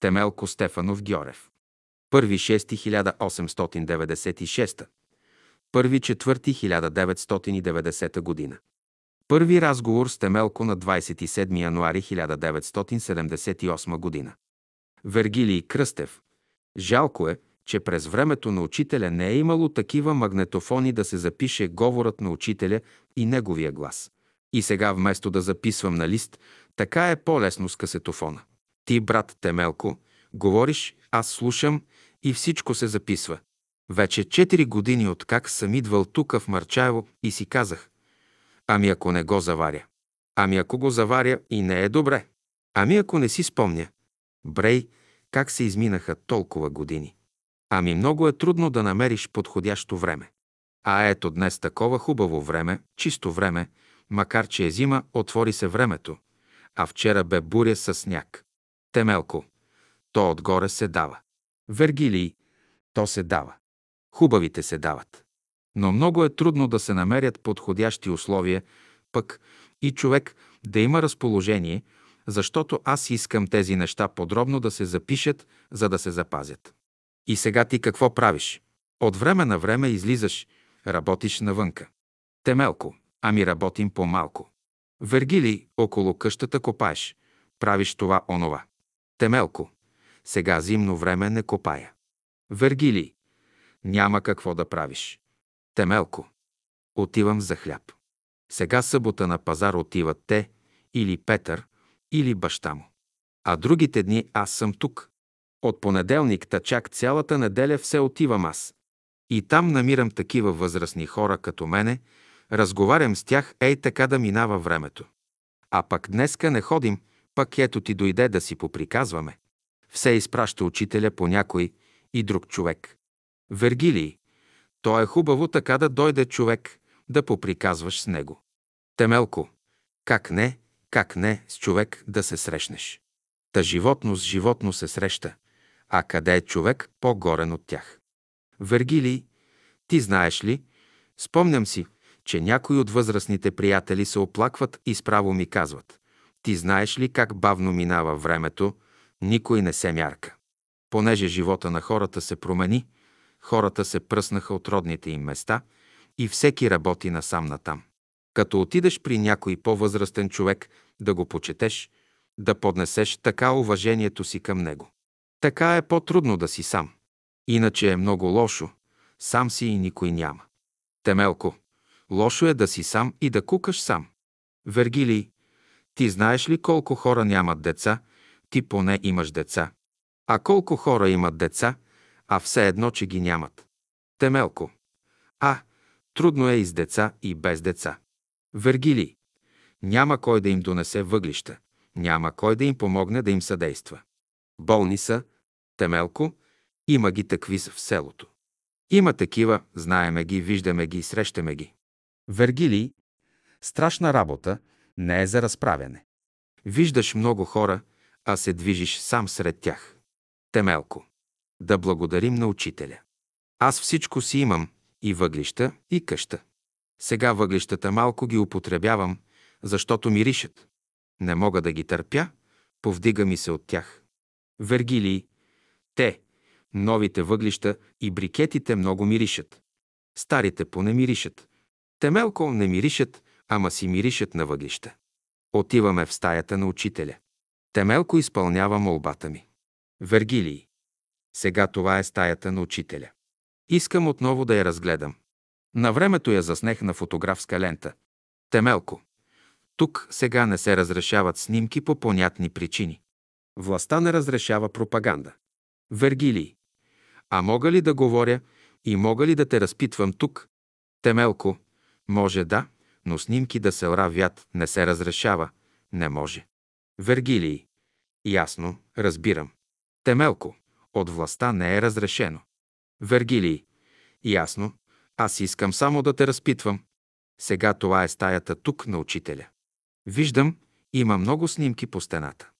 Темелко Стефанов Гьорев. 1.6.1896. 1.4.1990 година. Първи разговор с Темелко на 27 януари 1978 година. Вергилий Кръстев. Жалко е, че през времето на учителя не е имало такива магнетофони да се запише говорът на учителя и неговия глас. И сега вместо да записвам на лист, така е по-лесно с касетофона. Ти, брат Темелко, говориш, аз слушам и всичко се записва. Вече 4 години от как съм идвал тук в Марчаево и си казах, ами ако не го заваря. Ами ако го заваря и не е добре. Ами ако не си спомня. Брей, как се изминаха толкова години. Ами много е трудно да намериш подходящо време. А ето днес такова хубаво време, чисто време, макар че е зима, отвори се времето, а вчера бе буря с сняг. Темелко, то отгоре се дава. Вергилий, то се дава. Хубавите се дават. Но много е трудно да се намерят подходящи условия, пък и човек да има разположение, защото аз искам тези неща подробно да се запишат, за да се запазят. И сега ти какво правиш? От време на време излизаш, работиш навънка. Темелко, ами работим по-малко. Вергили, около къщата копаеш. Правиш това онова. Темелко, сега зимно време не копая. Вергили, няма какво да правиш. Темелко, отивам за хляб. Сега събота на пазар отиват те, или Петър, или баща му. А другите дни аз съм тук. От понеделник та чак цялата неделя все отивам аз. И там намирам такива възрастни хора като мене, разговарям с тях, ей така да минава времето. А пък днеска не ходим, пък ето ти дойде да си поприказваме. Все изпраща учителя по някой и друг човек. Вергилий, то е хубаво така да дойде човек, да поприказваш с него. Темелко, как не, как не с човек да се срещнеш. Та животно с животно се среща, а къде е човек по-горен от тях? Вергилий, ти знаеш ли, спомням си, че някои от възрастните приятели се оплакват и справо ми казват. Ти знаеш ли как бавно минава времето, никой не се мярка. Понеже живота на хората се промени, хората се пръснаха от родните им места и всеки работи насам натам. Като отидеш при някой по-възрастен човек да го почетеш, да поднесеш така уважението си към него. Така е по-трудно да си сам. Иначе е много лошо. Сам си и никой няма. Темелко, лошо е да си сам и да кукаш сам. Вергилий, ти знаеш ли колко хора нямат деца, ти поне имаш деца. А колко хора имат деца, а все едно, че ги нямат. Темелко. А, трудно е и с деца, и без деца. Вергилий. Няма кой да им донесе въглища. Няма кой да им помогне да им съдейства. Болни са, Темелко, има ги такви в селото. Има такива, знаеме ги, виждаме ги, срещаме ги. Вергилий, страшна работа, не е за разправяне. Виждаш много хора, а се движиш сам сред тях. Темелко. Да благодарим на учителя. Аз всичко си имам, и въглища, и къща. Сега въглищата малко ги употребявам, защото миришат. Не мога да ги търпя, повдига ми се от тях. Вергилии, те, новите въглища и брикетите много миришат. Старите поне миришат. Темелко не миришат, ама си миришат на въглища. Отиваме в стаята на учителя. Темелко изпълнява молбата ми. Вергилий. Сега това е стаята на учителя. Искам отново да я разгледам. На времето я заснех на фотографска лента. Темелко. Тук сега не се разрешават снимки по понятни причини. Властта не разрешава пропаганда. Вергилий. А мога ли да говоря и мога ли да те разпитвам тук? Темелко. Може да, но снимки да се вят не се разрешава. Не може. Вергилий. Ясно, разбирам. Темелко. От властта не е разрешено. Вергилий. Ясно. Аз искам само да те разпитвам. Сега това е стаята тук на учителя. Виждам, има много снимки по стената.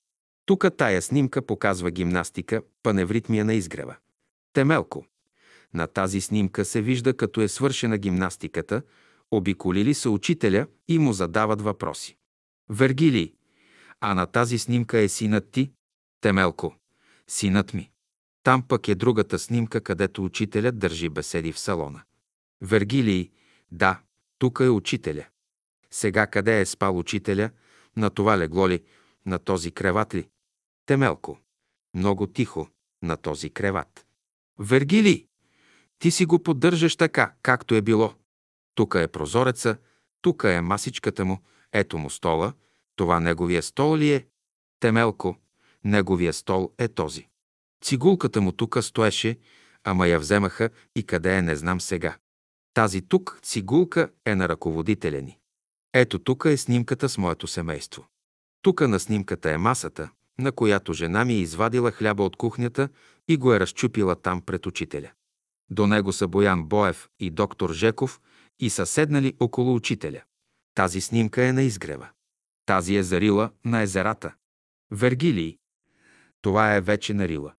Тук тая снимка показва гимнастика, паневритмия на изгрева. Темелко. На тази снимка се вижда като е свършена гимнастиката, обиколили се учителя и му задават въпроси. Вергилий. А на тази снимка е синът ти? Темелко. Синът ми. Там пък е другата снимка, където учителят държи беседи в салона. Вергилий, да, тук е учителя. Сега къде е спал учителя? На това легло ли? На този креват ли? Темелко. Много тихо. На този креват. Вергилий, ти си го поддържаш така, както е било. Тук е прозореца, тук е масичката му, ето му стола. Това неговия стол ли е? Темелко, неговия стол е този. Цигулката му тука стоеше, ама я вземаха и къде е не знам сега. Тази тук цигулка е на ръководителя ни. Ето тук е снимката с моето семейство. Тука на снимката е масата, на която жена ми е извадила хляба от кухнята и го е разчупила там пред учителя. До него са Боян Боев и доктор Жеков и са седнали около учителя. Тази снимка е на изгрева. Тази е зарила на езерата. Вергилий. Това е вече на Рила.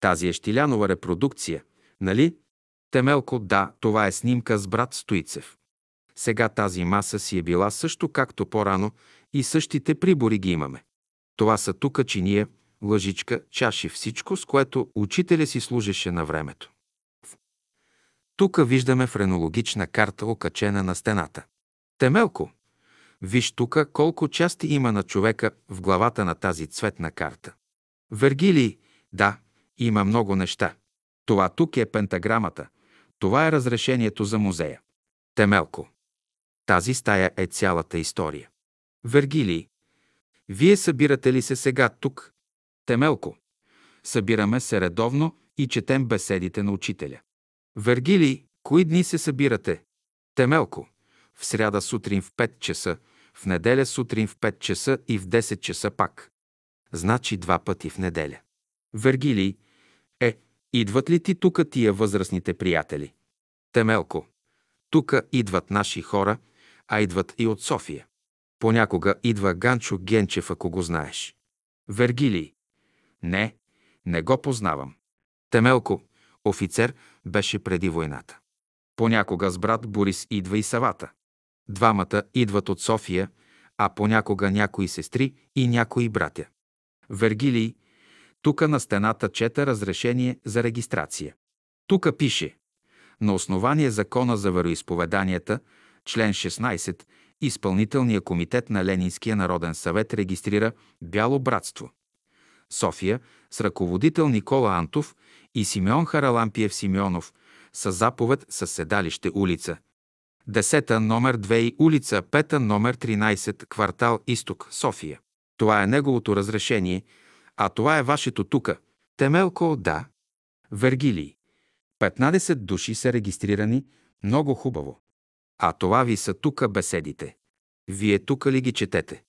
Тази е Штилянова репродукция, нали? Темелко, да, това е снимка с брат Стоицев. Сега тази маса си е била също както по-рано и същите прибори ги имаме. Това са тука чиния, лъжичка, чаши, всичко, с което учителя си служеше на времето. Тук виждаме френологична карта, окачена на стената. Темелко, виж тука колко части има на човека в главата на тази цветна карта. Вергилий, да, има много неща. Това тук е пентаграмата. Това е разрешението за музея. Темелко. Тази стая е цялата история. Вергилий. Вие събирате ли се сега тук? Темелко. Събираме се редовно и четем беседите на учителя. Вергилий, кои дни се събирате? Темелко. В сряда сутрин в 5 часа, в неделя сутрин в 5 часа и в 10 часа пак. Значи два пъти в неделя. Вергилий. Е, идват ли ти тука тия възрастните приятели? Темелко. Тука идват наши хора, а идват и от София. Понякога идва Ганчо Генчев, ако го знаеш. Вергилий. Не, не го познавам. Темелко, офицер, беше преди войната. Понякога с брат Борис идва и Савата. Двамата идват от София, а понякога някои сестри и някои братя. Вергилий, тука на стената чета разрешение за регистрация. Тука пише на основание Закона за вероисповеданията, член 16, Изпълнителният комитет на Ленинския народен съвет регистрира Бяло братство. София с ръководител Никола Антов и Симеон Харалампиев Симеонов с заповед със седалище улица. Десета номер 2 и улица Пета номер 13, квартал Изток, София. Това е неговото разрешение, а това е вашето тука. Темелко, да. Вергилий. 15 души са регистрирани, много хубаво. А това ви са тука беседите. Вие тука ли ги четете?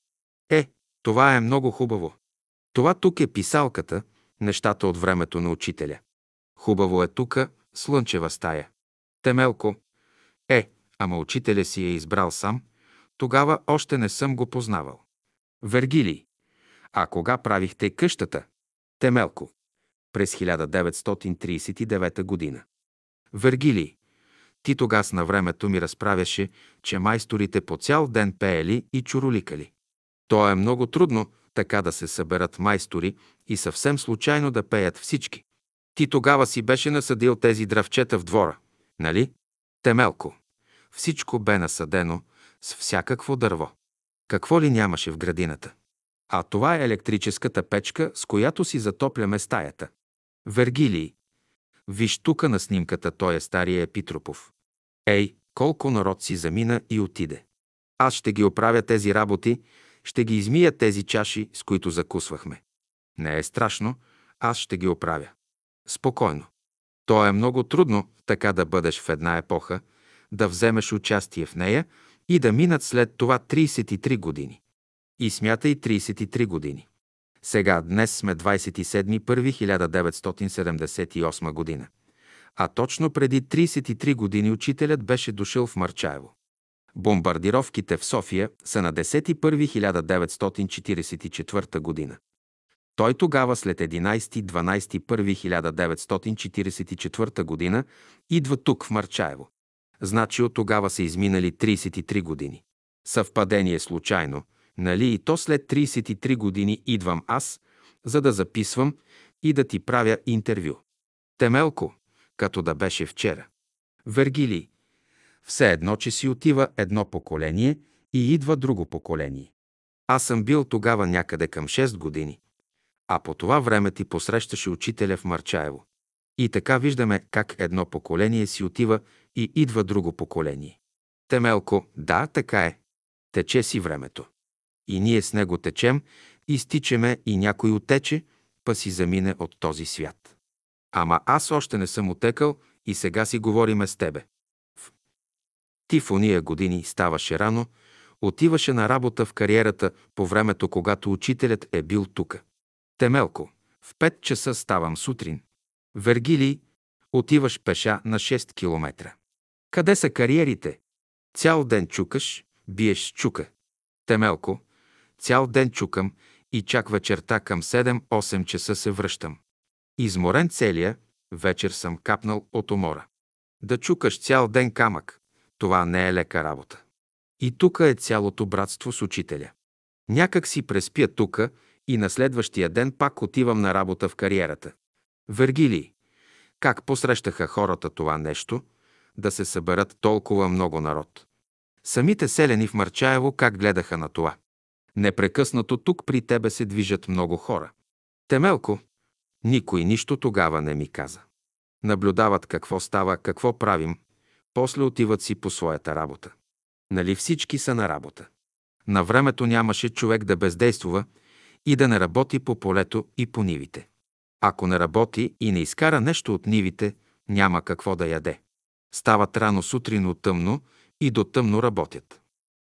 Е, това е много хубаво. Това тук е писалката, нещата от времето на учителя. Хубаво е тука, слънчева стая. Темелко. Е, ама учителя си е избрал сам, тогава още не съм го познавал. Вергилий. А кога правихте къщата? Темелко. През 1939 година. Вергилий. Ти тогас на времето ми разправяше, че майсторите по цял ден пеели и чуроликали. То е много трудно така да се съберат майстори и съвсем случайно да пеят всички. Ти тогава си беше насъдил тези дравчета в двора, нали? Темелко. Всичко бе насъдено с всякакво дърво. Какво ли нямаше в градината? А това е електрическата печка, с която си затопляме стаята. Вергилий. Виж тука на снимката, той е стария Епитропов. Ей, колко народ си замина и отиде. Аз ще ги оправя тези работи, ще ги измия тези чаши, с които закусвахме. Не е страшно, аз ще ги оправя. Спокойно. То е много трудно така да бъдеш в една епоха, да вземеш участие в нея и да минат след това 33 години. И смятай 33 години. Сега, днес сме 27.1.1978 година. А точно преди 33 години учителят беше дошъл в Марчаево. Бомбардировките в София са на 10.1.1944 година. Той тогава след 11.12.1.1944 година идва тук в Марчаево. Значи от тогава са изминали 33 години. Съвпадение случайно, нали и то след 33 години идвам аз, за да записвам и да ти правя интервю. Темелко, като да беше вчера. Вергилий, все едно, че си отива едно поколение и идва друго поколение. Аз съм бил тогава някъде към 6 години, а по това време ти посрещаше учителя в Марчаево. И така виждаме как едно поколение си отива и идва друго поколение. Темелко, да, така е. Тече си времето. И ние с него течем, изтичаме и някой отече, па си замине от този свят. Ама аз още не съм отекал и сега си говориме с тебе. Ти в уния години ставаше рано, отиваше на работа в кариерата по времето, когато учителят е бил тука. Темелко, в 5 часа ставам сутрин. Вергилий, отиваш пеша на 6 километра. Къде са кариерите? Цял ден чукаш, биеш чука. Темелко, цял ден чукам и чак вечерта към 7-8 часа се връщам. Изморен целия, вечер съм капнал от умора. Да чукаш цял ден камък, това не е лека работа. И тука е цялото братство с учителя. Някак си преспя тука и на следващия ден пак отивам на работа в кариерата. Вергилий, как посрещаха хората това нещо, да се съберат толкова много народ. Самите селени в Марчаево как гледаха на това. Непрекъснато тук при тебе се движат много хора. Темелко, никой нищо тогава не ми каза. Наблюдават какво става, какво правим, после отиват си по своята работа. Нали всички са на работа? На времето нямаше човек да бездействува и да не работи по полето и по нивите. Ако не работи и не изкара нещо от нивите, няма какво да яде. Стават рано сутрин от тъмно и до тъмно работят.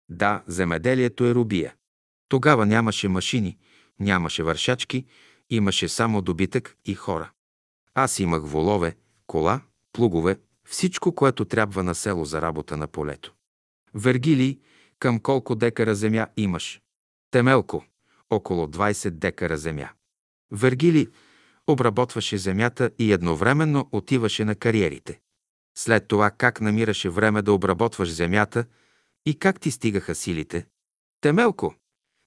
Да, земеделието е рубия. Тогава нямаше машини, нямаше вършачки, имаше само добитък и хора. Аз имах волове, кола, плугове, всичко, което трябва на село за работа на полето. Вергилий, към колко декара земя имаш? Темелко, около 20 декара земя. Вергили обработваше земята и едновременно отиваше на кариерите. След това как намираше време да обработваш земята и как ти стигаха силите? Темелко,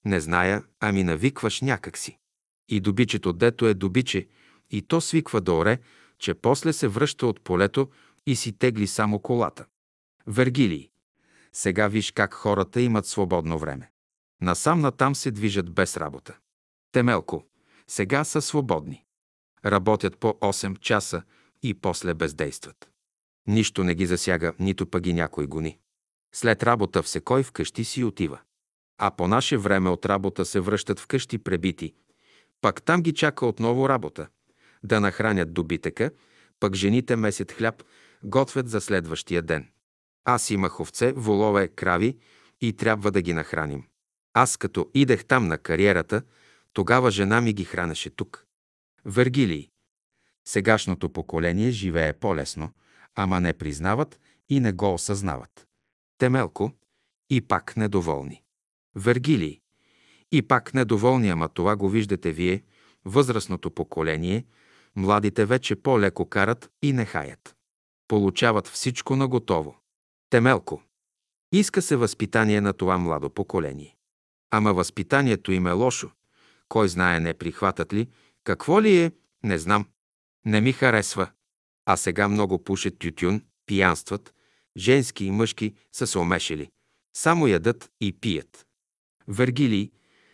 не зная, ами навикваш някакси. И добичето, дето е добиче, и то свиква да оре, че после се връща от полето и си тегли само колата. Вергилий. Сега виж как хората имат свободно време. Насам натам се движат без работа. Темелко. Сега са свободни. Работят по 8 часа и после бездействат. Нищо не ги засяга, нито пък ги някой гони. След работа всекой вкъщи си отива. А по наше време от работа се връщат вкъщи пребити. Пак там ги чака отново работа. Да нахранят добитъка, пък жените месят хляб, готвят за следващия ден. Аз имах овце, волове, крави и трябва да ги нахраним. Аз като идех там на кариерата, тогава жена ми ги хранеше тук. Вергилий. Сегашното поколение живее по-лесно, ама не признават и не го осъзнават. Темелко. И пак недоволни. Вергилий. И пак недоволни, ама това го виждате вие, възрастното поколение, младите вече по-леко карат и не хаят. Получават всичко на готово. Темелко. Иска се възпитание на това младо поколение. Ама възпитанието им е лошо. Кой знае не прихватат ли, какво ли е, не знам. Не ми харесва. А сега много пушат тютюн, пиянстват, женски и мъжки са се омешили. Само ядат и пият. Вергилий,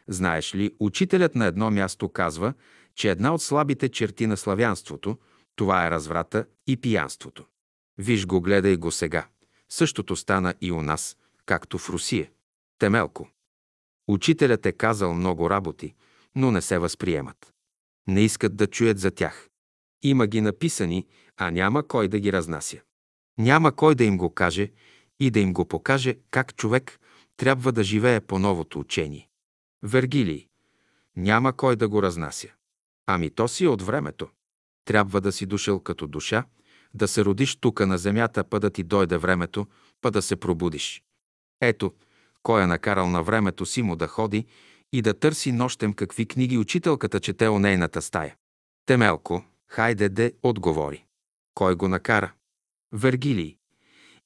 знаеш ли, учителят на едно място казва, че една от слабите черти на славянството, това е разврата и пиянството. Виж го, гледай го сега. Същото стана и у нас, както в Русия. Темелко. Учителят е казал много работи, но не се възприемат. Не искат да чуят за тях. Има ги написани, а няма кой да ги разнася. Няма кой да им го каже и да им го покаже как човек трябва да живее по новото учение. Вергилий. Няма кой да го разнася. Ами то си от времето. Трябва да си дошъл като душа, да се родиш тука на земята, па да ти дойде времето, па да се пробудиш. Ето, кой е накарал на времето си му да ходи и да търси нощем какви книги учителката чете о нейната стая. Темелко, хайде де, отговори. Кой го накара? Вергилий.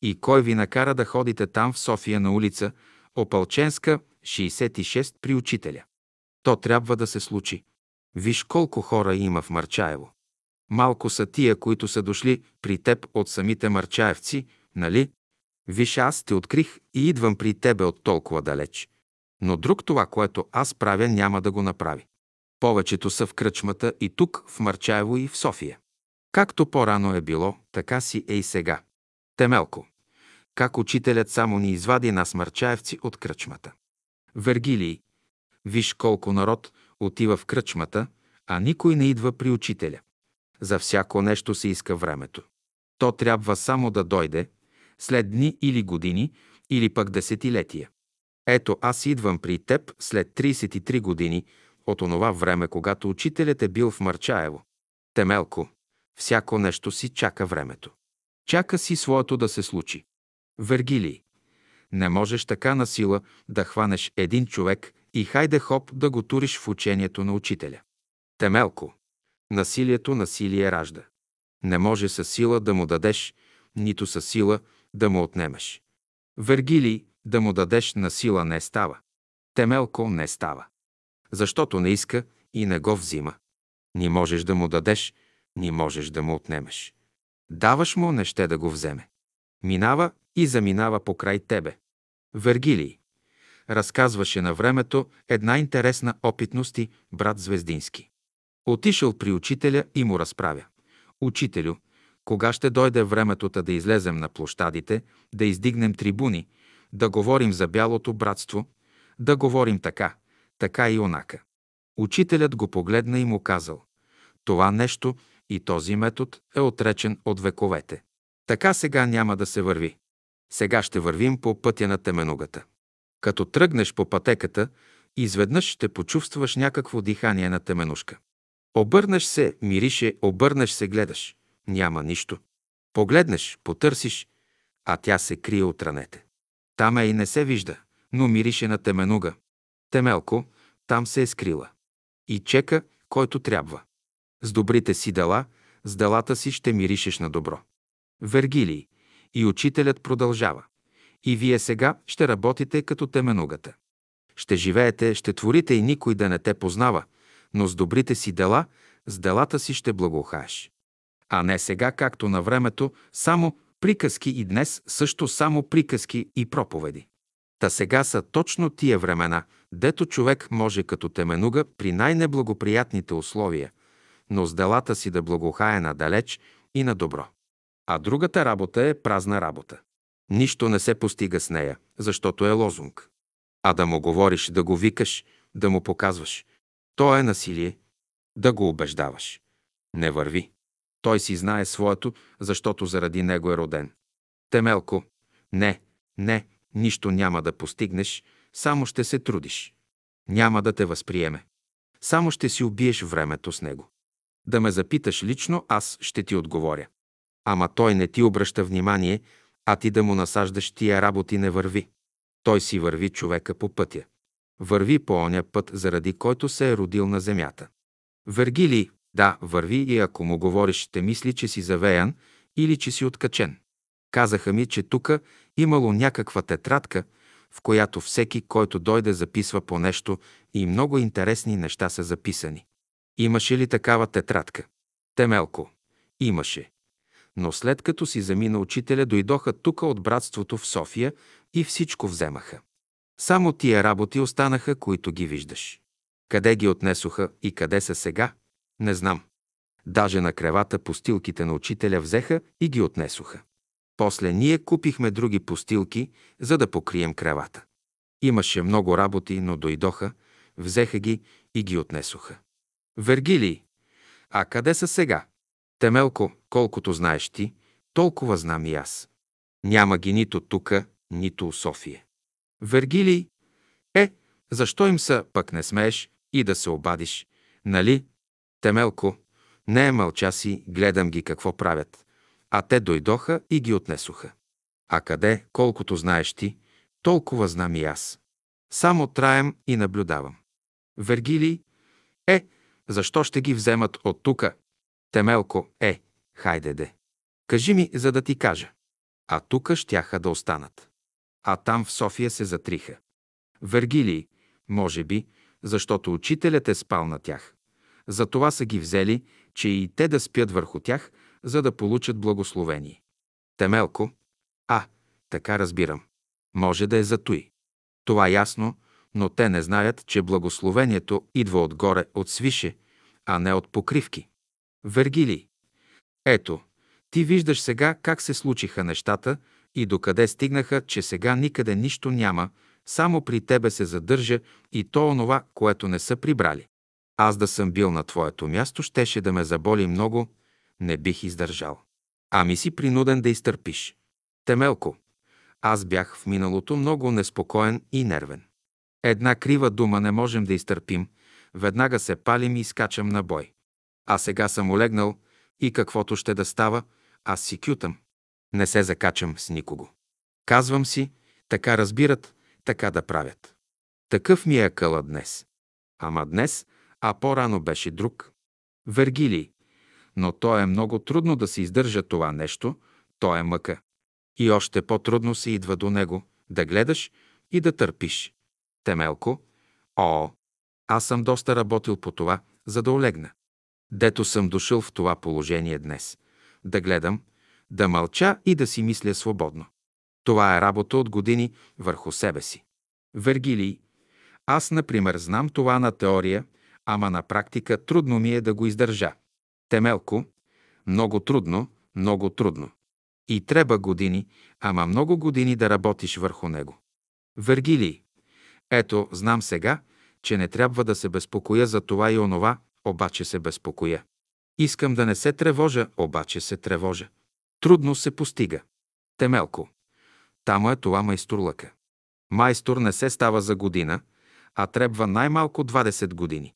И кой ви накара да ходите там в София на улица Опалченска, 66 при учителя? То трябва да се случи. Виж колко хора има в Марчаево. Малко са тия, които са дошли при теб от самите марчаевци, нали? Виж, аз те открих и идвам при тебе от толкова далеч. Но друг това, което аз правя, няма да го направи. Повечето са в кръчмата и тук, в Марчаево и в София. Както по-рано е било, така си е и сега. Темелко. Как учителят само ни извади нас марчаевци от кръчмата. Вергилий. Виж колко народ отива в кръчмата, а никой не идва при учителя. За всяко нещо се иска времето. То трябва само да дойде, след дни или години, или пък десетилетия. Ето аз идвам при теб след 33 години от онова време, когато учителят е бил в Марчаево. Темелко, всяко нещо си чака времето. Чака си своето да се случи. Вергилий. Не можеш така на сила да хванеш един човек и хайде хоп да го туриш в учението на учителя. Темелко. Насилието насилие ражда. Не може със сила да му дадеш, нито със сила да му отнемеш. Вергилий, да му дадеш на сила не става. Темелко не става. Защото не иска и не го взима. Ни можеш да му дадеш, ни можеш да му отнемеш. Даваш му, не ще да го вземе. Минава и заминава покрай тебе. Вергилий. Разказваше на времето една интересна опитност брат Звездински. Отишъл при учителя и му разправя. Учителю, кога ще дойде времето да излезем на площадите, да издигнем трибуни, да говорим за бялото братство, да говорим така, така и онака. Учителят го погледна и му казал, това нещо и този метод е отречен от вековете. Така сега няма да се върви. Сега ще вървим по пътя на теменугата. Като тръгнеш по пътеката, изведнъж ще почувстваш някакво дихание на теменушка. Обърнеш се, мирише, обърнеш се, гледаш. Няма нищо. Погледнеш, потърсиш, а тя се крие от ранете. Там е и не се вижда, но мирише на теменуга. Темелко, там се е скрила. И чека, който трябва. С добрите си дела, с делата си ще миришеш на добро. Вергилий. И учителят продължава. И вие сега ще работите като теменугата. Ще живеете, ще творите и никой да не те познава, но с добрите си дела, с делата си ще благоухаеш. А не сега, както на времето, само приказки и днес също само приказки и проповеди. Та сега са точно тия времена, дето човек може като теменуга при най-неблагоприятните условия, но с делата си да благохае надалеч и на добро. А другата работа е празна работа. Нищо не се постига с нея, защото е лозунг. А да му говориш, да го викаш, да му показваш. То е насилие. Да го убеждаваш. Не върви. Той си знае своето, защото заради него е роден. Темелко, не, не, нищо няма да постигнеш, само ще се трудиш. Няма да те възприеме. Само ще си убиеш времето с него. Да ме запиташ лично, аз ще ти отговоря. Ама той не ти обръща внимание, а ти да му насаждаш тия работи не върви. Той си върви човека по пътя. Върви по оня път, заради който се е родил на земята. Вергилий, да, върви и ако му говориш, ще мисли, че си завеян или че си откачен. Казаха ми, че тука имало някаква тетрадка, в която всеки, който дойде, записва по нещо и много интересни неща са записани. Имаше ли такава тетрадка? Темелко. Имаше. Но след като си замина учителя, дойдоха тука от братството в София и всичко вземаха. Само тия работи останаха, които ги виждаш. Къде ги отнесоха и къде са сега, не знам. Даже на кревата постилките на учителя взеха и ги отнесоха. После ние купихме други постилки, за да покрием кревата. Имаше много работи, но дойдоха, взеха ги и ги отнесоха. Вергилий, а къде са сега? Темелко, колкото знаеш ти, толкова знам и аз. Няма ги нито тука, нито у София. Вергилий, е, защо им са, пък не смееш и да се обадиш, нали? Темелко, не е мълча си, гледам ги какво правят. А те дойдоха и ги отнесоха. А къде, колкото знаеш ти, толкова знам и аз. Само траем и наблюдавам. Вергилий, е, защо ще ги вземат от тука? Темелко, е, хайде де. Кажи ми, за да ти кажа. А тука щяха да останат. А там в София се затриха. Вергилий, може би, защото учителят е спал на тях. За това са ги взели, че и те да спят върху тях, за да получат благословение. Темелко. А, така разбирам. Може да е за той. Това ясно, но те не знаят, че благословението идва отгоре, от свише, а не от покривки. Вергилий. Ето, ти виждаш сега как се случиха нещата и докъде стигнаха, че сега никъде нищо няма, само при тебе се задържа и то онова, което не са прибрали. Аз да съм бил на твоето място, щеше да ме заболи много, не бих издържал. Ами си принуден да изтърпиш. Темелко, аз бях в миналото много неспокоен и нервен. Една крива дума не можем да изтърпим, веднага се палим и скачам на бой. А сега съм олегнал и каквото ще да става, аз си кютам. Не се закачам с никого. Казвам си, така разбират, така да правят. Такъв ми е къла днес. Ама днес, а по-рано беше друг. Вергилий. Но то е много трудно да се издържа това нещо, то е мъка. И още по-трудно се идва до него, да гледаш и да търпиш. Темелко, о, аз съм доста работил по това, за да олегна. Дето съм дошъл в това положение днес. Да гледам, да мълча и да си мисля свободно. Това е работа от години върху себе си. Вергилий, аз, например, знам това на теория, ама на практика трудно ми е да го издържа. Темелко, много трудно, много трудно. И трябва години, ама много години да работиш върху него. Вергилий, ето, знам сега, че не трябва да се безпокоя за това и онова, обаче се безпокоя. Искам да не се тревожа, обаче се тревожа. Трудно се постига. Темелко. Тамо е това майсторлъка. Майстор не се става за година, а трябва най-малко 20 години.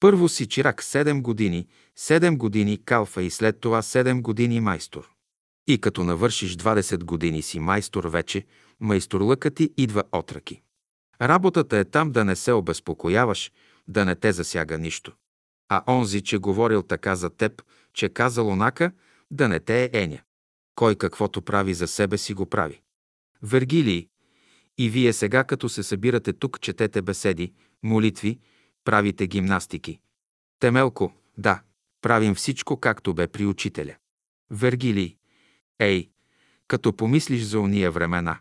Първо си чирак 7 години, 7 години калфа и след това 7 години майстор. И като навършиш 20 години си майстор вече, майсторлъкът ти идва отръки. Работата е там да не се обезпокояваш, да не те засяга нищо. А онзи, че говорил така за теб, че казал онака, да не те е еня. Кой каквото прави за себе си го прави. Вергилий, и вие сега, като се събирате тук, четете беседи, молитви, правите гимнастики. Темелко, да, правим всичко както бе при учителя. Вергилий, ей, като помислиш за уния времена,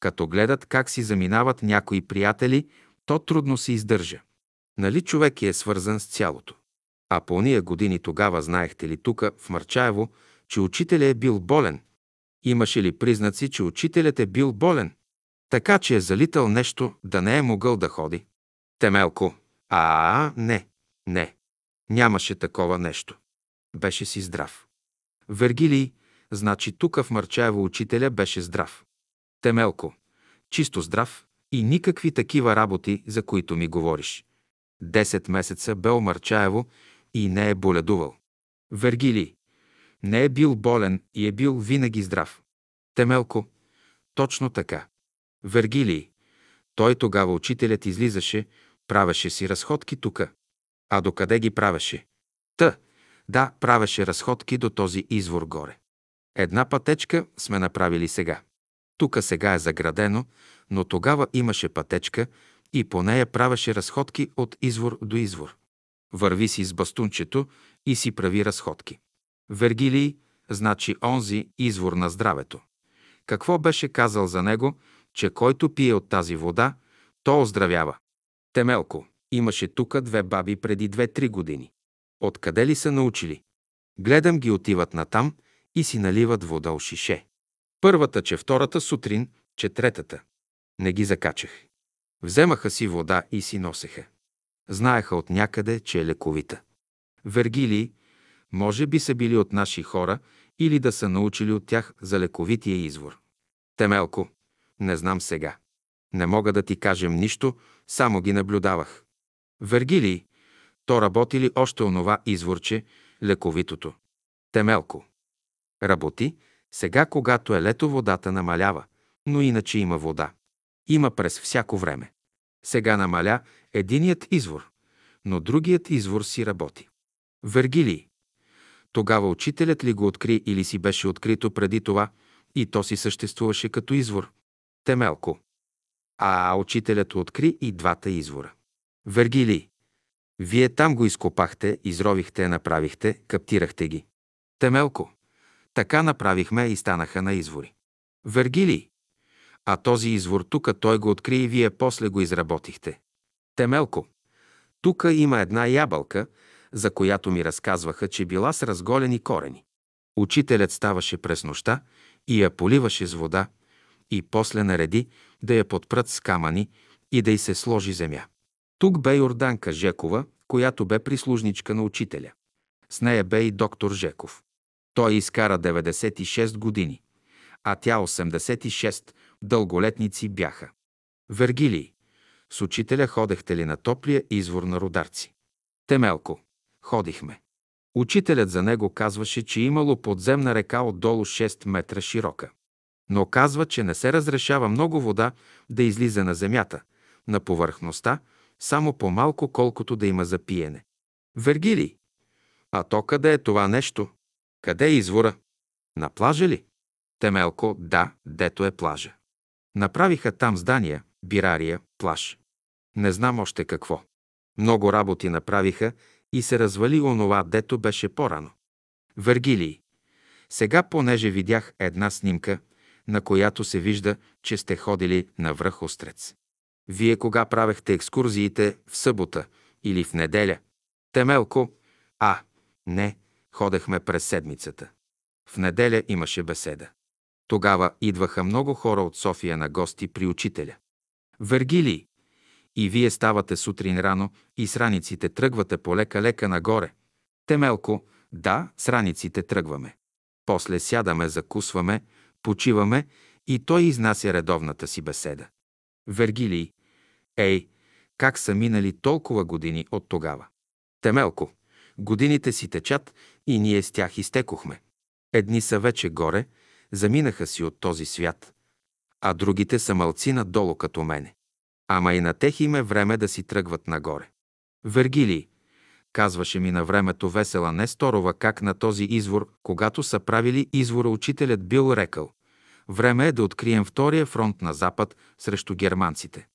като гледат как си заминават някои приятели, то трудно се издържа. Нали човек е свързан с цялото? А по уния години тогава знаехте ли тука, в Марчаево, че учителя е бил болен? Имаше ли признаци, че учителят е бил болен? Така, че е залитал нещо, да не е могъл да ходи? Темелко. А, не, не. Нямаше такова нещо. Беше си здрав. Вергилий, значи тук в Марчаево учителя беше здрав. Темелко. Чисто здрав и никакви такива работи, за които ми говориш. Десет месеца бе Марчаево и не е боледувал. Вергилий. Не е бил болен и е бил винаги здрав. Темелко. Точно така. Вергилий. Той тогава учителят излизаше, правеше си разходки тука. А докъде ги правеше? Та, да, правеше разходки до този извор горе. Една пътечка сме направили сега. Тука сега е заградено, но тогава имаше пътечка и по нея правеше разходки от извор до извор. Върви си с бастунчето и си прави разходки. Вергилий, значи онзи извор на здравето. Какво беше казал за него, че който пие от тази вода, то оздравява. Темелко, имаше тука две баби преди две-три години. Откъде ли са научили? Гледам ги отиват натам и си наливат вода от шише. Първата, че втората сутрин, че третата. Не ги закачах. Вземаха си вода и си носеха. Знаеха от някъде, че е лековита. Вергилии, може би са били от наши хора или да са научили от тях за лековития извор. Темелко, не знам сега. Не мога да ти кажем нищо, само ги наблюдавах. Вергилий, то работи ли още онова изворче, лековитото? Темелко. Работи, сега когато е лето водата намалява, но иначе има вода. Има през всяко време. Сега намаля единият извор, но другият извор си работи. Вергилий. Тогава учителят ли го откри или си беше открито преди това и то си съществуваше като извор? Темелко. А учителят откри и двата извора. Вергилий. Вие там го изкопахте, изровихте, направихте, каптирахте ги. Темелко. Така направихме и станаха на извори. Вергилий. А този извор тука той го откри и вие после го изработихте. Темелко. Тука има една ябълка, за която ми разказваха, че била с разголени корени. Учителят ставаше през нощта и я поливаше с вода и после нареди да я подпрат с камъни и да й се сложи земя. Тук бе Йорданка Жекова, която бе прислужничка на учителя. С нея бе и доктор Жеков. Той изкара 96 години, а тя 86 дълголетници бяха. Вергилий. С учителя ходехте ли на топлия извор на Родарци? Темелко. Ходихме. Учителят за него казваше, че имало подземна река отдолу 6 метра широка. Но казва, че не се разрешава много вода да излиза на земята, на повърхността, само по-малко, колкото да има за пиене. Вергилий. А то къде е това нещо? Къде е извора? На плажа ли? Темелко, да, дето е плажа. Направиха там здания, бирария, плаж. Не знам още какво. Много работи направиха и се развали онова, дето беше по-рано. Вергилий. Сега, понеже видях една снимка, на която се вижда, че сте ходили на връх Острец. Вие кога правехте екскурзиите в събота или в неделя? Темелко. А, не, ходехме през седмицата. В неделя имаше беседа. Тогава идваха много хора от София на гости при учителя. Вергилий, и вие ставате сутрин рано и с раниците тръгвате полека-лека нагоре. Темелко, да, с раниците тръгваме. После сядаме, закусваме, почиваме и той изнася редовната си беседа. Вергилий, ей, как са минали толкова години от тогава? Темелко, годините си течат и ние с тях изтекохме. Едни са вече горе, заминаха си от този свят, а другите са мълци надолу като мене. Ама и на тех им е време да си тръгват нагоре. Вергилий, казваше ми на времето весела Несторова, как на този извор, когато са правили извора, учителят бил рекал. Време е да открием втория фронт на Запад срещу германците.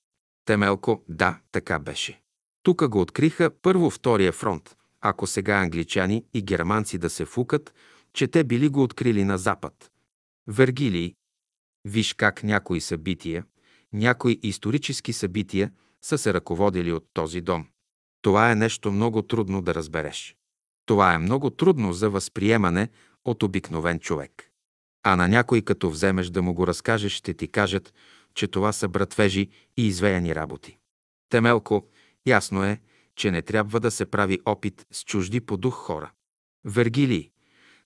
Темелко, да, така беше. Тука го откриха първо втория фронт, ако сега англичани и германци да се фукат, че те били го открили на Запад. Вергилий, виж как някои събития, някои исторически събития са се ръководили от този дом. Това е нещо много трудно да разбереш. Това е много трудно за възприемане от обикновен човек. А на някой, като вземеш да му го разкажеш, ще ти кажат, че това са братвежи и извеяни работи. Темелко, ясно е, че не трябва да се прави опит с чужди по дух хора. Вергилий,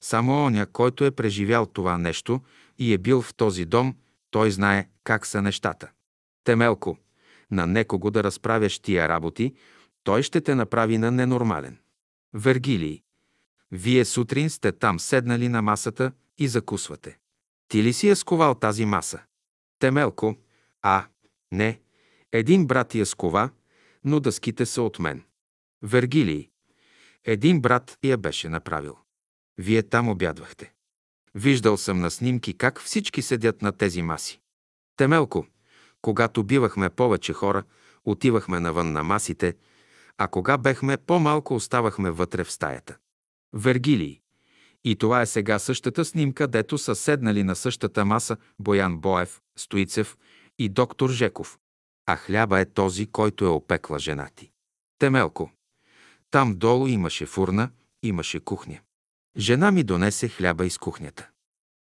само оня, който е преживял това нещо и е бил в този дом, той знае как са нещата. Темелко, на некого да разправяш тия работи, той ще те направи на ненормален. Вергилий, вие сутрин сте там седнали на масата и закусвате. Ти ли си е сковал тази маса? Темелко, а, не, един брат я скова, но дъските са от мен. Вергилий, един брат я беше направил. Вие там обядвахте. Виждал съм на снимки как всички седят на тези маси. Темелко, когато бивахме повече хора, отивахме навън на масите, а кога бехме по-малко, оставахме вътре в стаята. Вергилий. И това е сега същата снимка, дето са седнали на същата маса Боян Боев, Стоицев и доктор Жеков. А хляба е този, който е опекла жена ти. Темелко. Там долу имаше фурна, имаше кухня. Жена ми донесе хляба из кухнята.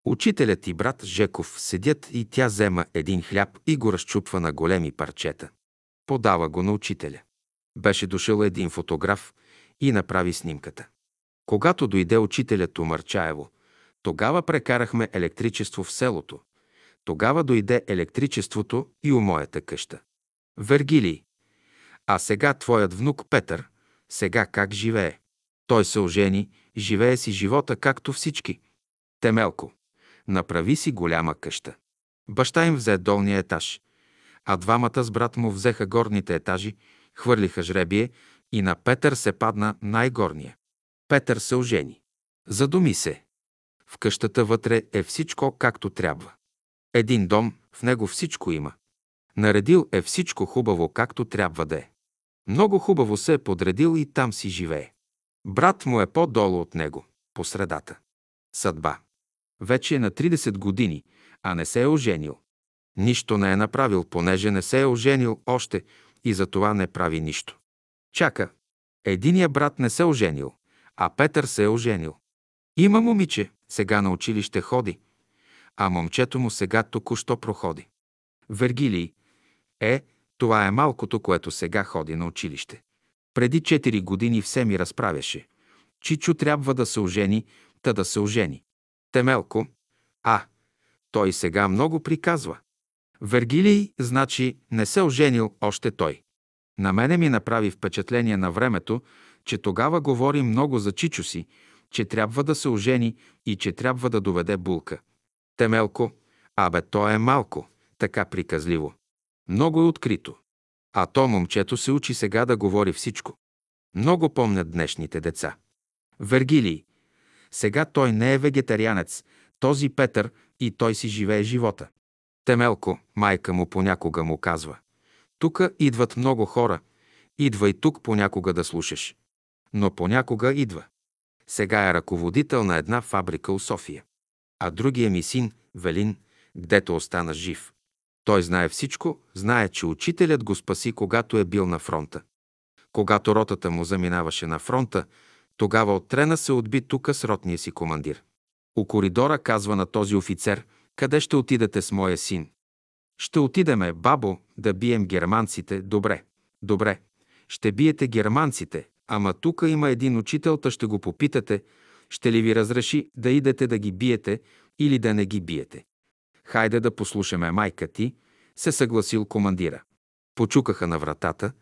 Учителят и брат Жеков седят и тя взема един хляб и го разчупва на големи парчета. Подава го на учителя. Беше дошъл един фотограф и направи снимката. Когато дойде учителят у Марчаево, тогава прекарахме електричество в селото. Тогава дойде електричеството и у моята къща. Вергилий. А сега твоят внук Петър, сега как живее? Той се ожени, живее си живота както всички. Темелко. Направи си голяма къща. Баща им взе долния етаж, а двамата с брат му взеха горните етажи, хвърлиха жребие и на Петър се падна най-горния. Петър се ожени. Задуми се. В къщата вътре е всичко както трябва. Един дом, в него всичко има. Наредил е всичко хубаво както трябва да е. Много хубаво се е подредил и там си живее. Брат му е по-долу от него, по средата. Съдба. Вече е на 30 години, а не се е оженил. Нищо не е направил, понеже не се е оженил още и за това не прави нищо. Чака. Единия брат не се е оженил, а Петър се е оженил. Има момиче, сега на училище ходи, а момчето му сега току-що проходи. Вергилий. Е, това е малкото, което сега ходи на училище. Преди 4 години все ми разправяше. Чичо трябва да се ожени, та да се ожени. Темелко. А, той сега много приказва. Вергилий, значи, не се оженил още той. На мене ми направи впечатление на времето, че тогава говори много за Чичо си, че трябва да се ожени и че трябва да доведе булка. Темелко, абе, то е малко, така приказливо. Много е открито. А то момчето се учи сега да говори всичко. Много помнят днешните деца. Вергилий. Сега той не е вегетарианец, този Петър и той си живее живота. Темелко, майка му понякога му казва. Тука идват много хора. Идва и тук понякога да слушаш. Но понякога идва. Сега е ръководител на една фабрика у София. А другия ми син, Велин, гдето остана жив. Той знае всичко, знае, че учителят го спаси, когато е бил на фронта. Когато ротата му заминаваше на фронта, тогава от трена се отби тука с ротния си командир. У коридора казва на този офицер, къде ще отидете с моя син? Ще отидеме, бабо, да бием германците. Добре, добре. Ще биете германците, ама тука има един учител, та ще го попитате, ще ли ви разреши да идете да ги биете или да не ги биете. Хайде да послушаме майка ти, се съгласил командира. Почукаха на вратата,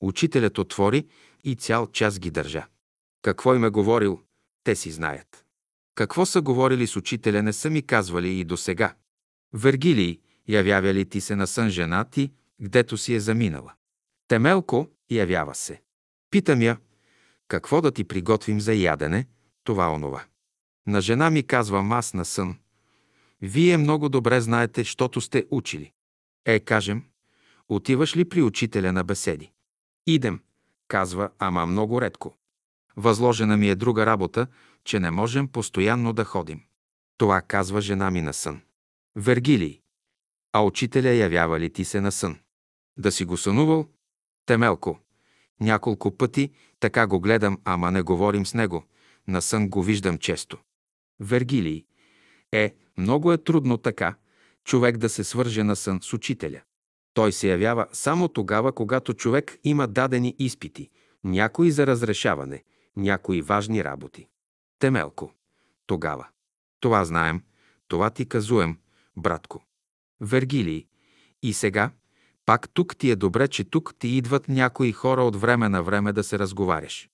учителят отвори и цял час ги държа. Какво им е говорил, те си знаят. Какво са говорили с учителя, не са ми казвали и до сега. Вергилий, явява ли ти се на сън жена ти, гдето си е заминала? Темелко явява се. Питам я, какво да ти приготвим за ядене, това онова. На жена ми казвам аз на сън. Вие много добре знаете, щото сте учили. Е, кажем, отиваш ли при учителя на беседи? Идем, казва, ама много редко. Възложена ми е друга работа, че не можем постоянно да ходим. Това казва жена ми на сън. Вергилий. А учителя явява ли ти се на сън? Да си го сънувал? Темелко. Няколко пъти така го гледам, ама не говорим с него. На сън го виждам често. Вергилий. Е, много е трудно така, човек да се свърже на сън с учителя. Той се явява само тогава, когато човек има дадени изпити, някои за разрешаване, някои важни работи. Темелко. Тогава. Това знаем, това ти казуем, братко. Вергилий. И сега, пак тук ти е добре, че тук ти идват някои хора от време на време да се разговаряш.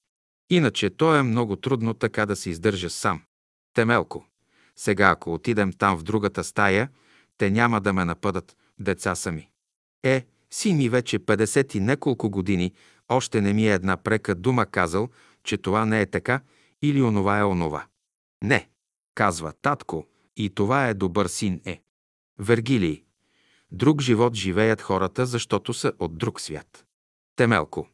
Иначе то е много трудно така да се издържа сам. Темелко. Сега, ако отидем там в другата стая, те няма да ме напъдат, деца сами. Е, син ми вече 50 и неколко години, още не ми е една прека дума казал, че това не е така или онова е онова. Не, казва татко, и това е добър син е. Вергилий. Друг живот живеят хората, защото са от друг свят. Темелко.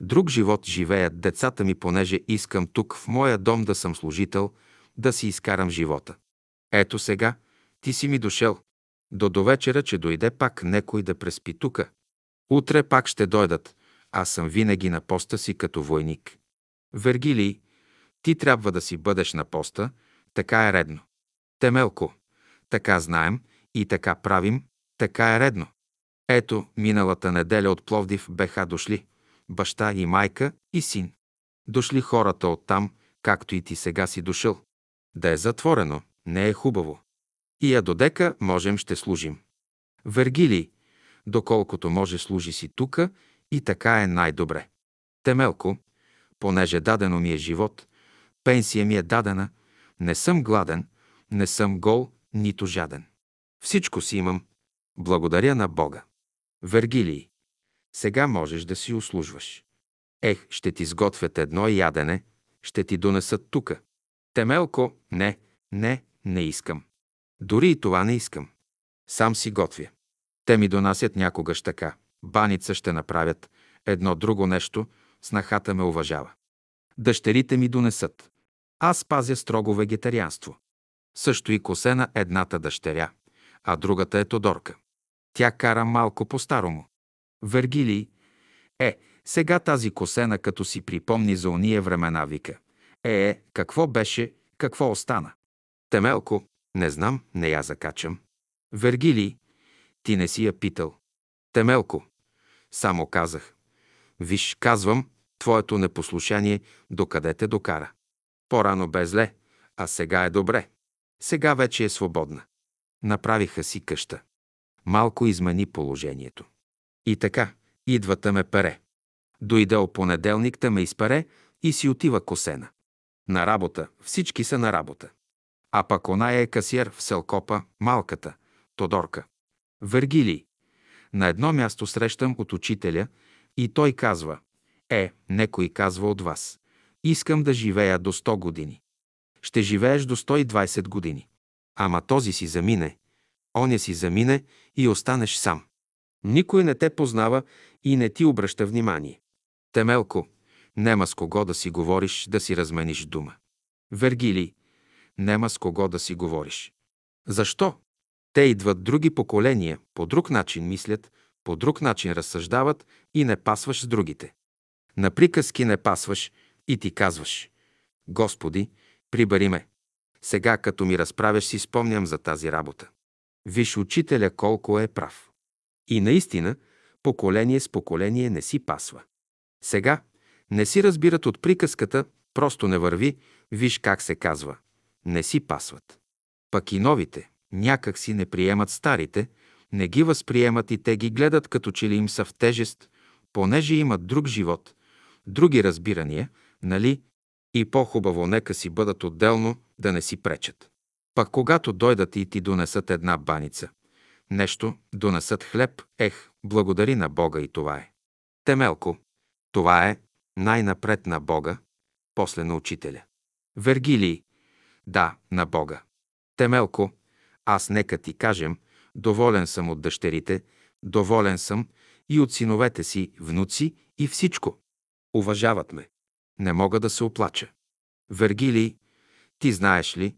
Друг живот живеят децата ми, понеже искам тук в моя дом да съм служител, да си изкарам живота. Ето сега, ти си ми дошел. До довечера, че дойде пак некой да преспи тука. Утре пак ще дойдат. Аз съм винаги на поста си като войник. Вергилий, ти трябва да си бъдеш на поста, така е редно. Темелко, така знаем и така правим, така е редно. Ето, миналата неделя от Пловдив беха дошли баща и майка и син. Дошли хората оттам, както и ти сега си дошъл. Да е затворено, не е хубаво. И я додека можем ще служим. Вергилий, доколкото може служи си тука и така е най-добре. Темелко, понеже дадено ми е живот, пенсия ми е дадена, не съм гладен, не съм гол, нито жаден. Всичко си имам. Благодаря на Бога. Вергилий, сега можеш да си услужваш. Ех, ще ти сготвят едно ядене, ще ти донесат тука. Темелко, не, не, не искам. Дори и това не искам. Сам си готвя. Те ми донасят някогаш така. Баница ще направят, Едно друго нещо, снахата ме уважава. Дъщерите ми донесат. Аз пазя строго вегетарианство. Също и косена едната дъщеря, а другата е Тодорка. Тя кара малко по-старому. Вергилий, е, сега тази косена, като си припомни за уния времена, вика. Е, е, какво беше, какво остана? Темелко, не знам, не я закачам. Вергилий, ти не си я питал. Темелко, само казах. Виж, казвам, твоето непослушание докъде те докара. По-рано бе зле, а сега е добре. Сега вече е свободна. Направиха си къща. Малко измени положението. И така, идвата ме пере. Дойде понеделник, та ме изпере и си отива косена. На работа, всички са на работа. А пък оная е касиер в Селкопа, малката, Тодорка. Вергилий. На едно място срещам от учителя и той казва, е, некой казва от вас, искам да живея до 100 години. Ще живееш до 120 години. Ама този си замине, оня си замине и останеш сам. Никой не те познава и не ти обръща внимание. Темелко, нема с кого да си говориш, да си размениш дума. Вергилий, нема с кого да си говориш. Защо? Те идват други поколения, по друг начин мислят, по друг начин разсъждават и не пасваш с другите. На приказки не пасваш и ти казваш Господи, прибари ме. Сега, като ми разправяш, си спомням за тази работа. Виж учителя колко е прав. И наистина, поколение с поколение не си пасва. Сега не си разбират от приказката, просто не върви, виж как се казва. Не си пасват. Пък и новите, някак си не приемат старите, не ги възприемат и те ги гледат като че ли им са в тежест, понеже имат друг живот, други разбирания, нали? И по-хубаво нека си бъдат отделно, да не си пречат. Пък когато дойдат и ти донесат една баница, нещо, донесат хлеб, ех, благодари на Бога и това е. Темелко, това е най-напред на Бога, после на учителя. Вергилий, да, на Бога. Темелко, аз нека ти кажем, доволен съм от дъщерите, доволен съм и от синовете си, внуци и всичко. Уважават ме. Не мога да се оплача. Вергилий, ти знаеш ли,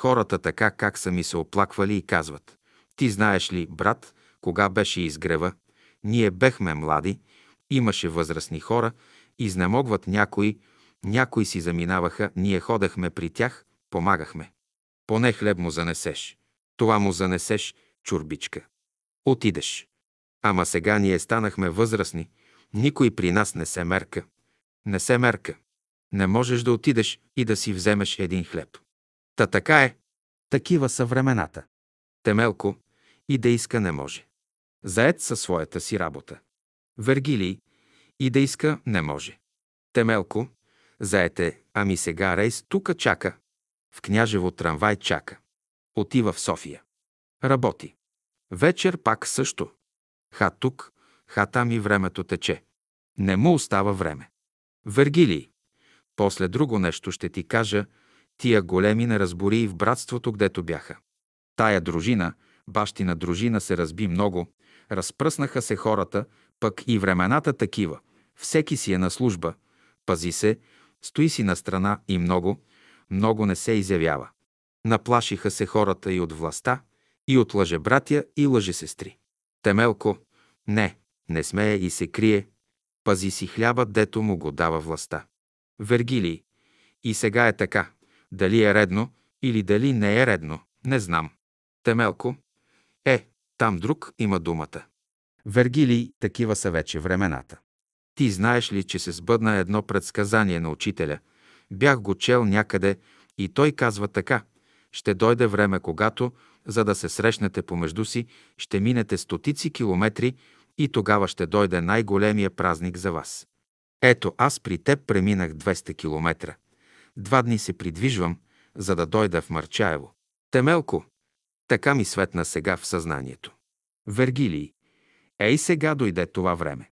хората така как са ми се оплаквали и казват. Ти знаеш ли, брат, кога беше изгрева, ние бехме млади, имаше възрастни хора, изнемогват някои, някои си заминаваха, ние ходехме при тях, помагахме. Поне хлеб му занесеш. Това му занесеш, чурбичка. Отидеш. Ама сега ние станахме възрастни, никой при нас не се мерка. Не се мерка. Не можеш да отидеш и да си вземеш един хлеб. Та така е. Такива са времената. Темелко и да иска не може. Заед със своята си работа. Вергилий и да иска не може. Темелко, заете, ами сега рейс тука чака. В княжево трамвай чака. Отива в София. Работи. Вечер пак също. Ха тук, ха там и времето тече. Не му остава време. Вергилий. После друго нещо ще ти кажа, тия големи неразбори и в братството, гдето бяха. Тая дружина, бащина дружина се разби много, разпръснаха се хората, пък и времената такива. Всеки си е на служба, пази се, стои си на страна и много, много не се изявява. Наплашиха се хората и от властта, и от лъжебратя и лъжесестри. Темелко, не, не смее и се крие, пази си хляба, дето му го дава властта. Вергилий, и сега е така, дали е редно или дали не е редно, не знам. Темелко, е, там друг има думата. Вергилий, такива са вече времената. Ти знаеш ли, че се сбъдна едно предсказание на учителя? Бях го чел някъде и той казва така. Ще дойде време, когато, за да се срещнете помежду си, ще минете стотици километри и тогава ще дойде най-големия празник за вас. Ето, аз при теб преминах 200 километра. Два дни се придвижвам, за да дойда в Марчаево. Темелко, така ми светна сега в съзнанието. Вергилий, ей сега дойде това време.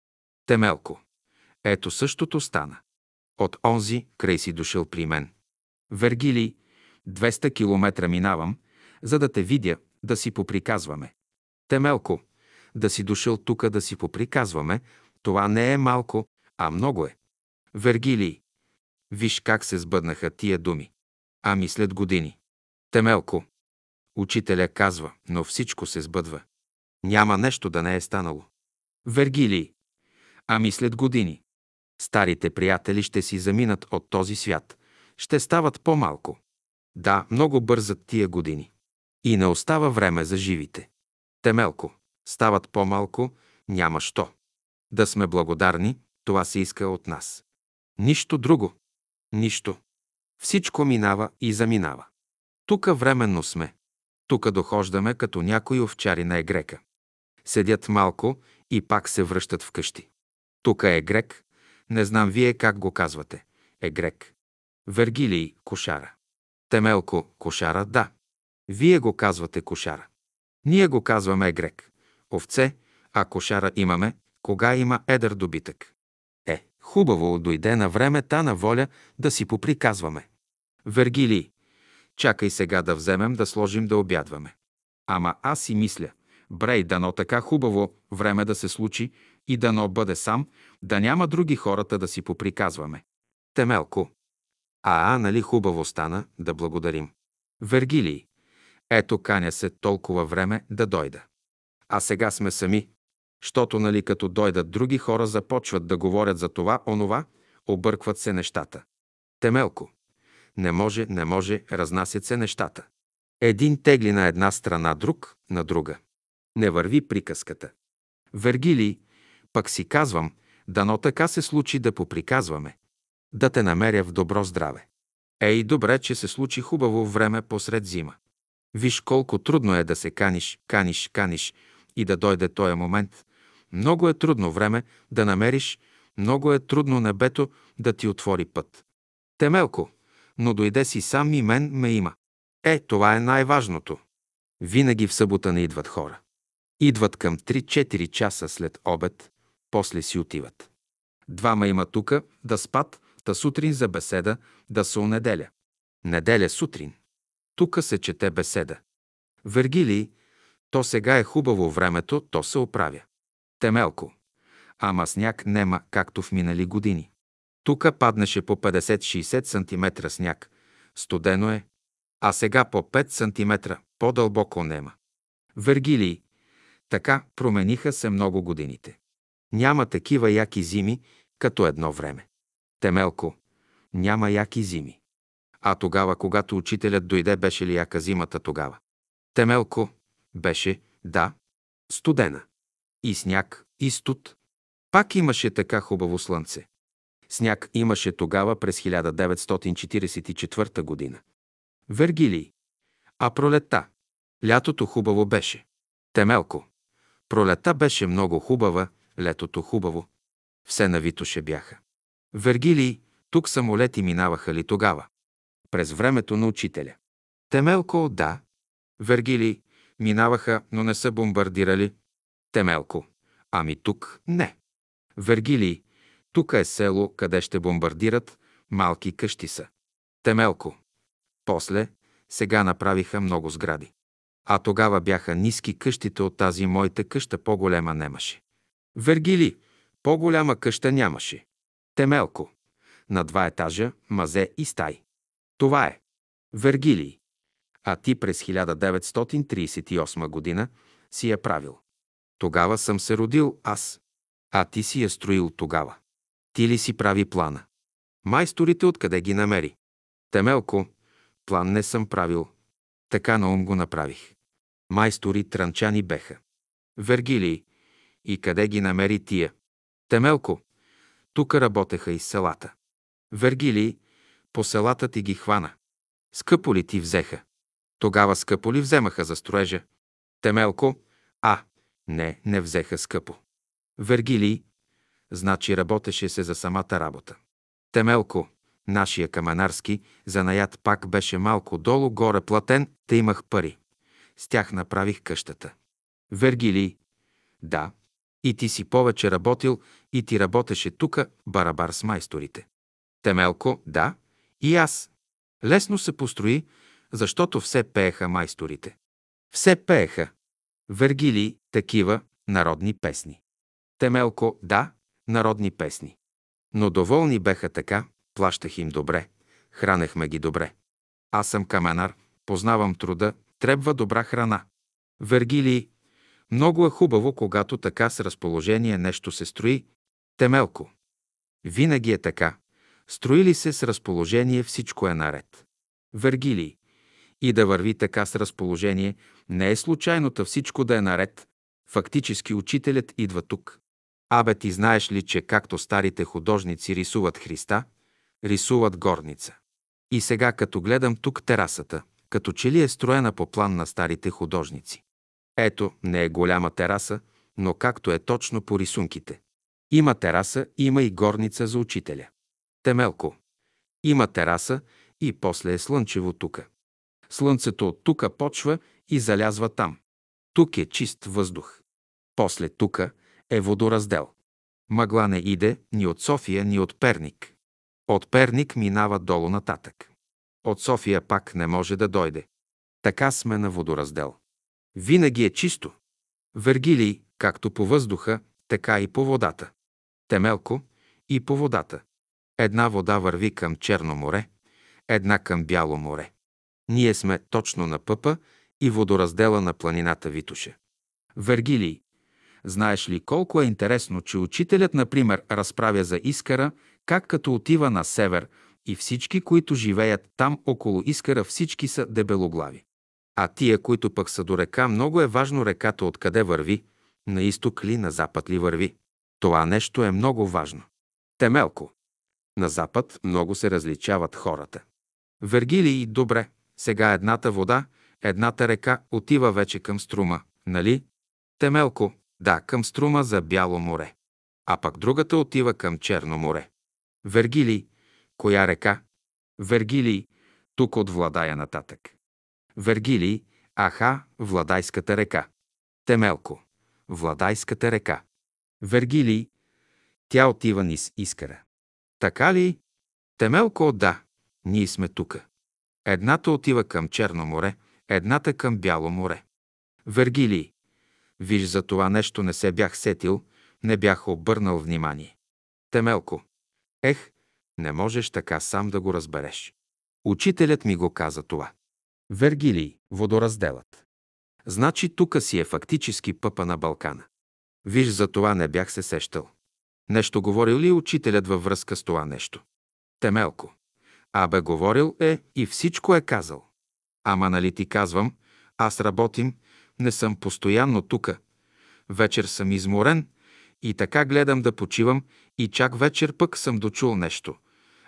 Темелко, ето същото стана. От онзи край си дошъл при мен. Вергилий, 200 километра минавам, за да те видя, да си поприказваме. Темелко, да си дошъл тука да си поприказваме, Това не е малко, а много е. Вергилий. Виж как се сбъднаха тия думи. Ами след години. Темелко. Учителя казва, но всичко се сбъдва. Няма нещо да не е станало. Вергилий. Ами след години. Старите приятели ще си заминат от този свят. Ще стават по-малко. Да, много бързат тия години. И не остава време за живите. Темелко. Стават по-малко, няма що. Да сме благодарни, това се иска от нас. Нищо друго. Нищо. Всичко минава и заминава. Тука временно сме. Тука дохождаме като някои овчари на егрека. Седят малко и пак се връщат вкъщи. Тука е грек. Не знам вие как го казвате. Е грек. Вергилий – кошара. Темелко – кошара, да. Вие го казвате кошара. Ние го казваме грек. Овце, а кошара имаме, кога има едър добитък. Хубаво дойде на време та на воля да си поприказваме. Вергилий, чакай сега да вземем да сложим да обядваме. Ама аз си мисля, брей, дано така хубаво време да се случи и дано бъде сам, да няма други хората да си поприказваме. Темелко. А, а, нали хубаво стана да благодарим. Вергилий. Ето каня се толкова време да дойда. А сега сме сами, Щото, нали, като дойдат други хора, започват да говорят за това, онова, объркват се нещата. Темелко. Не може, не може, разнасят се нещата. Един тегли на една страна, друг на друга. Не върви приказката. Вергилий, пък си казвам, дано така се случи да поприказваме. Да те намеря в добро здраве. Ей, добре, че се случи хубаво време посред зима. Виж колко трудно е да се каниш, каниш, каниш и да дойде този момент, много е трудно време да намериш, много е трудно небето да ти отвори път. Темелко, но дойде си сам и мен ме има. Е, това е най-важното. Винаги в събота не идват хора. Идват към 3-4 часа след обед, после си отиват. Двама има тука да спат, та сутрин за беседа, да се онеделя. Неделя сутрин. Тука се чете беседа. Вергилий, то сега е хубаво времето, то се оправя. Темелко. Ама сняг нема, както в минали години. Тука паднеше по 50-60 см сняг. Студено е. А сега по 5 см по-дълбоко нема. Вергилий. Така промениха се много годините. Няма такива яки зими, като едно време. Темелко. Няма яки зими. А тогава, когато учителят дойде, беше ли яка зимата тогава? Темелко. Беше, да, студена. И сняг, и студ. Пак имаше така хубаво слънце. Сняг имаше тогава през 1944 година. Вергилий. А пролета. Лятото хубаво беше. Темелко. Пролета беше много хубава, летото хубаво. Все на Витоше бяха. Вергилий, тук самолети минаваха ли тогава? През времето на учителя. Темелко, да. Вергилий, минаваха, но не са бомбардирали. Темелко. Ами тук не. Вергилий. Тук е село, къде ще бомбардират, малки къщи са. Темелко. После, сега направиха много сгради. А тогава бяха ниски къщите от тази моята къща, по-голема немаше. Вергили, по-голяма къща нямаше. Темелко. На два етажа, мазе и стай. Това е. Вергилий. А ти през 1938 година си я правил. Тогава съм се родил аз, а ти си я строил тогава. Ти ли си прави плана? Майсторите откъде ги намери? Темелко, план не съм правил. Така на ум го направих. Майстори транчани беха. Вергилий, и къде ги намери тия? Темелко, тук работеха из селата. Вергилий, по селата ти ги хвана. Скъпо ли ти взеха? Тогава скъпо ли вземаха за строежа? Темелко, а, не, не взеха скъпо. Вергилий, значи работеше се за самата работа. Темелко, нашия каменарски, занаят пак беше малко долу-горе платен, те имах пари. С тях направих къщата. Вергилий, да, и ти си повече работил и ти работеше тука барабар с майсторите. Темелко, да, и аз. Лесно се построи, защото все пееха майсторите. Все пееха. Вергилий такива народни песни. Темелко, да, народни песни. Но доволни беха така, плащах им добре, хранехме ги добре. Аз съм каменар, познавам труда, трябва добра храна. Вергилий, много е хубаво, когато така с разположение нещо се строи. Темелко. Винаги е така. Строили се с разположение, всичко е наред. Вергилий. И да върви така с разположение, не е случайното всичко да е наред. Фактически учителят идва тук. Абе, ти знаеш ли, че както старите художници рисуват Христа, рисуват горница. И сега, като гледам тук терасата, като че ли е строена по план на старите художници. Ето, не е голяма тераса, но както е точно по рисунките. Има тераса, има и горница за учителя. Темелко. Има тераса и после е слънчево тука. Слънцето от тука почва и залязва там. Тук е чист въздух. После тука е водораздел. Мъгла не иде ни от София, ни от Перник. От Перник минава долу нататък. От София пак не може да дойде. Така сме на водораздел. Винаги е чисто. Вергилий, както по въздуха, така и по водата. Темелко и по водата. Една вода върви към Черно море, една към Бяло море. Ние сме точно на пъпа и водораздела на планината Витуша. Вергилий, знаеш ли колко е интересно, че учителят, например, разправя за Искара, как като отива на север и всички, които живеят там около Искара, всички са дебелоглави. А тия, които пък са до река, много е важно реката откъде върви, на изток ли, на запад ли върви. Това нещо е много важно. Темелко. На запад много се различават хората. Вергилий, добре, сега едната вода, едната река отива вече към струма, нали? Темелко, да, към струма за Бяло море. А пък другата отива към Черно море. Вергилий, коя река? Вергилий, тук от Владая нататък. Вергилий, аха, Владайската река. Темелко, Владайската река. Вергилий, тя отива низ Искара. Така ли? Темелко, да, ние сме тука. Едната отива към Черно море, едната към Бяло море. Вергилий, виж за това нещо не се бях сетил, не бях обърнал внимание. Темелко, ех, не можеш така сам да го разбереш. Учителят ми го каза това. Вергилий, водоразделът. Значи тука си е фактически пъпа на Балкана. Виж, за това не бях се сещал. Нещо говорил ли учителят във връзка с това нещо? Темелко. Абе, говорил е и всичко е казал. Ама нали ти казвам, аз работим, не съм постоянно тука. Вечер съм изморен и така гледам да почивам и чак вечер пък съм дочул нещо.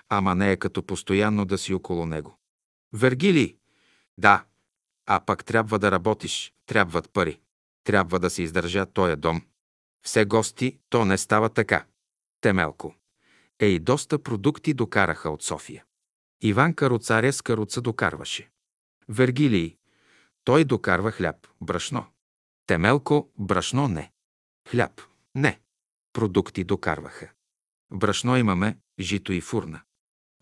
Ама не е като постоянно да си около него. Вергили, да, а пък трябва да работиш, трябват пари. Трябва да се издържа тоя дом. Все гости, то не става така. Темелко. Е и доста продукти докараха от София. Иван Каруцаря с каруца докарваше. Вергилий. Той докарва хляб, брашно. Темелко, брашно не. Хляб, не. Продукти докарваха. Брашно имаме, жито и фурна.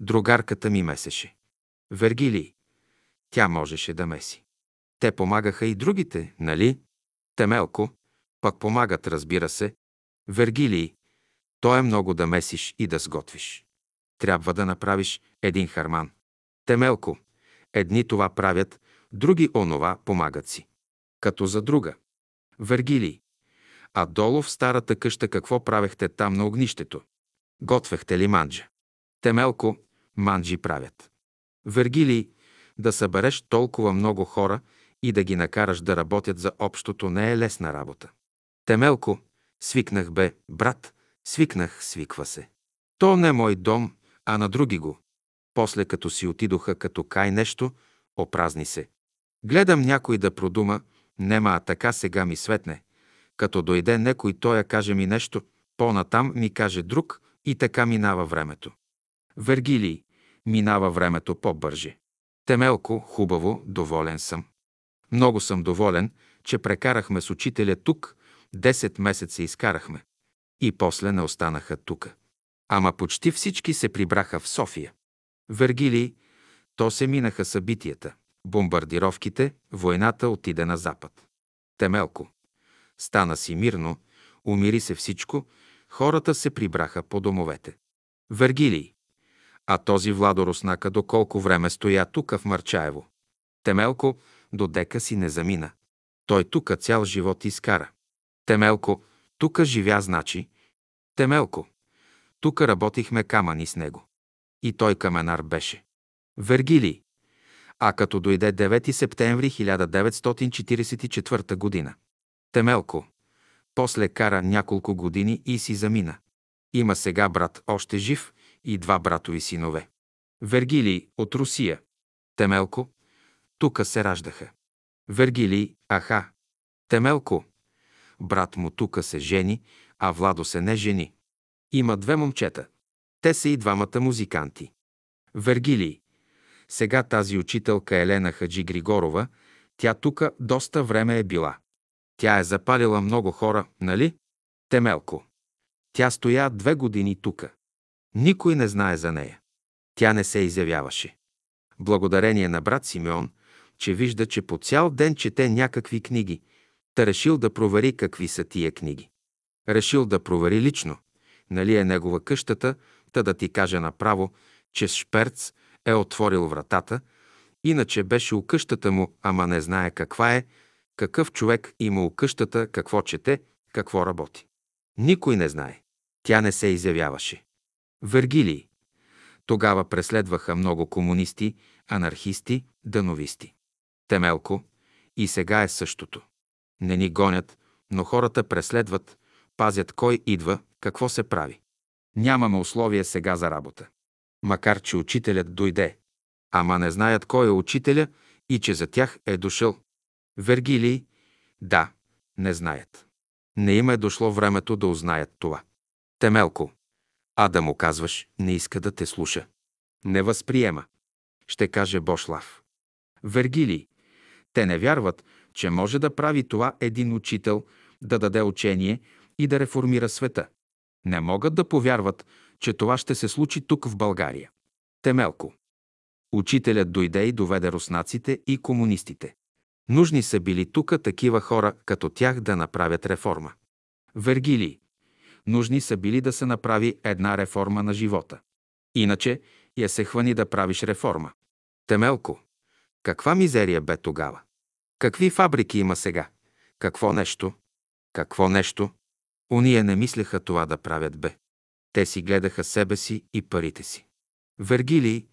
Другарката ми месеше. Вергилий. Тя можеше да меси. Те помагаха и другите, нали? Темелко, пък помагат, разбира се. Вергилий, то е много да месиш и да сготвиш. Трябва да направиш един харман. Темелко, едни това правят, други онова помагат си. Като за друга. Вергилий, а долу в старата къща какво правехте там на огнището? Готвехте ли манджа? Темелко, манджи правят. Вергилий, да събереш толкова много хора и да ги накараш да работят за общото не е лесна работа. Темелко, свикнах бе, брат, свикнах, свиква се. То не е мой дом, а на други го. После като си отидоха като кай нещо, опразни се. Гледам някой да продума, нема, а така сега ми светне. Като дойде некой, той я каже ми нещо, по-натам ми каже друг и така минава времето. Вергилий, минава времето по-бърже. Темелко, хубаво, доволен съм. Много съм доволен, че прекарахме с учителя тук, 10 месеца изкарахме. И после не останаха тук. Ама почти всички се прибраха в София. Вергилий, то се минаха събитията. Бомбардировките, войната отиде на запад. Темелко. Стана си мирно, умири се всичко, хората се прибраха по домовете. Вергилий. А този Владо Руснака до колко време стоя тука в Марчаево? Темелко до дека си не замина. Той тука цял живот изкара. Темелко, тука живя, значи. Темелко, тука работихме камъни с него. И той каменар беше. Вергилий. А като дойде 9 септември 1944 година. Темелко. После кара няколко години и си замина. Има сега брат още жив и два братови синове. Вергилий от Русия. Темелко. Тука се раждаха. Вергилий, аха. Темелко. Брат му тука се жени, а Владо се не жени. Има две момчета. Те са и двамата музиканти. Вергилий. Сега тази учителка Елена Хаджи Григорова, тя тука доста време е била. Тя е запалила много хора, нали? Темелко. Тя стоя две години тука. Никой не знае за нея. Тя не се изявяваше. Благодарение на брат Симеон, че вижда, че по цял ден чете някакви книги, та решил да провери какви са тия книги. Решил да провери лично, нали е негова къщата, та да ти каже направо, че с шперц е отворил вратата, иначе беше у къщата му, ама не знае каква е, какъв човек има у къщата, какво чете, какво работи. Никой не знае. Тя не се изявяваше. Вергилий. Тогава преследваха много комунисти, анархисти, дановисти. Темелко. И сега е същото. Не ни гонят, но хората преследват, пазят кой идва, какво се прави. Нямаме условия сега за работа. Макар, че учителят дойде. Ама не знаят кой е учителя и че за тях е дошъл. Вергилий? Да, не знаят. Не им е дошло времето да узнаят това. Темелко. А да му казваш, не иска да те слуша. Не възприема. Ще каже Бошлав. Вергилий. Те не вярват, че може да прави това един учител, да даде учение и да реформира света. Не могат да повярват, че това ще се случи тук в България. Темелко. Учителят дойде и доведе руснаците и комунистите. Нужни са били тук такива хора, като тях да направят реформа. Вергилий. Нужни са били да се направи една реформа на живота. Иначе я се хвани да правиш реформа. Темелко. Каква мизерия бе тогава? Какви фабрики има сега? Какво нещо? Какво нещо? Уния не мислеха това да правят бе. Те си гледаха себе си и парите си. Вергилий,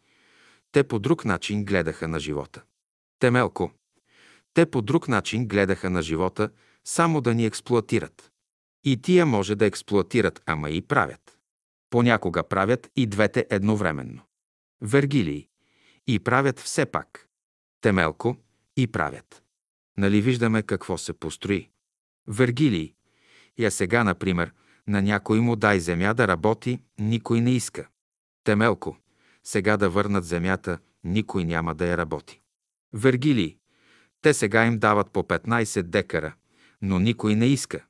те по друг начин гледаха на живота. Темелко, те по друг начин гледаха на живота, само да ни експлуатират. И тия може да експлуатират, ама и правят. Понякога правят и двете едновременно. Вергилий. И правят все пак. Темелко. И правят. Нали виждаме какво се построи? Вергилий. Я сега, например, на някой му дай земя да работи, никой не иска. Темелко. Сега да върнат земята, никой няма да я работи. Вергилий. Те сега им дават по 15 декара, но никой не иска.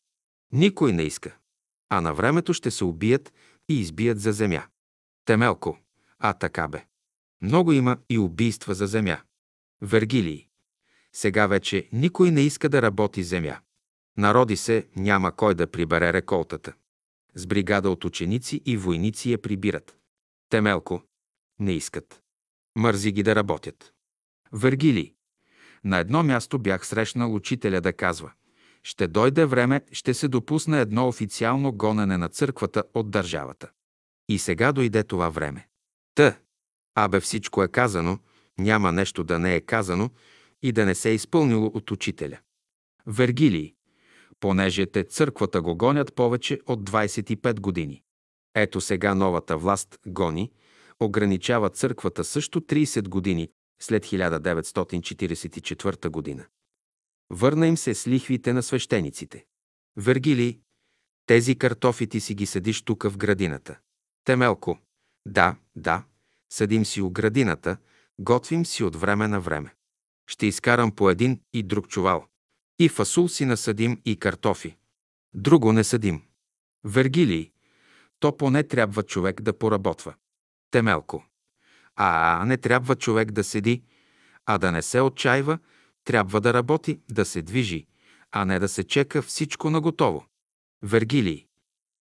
Никой не иска. А на времето ще се убият и избият за земя. Темелко. А така бе. Много има и убийства за земя. Вергилий. Сега вече никой не иска да работи земя. Народи се, няма кой да прибере реколтата. С бригада от ученици и войници я прибират. Темелко. Не искат. Мързи ги да работят. Вергилий. На едно място бях срещнал учителя да казва ще дойде време, ще се допусне едно официално гонене на църквата от държавата. И сега дойде това време. Та, абе всичко е казано, няма нещо да не е казано и да не се е изпълнило от учителя. Вергилий, понеже те църквата го гонят повече от 25 години. Ето сега новата власт гони, ограничава църквата също 30 години след 1944 година. Върна им се с лихвите на свещениците. Вергилий, тези картофи ти си ги съдиш тука в градината. Темелко, да, да, съдим си у градината, готвим си от време на време. Ще изкарам по един и друг чувал. И фасул си насъдим и картофи. Друго не съдим. Вергилий, то поне трябва човек да поработва. Темелко, а не трябва човек да седи, а да не се отчаива, трябва да работи, да се движи, а не да се чека всичко наготово. Вергилий.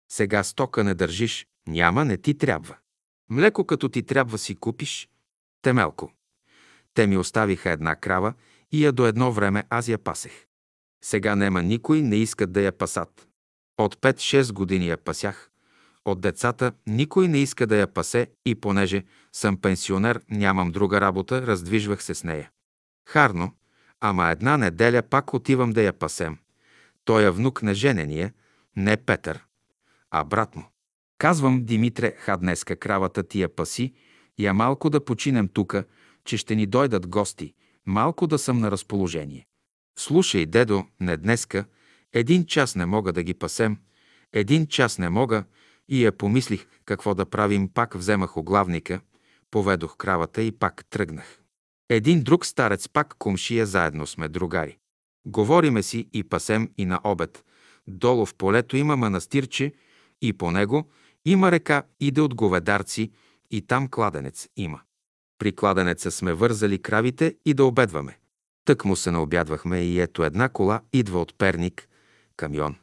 Сега стока не държиш, няма, не ти трябва. Млеко като ти трябва си купиш. Темелко. Те ми оставиха една крава и я до едно време аз я пасех. Сега нема никой, не искат да я пасат. От 5-6 години я пасях. От децата никой не иска да я пасе и понеже съм пенсионер, нямам друга работа, раздвижвах се с нея. Харно, ама една неделя пак отивам да я пасем. Той е внук на женения, не Петър, а брат му. Казвам, Димитре, ха днеска кравата ти я паси, я малко да починем тука, че ще ни дойдат гости, малко да съм на разположение. Слушай, дедо, не днеска, един час не мога да ги пасем, един час не мога, и я помислих какво да правим, пак вземах оглавника, поведох кравата и пак тръгнах. Един друг старец пак комшия, заедно сме другари. Говориме си и пасем и на обед. Долу в полето има манастирче и по него има река, иде от говедарци и там кладенец има. При кладенеца сме вързали кравите и да обедваме. Тък му се наобядвахме и ето една кола идва от Перник, камион.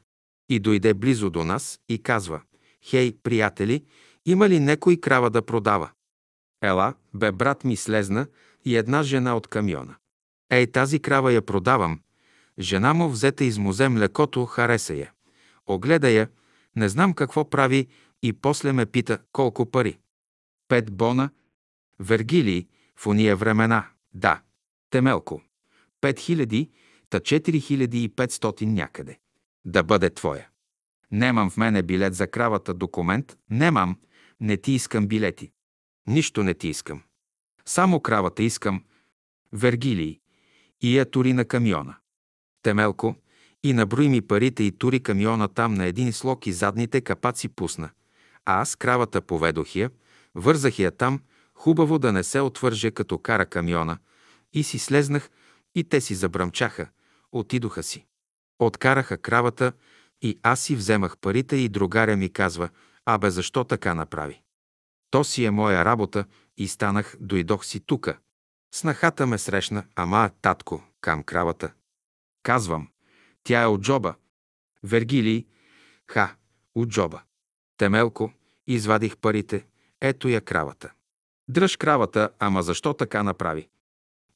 И дойде близо до нас и казва, «Хей, приятели, има ли некой крава да продава?» Ела, бе брат ми слезна и една жена от камиона. Ей, тази крава я продавам. Жена му взета из музе млекото, хареса я. Огледа я, не знам какво прави и после ме пита колко пари. Пет бона. Вергилий, в уния времена, да. Темелко. Пет хиляди, та четири хиляди и петстотин някъде. Да бъде твоя. Немам в мене билет за кравата, документ. Немам. Не ти искам билети. Нищо не ти искам. Само кравата искам. Вергилий. И я тури на камиона. Темелко. И наброи ми парите и тури камиона там на един слог и задните капаци пусна. А аз кравата поведох я, вързах я там, хубаво да не се отвърже като кара камиона, и си слезнах, и те си забръмчаха, отидоха си. Откараха кравата и аз си вземах парите и другаря ми казва, абе защо така направи? То си е моя работа и станах, дойдох си тука. Снахата ме срещна, ама татко, кам кравата. Казвам, тя е от джоба. Вергилий, ха, от джоба. Темелко, извадих парите, ето я кравата. Дръж кравата, ама защо така направи?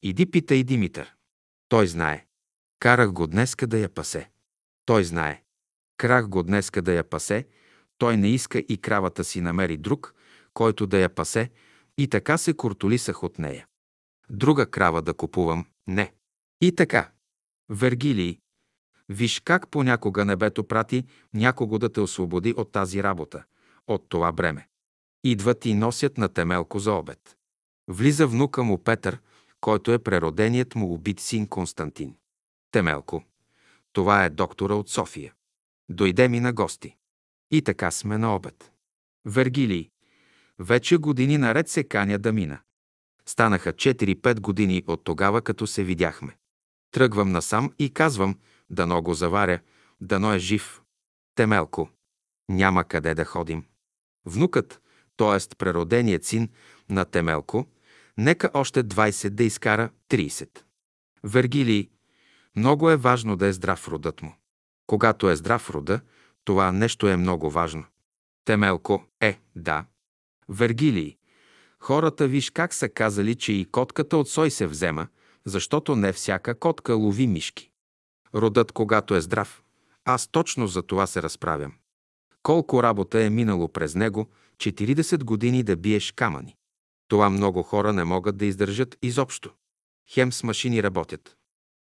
Иди питай Димитър. Той знае. Карах го днеска да я пасе. Той знае. Крах го днеска да я пасе, той не иска и кравата си намери друг, който да я пасе, и така се куртолисах от нея. Друга крава да купувам? Не. И така. Вергилий, виж как понякога небето прати някого да те освободи от тази работа, от това бреме. Идват и носят на темелко за обед. Влиза внука му Петър, който е прероденият му убит син Константин. Темелко. Това е доктора от София. Дойде ми на гости. И така сме на обед. Вергилий. Вече години наред се каня да мина. Станаха 4-5 години от тогава, като се видяхме. Тръгвам насам и казвам, дано го заваря, дано е жив. Темелко. Няма къде да ходим. Внукът, т.е. прероденият син на Темелко, нека още 20 да изкара 30. Вергилий. Много е важно да е здрав родът му. Когато е здрав рода, това нещо е много важно. Темелко е, да. Вергилий. Хората виж как са казали, че и котката от сой се взема, защото не всяка котка лови мишки. Родът, когато е здрав, аз точно за това се разправям. Колко работа е минало през него, 40 години да биеш камъни. Това много хора не могат да издържат изобщо. Хем с машини работят.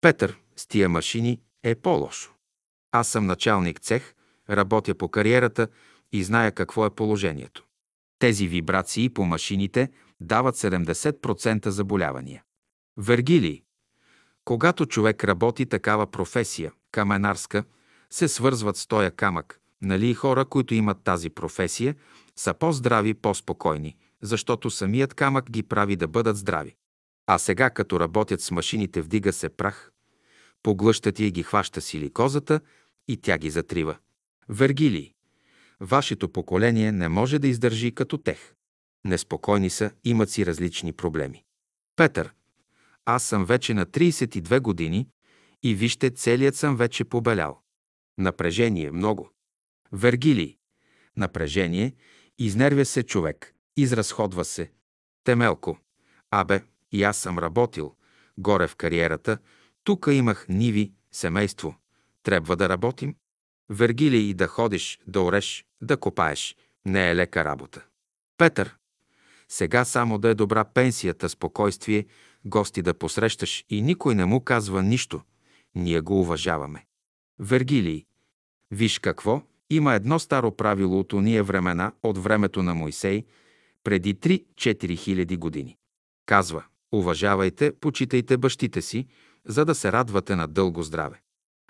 Петър с тия машини е по-лошо. Аз съм началник цех, работя по кариерата и зная какво е положението. Тези вибрации по машините дават 70% заболявания. Вергилий. Когато човек работи такава професия, каменарска, се свързват с тоя камък. Нали и хора, които имат тази професия, са по-здрави, по-спокойни, защото самият камък ги прави да бъдат здрави. А сега, като работят с машините, вдига се прах, поглъщат и ги хваща силикозата и тя ги затрива. Вергилий. Вашето поколение не може да издържи като тех. Неспокойни са, имат си различни проблеми. Петър. Аз съм вече на 32 години и вижте, целият съм вече побелял. Напрежение много. Вергилий. Напрежение, изнервя се човек, изразходва се. Темелко. Абе, и аз съм работил. Горе в кариерата. Тук имах ниви, семейство. Трябва да работим. Вергилий да ходиш, да ореш, да копаеш. Не е лека работа. Петър. Сега само да е добра пенсията, спокойствие, гости да посрещаш и никой не му казва нищо. Ние го уважаваме. Вергилий. Виж какво, има едно старо правило от уния времена, от времето на Мойсей, преди 3-4 хиляди години. Казва, уважавайте, почитайте бащите си, за да се радвате на дълго здраве.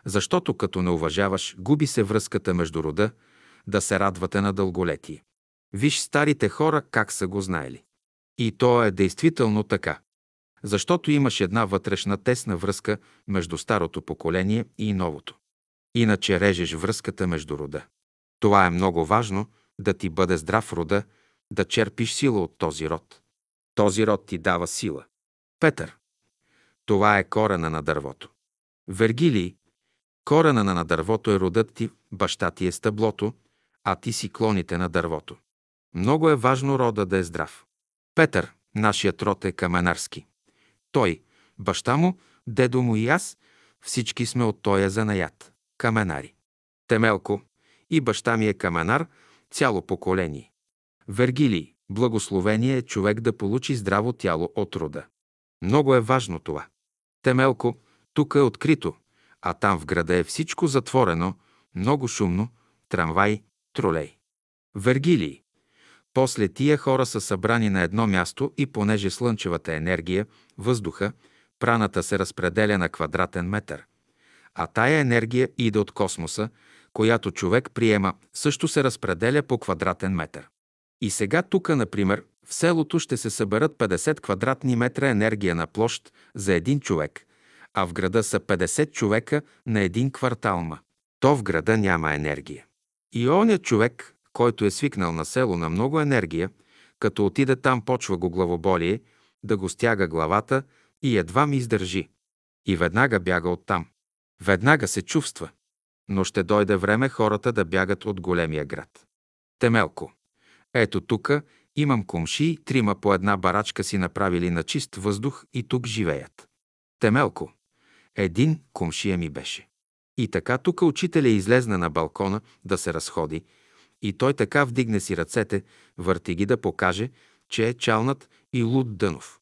Защото като не уважаваш, губи се връзката между рода, да се радвате на дълголетие. Виж старите хора как са го знаели. И то е действително така. Защото имаш една вътрешна тесна връзка между старото поколение и новото. Иначе режеш връзката между рода. Това е много важно, да ти бъде здрав рода, да черпиш сила от този род. Този род ти дава сила. Петър. Това е корена на дървото. Вергилий. Корена на дървото е родът ти, баща ти е стъблото, а ти си клоните на дървото. Много е важно рода да е здрав. Петър, нашият род е каменарски. Той, баща му, дедо му и аз, всички сме от тоя занаят. Каменари. Темелко, и баща ми е каменар, цяло поколение. Вергилий, благословение е човек да получи здраво тяло от рода. Много е важно това. Темелко, тук е открито, а там в града е всичко затворено, много шумно, трамвай, тролей. Вергилий. После тия хора са събрани на едно място и понеже слънчевата енергия, въздуха, праната се разпределя на квадратен метър, а тая енергия иде от космоса, която човек приема, също се разпределя по квадратен метър. И сега тук, например, в селото ще се съберат 50 квадратни метра енергия на площ за един човек, а в града са 50 човека на един кварталма. То в града няма енергия. И оня човек, който е свикнал на село на много енергия, като отиде там почва го главоболие, да го стяга главата и едва ми издържи. И веднага бяга оттам. Веднага се чувства. Но ще дойде време хората да бягат от големия град. Темелко. Ето тука имам комши, трима по една барачка си направили на чист въздух и тук живеят. Темелко. Един комшия ми беше. И така тук учителя излезна на балкона да се разходи и той така вдигне си ръцете, върти ги да покаже, че е чалнат и луд Дънов.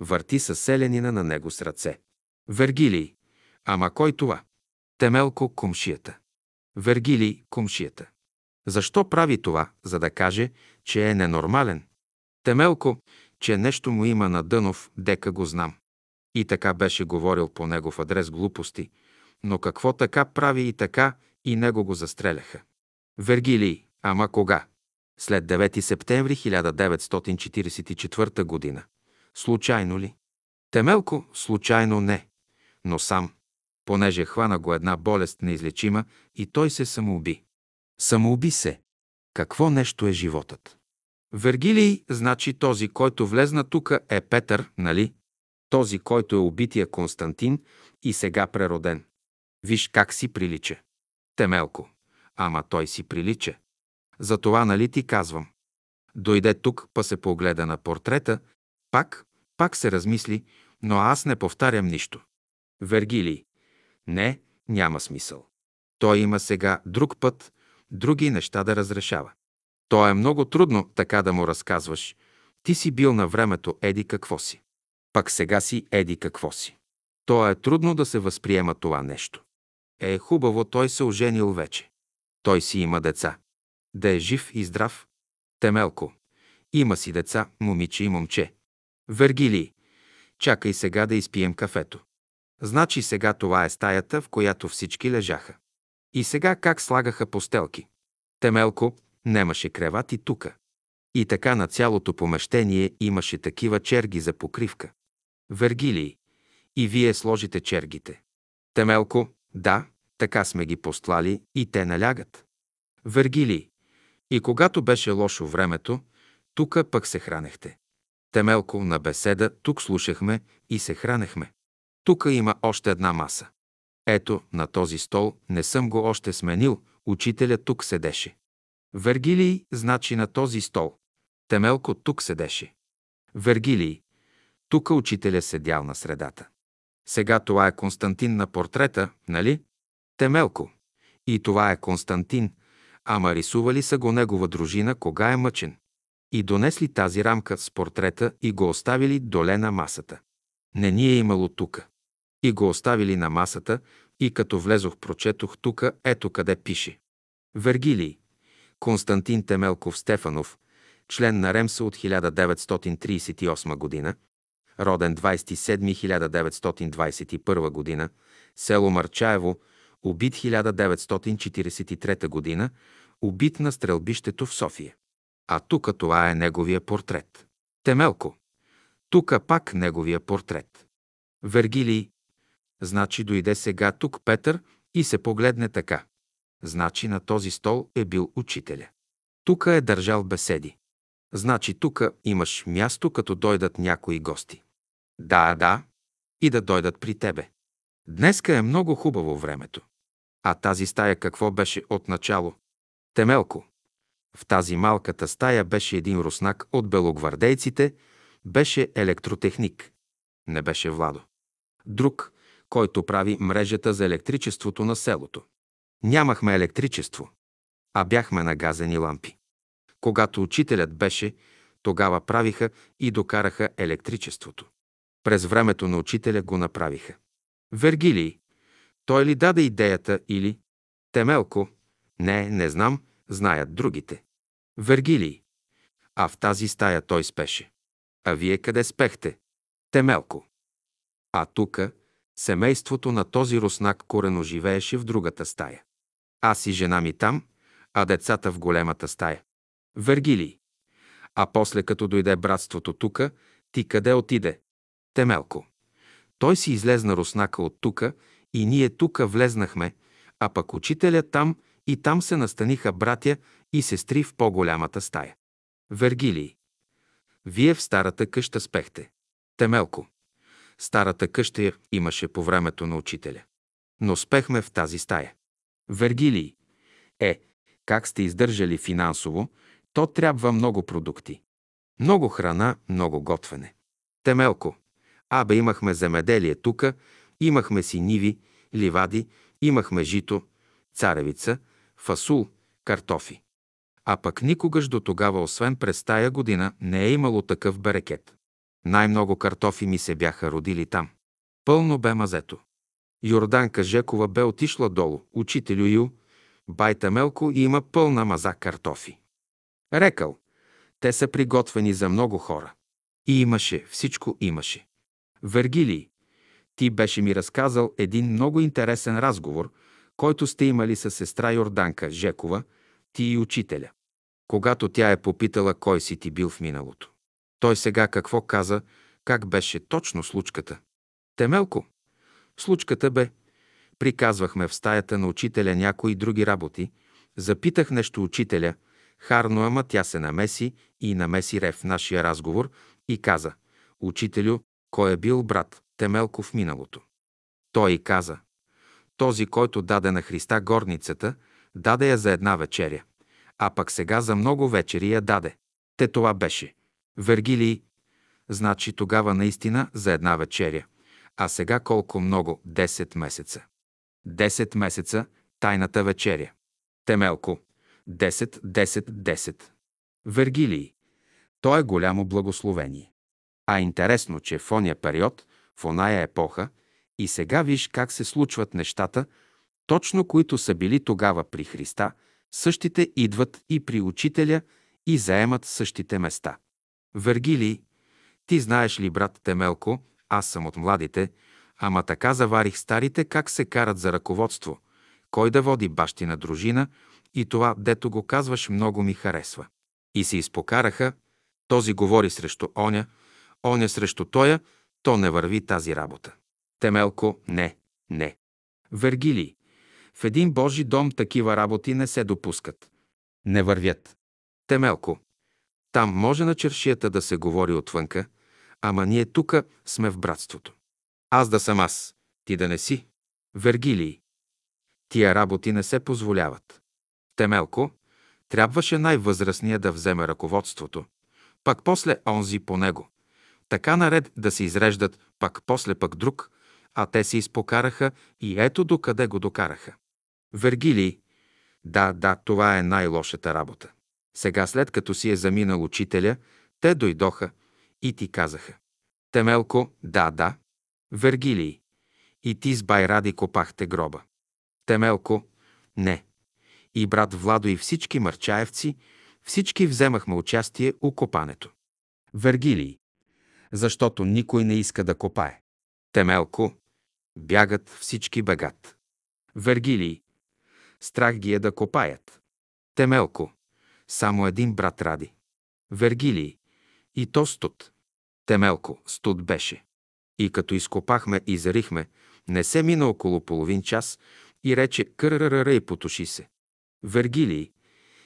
Върти със селянина на него с ръце. Вергилий. Ама кой това? Темелко комшията. Вергилий комшията. Защо прави това? За да каже, че е ненормален. Темелко, че нещо му има на Дънов, дека го знам. И така беше говорил по негов адрес глупости, но какво така прави и така, и него го застреляха. Вергилий, ама кога? След 9 септември 1944 година. Случайно ли? Темелко, случайно не, но сам, понеже хвана го една болест неизлечима и той се самоуби. Самоуби се. Какво нещо е животът? Вергилий значи този, който влезна тука е Петър, нали? Този, който е убития Константин и сега прероден. Виж как си прилича. Темелко. Ама той си прилича. Затова нали ти казвам. Дойде тук, па се погледа на портрета, пак, пак се размисли, но аз не повтарям нищо. Вергилий. Не, няма смисъл. Той има сега друг път, други неща да разрешава. То е много трудно така да му разказваш. Ти си бил на времето еди какво си. Пак сега си еди какво си. То е трудно да се възприема това нещо. Е хубаво, той се оженил вече. Той си има деца. Да е жив и здрав. Темелко. Има си деца, момиче и момче. Вергилий. Чакай сега да изпием кафето. Значи сега това е стаята, в която всички лежаха. И сега как слагаха постелки. Темелко, немаше кревати тука. И така на цялото помещение имаше такива черги за покривка. Вергилий, и вие сложите чергите. Темелко, да, така сме ги постлали и те налягат. Вергилий, и когато беше лошо времето, тука пък се хранехте. Темелко на беседа, тук слушахме и се хранехме. Тука има още една маса. Ето, на този стол не съм го още сменил, учителя тук седеше. Вергилий значи на този стол. Темелко тук седеше. Вергилий. Тука учителя седял на средата. Сега това е Константин на портрета, нали? Темелко. И това е Константин, ама рисували са го негова дружина, кога е мъчен. И донесли тази рамка с портрета и го оставили доле на масата. Не ни е имало тука. И го оставили на масата и като влезох, прочетох тука, ето къде пише. Вергилий. Константин Темелков Стефанов, член на Ремса от 1938 година, роден 27 година, село Марчаево, убит 1943 година, убит на стрелбището в София. А тук това е неговия портрет. Темелко. Тука пак неговия портрет. Вергилий. Значи дойде сега тук Петър и се погледне така. Значи на този стол е бил учителя. Тука е държал беседи. Значи тука имаш място, като дойдат някои гости. Да, да, и да дойдат при тебе. Днеска е много хубаво времето. А тази стая какво беше от начало? Темелко. В тази малката стая беше един руснак от белогвардейците, беше електротехник. Не беше Владо. Друг, който прави мрежата за електричеството на селото. Нямахме електричество, а бяхме на газени лампи. Когато учителят беше, тогава правиха и докараха електричеството. През времето на учителя го направиха. Вергилий. Той ли даде идеята или... Темелко. Не, не знам, знаят другите. Вергилий. А в тази стая той спеше. А вие къде спехте? Темелко. А тука семейството на този руснак корено живееше в другата стая. Аз и жена ми там, а децата в големата стая. Вергилий. А после като дойде братството тука, ти къде отиде? Темелко. Той си излезна руснака от тука и ние тука влезнахме, а пък учителя там и там се настаниха братя и сестри в по-голямата стая. Вергилий. Вие в старата къща спехте. Темелко. Старата къща имаше по времето на учителя. Но спехме в тази стая. Вергилий. Е, как сте издържали финансово, то трябва много продукти. Много храна, много готвене. Темелко. Абе имахме земеделие тука, имахме си ниви, ливади, имахме жито, царевица, фасул, картофи. А пък никогаш до тогава, освен през тая година, не е имало такъв берекет. Най-много картофи ми се бяха родили там. Пълно бе мазето. Йорданка Жекова бе отишла долу. Учителю Ю, байта Мелко и има пълна маза картофи. Рекал, те са приготвени за много хора. И имаше, всичко имаше. Вергилий, ти беше ми разказал един много интересен разговор, който сте имали с сестра Йорданка Жекова, ти и учителя. Когато тя е попитала кой си ти бил в миналото. Той сега какво каза, как беше точно случката. Темелко, случката бе, приказвахме в стаята на учителя някои други работи, запитах нещо учителя, харно, ама тя се намеси и намеси Рев в нашия разговор и каза, учителю, кой е бил брат Темелко в миналото. Той и каза, този, който даде на Христа горницата, даде я за една вечеря, а пък сега за много вечери я даде. Те това беше. Вергилий, значи тогава наистина за една вечеря, а сега колко много? 10 месеца. 10 месеца тайната вечеря. Темелко. 10, 10, 10. Вергилий. То е голямо благословение. А интересно, че в ония период, в оная епоха, и сега виж как се случват нещата, точно които са били тогава при Христа, същите идват и при учителя и заемат същите места. Вергилий, ти знаеш ли, брат Темелко, аз съм от младите, ама така заварих старите как се карат за ръководство, кой да води бащина дружина и това, дето го казваш, много ми харесва. И се изпокараха, този говори срещу оня, оня срещу тоя, то не върви тази работа. Темелко, не, не. Вергилий, в един Божи дом такива работи не се допускат. Не вървят. Темелко, там може на чершията да се говори отвънка, ама ние тука сме в братството. Аз да съм аз, ти да не си. Вергилий. Тия работи не се позволяват. Темелко, Трябваше най-възрастния да вземе ръководството, пак после онзи по него. Така наред да се изреждат, пак после пък друг, а те се изпокараха и ето докъде го докараха. Вергилий, да, да, това е най-лошата работа. Сега, след като си е заминал учителя, те дойдоха и ти казаха. Темелко, да, да. Вергилий, и ти с Байради копахте гроба. Темелко, не. И брат Владо и всички мърчаевци, всички вземахме участие у копането. Вергилий, защото никой не иска да копае. Темелко, бягат, всички бегат. Вергилий, страх ги е да копаят. Темелко, само един брат ради. Вергилий, и то студ. Темелко, студ беше. И като изкопахме и зарихме, не се мина около половин час и рече къррррр и потуши се. Вергилий,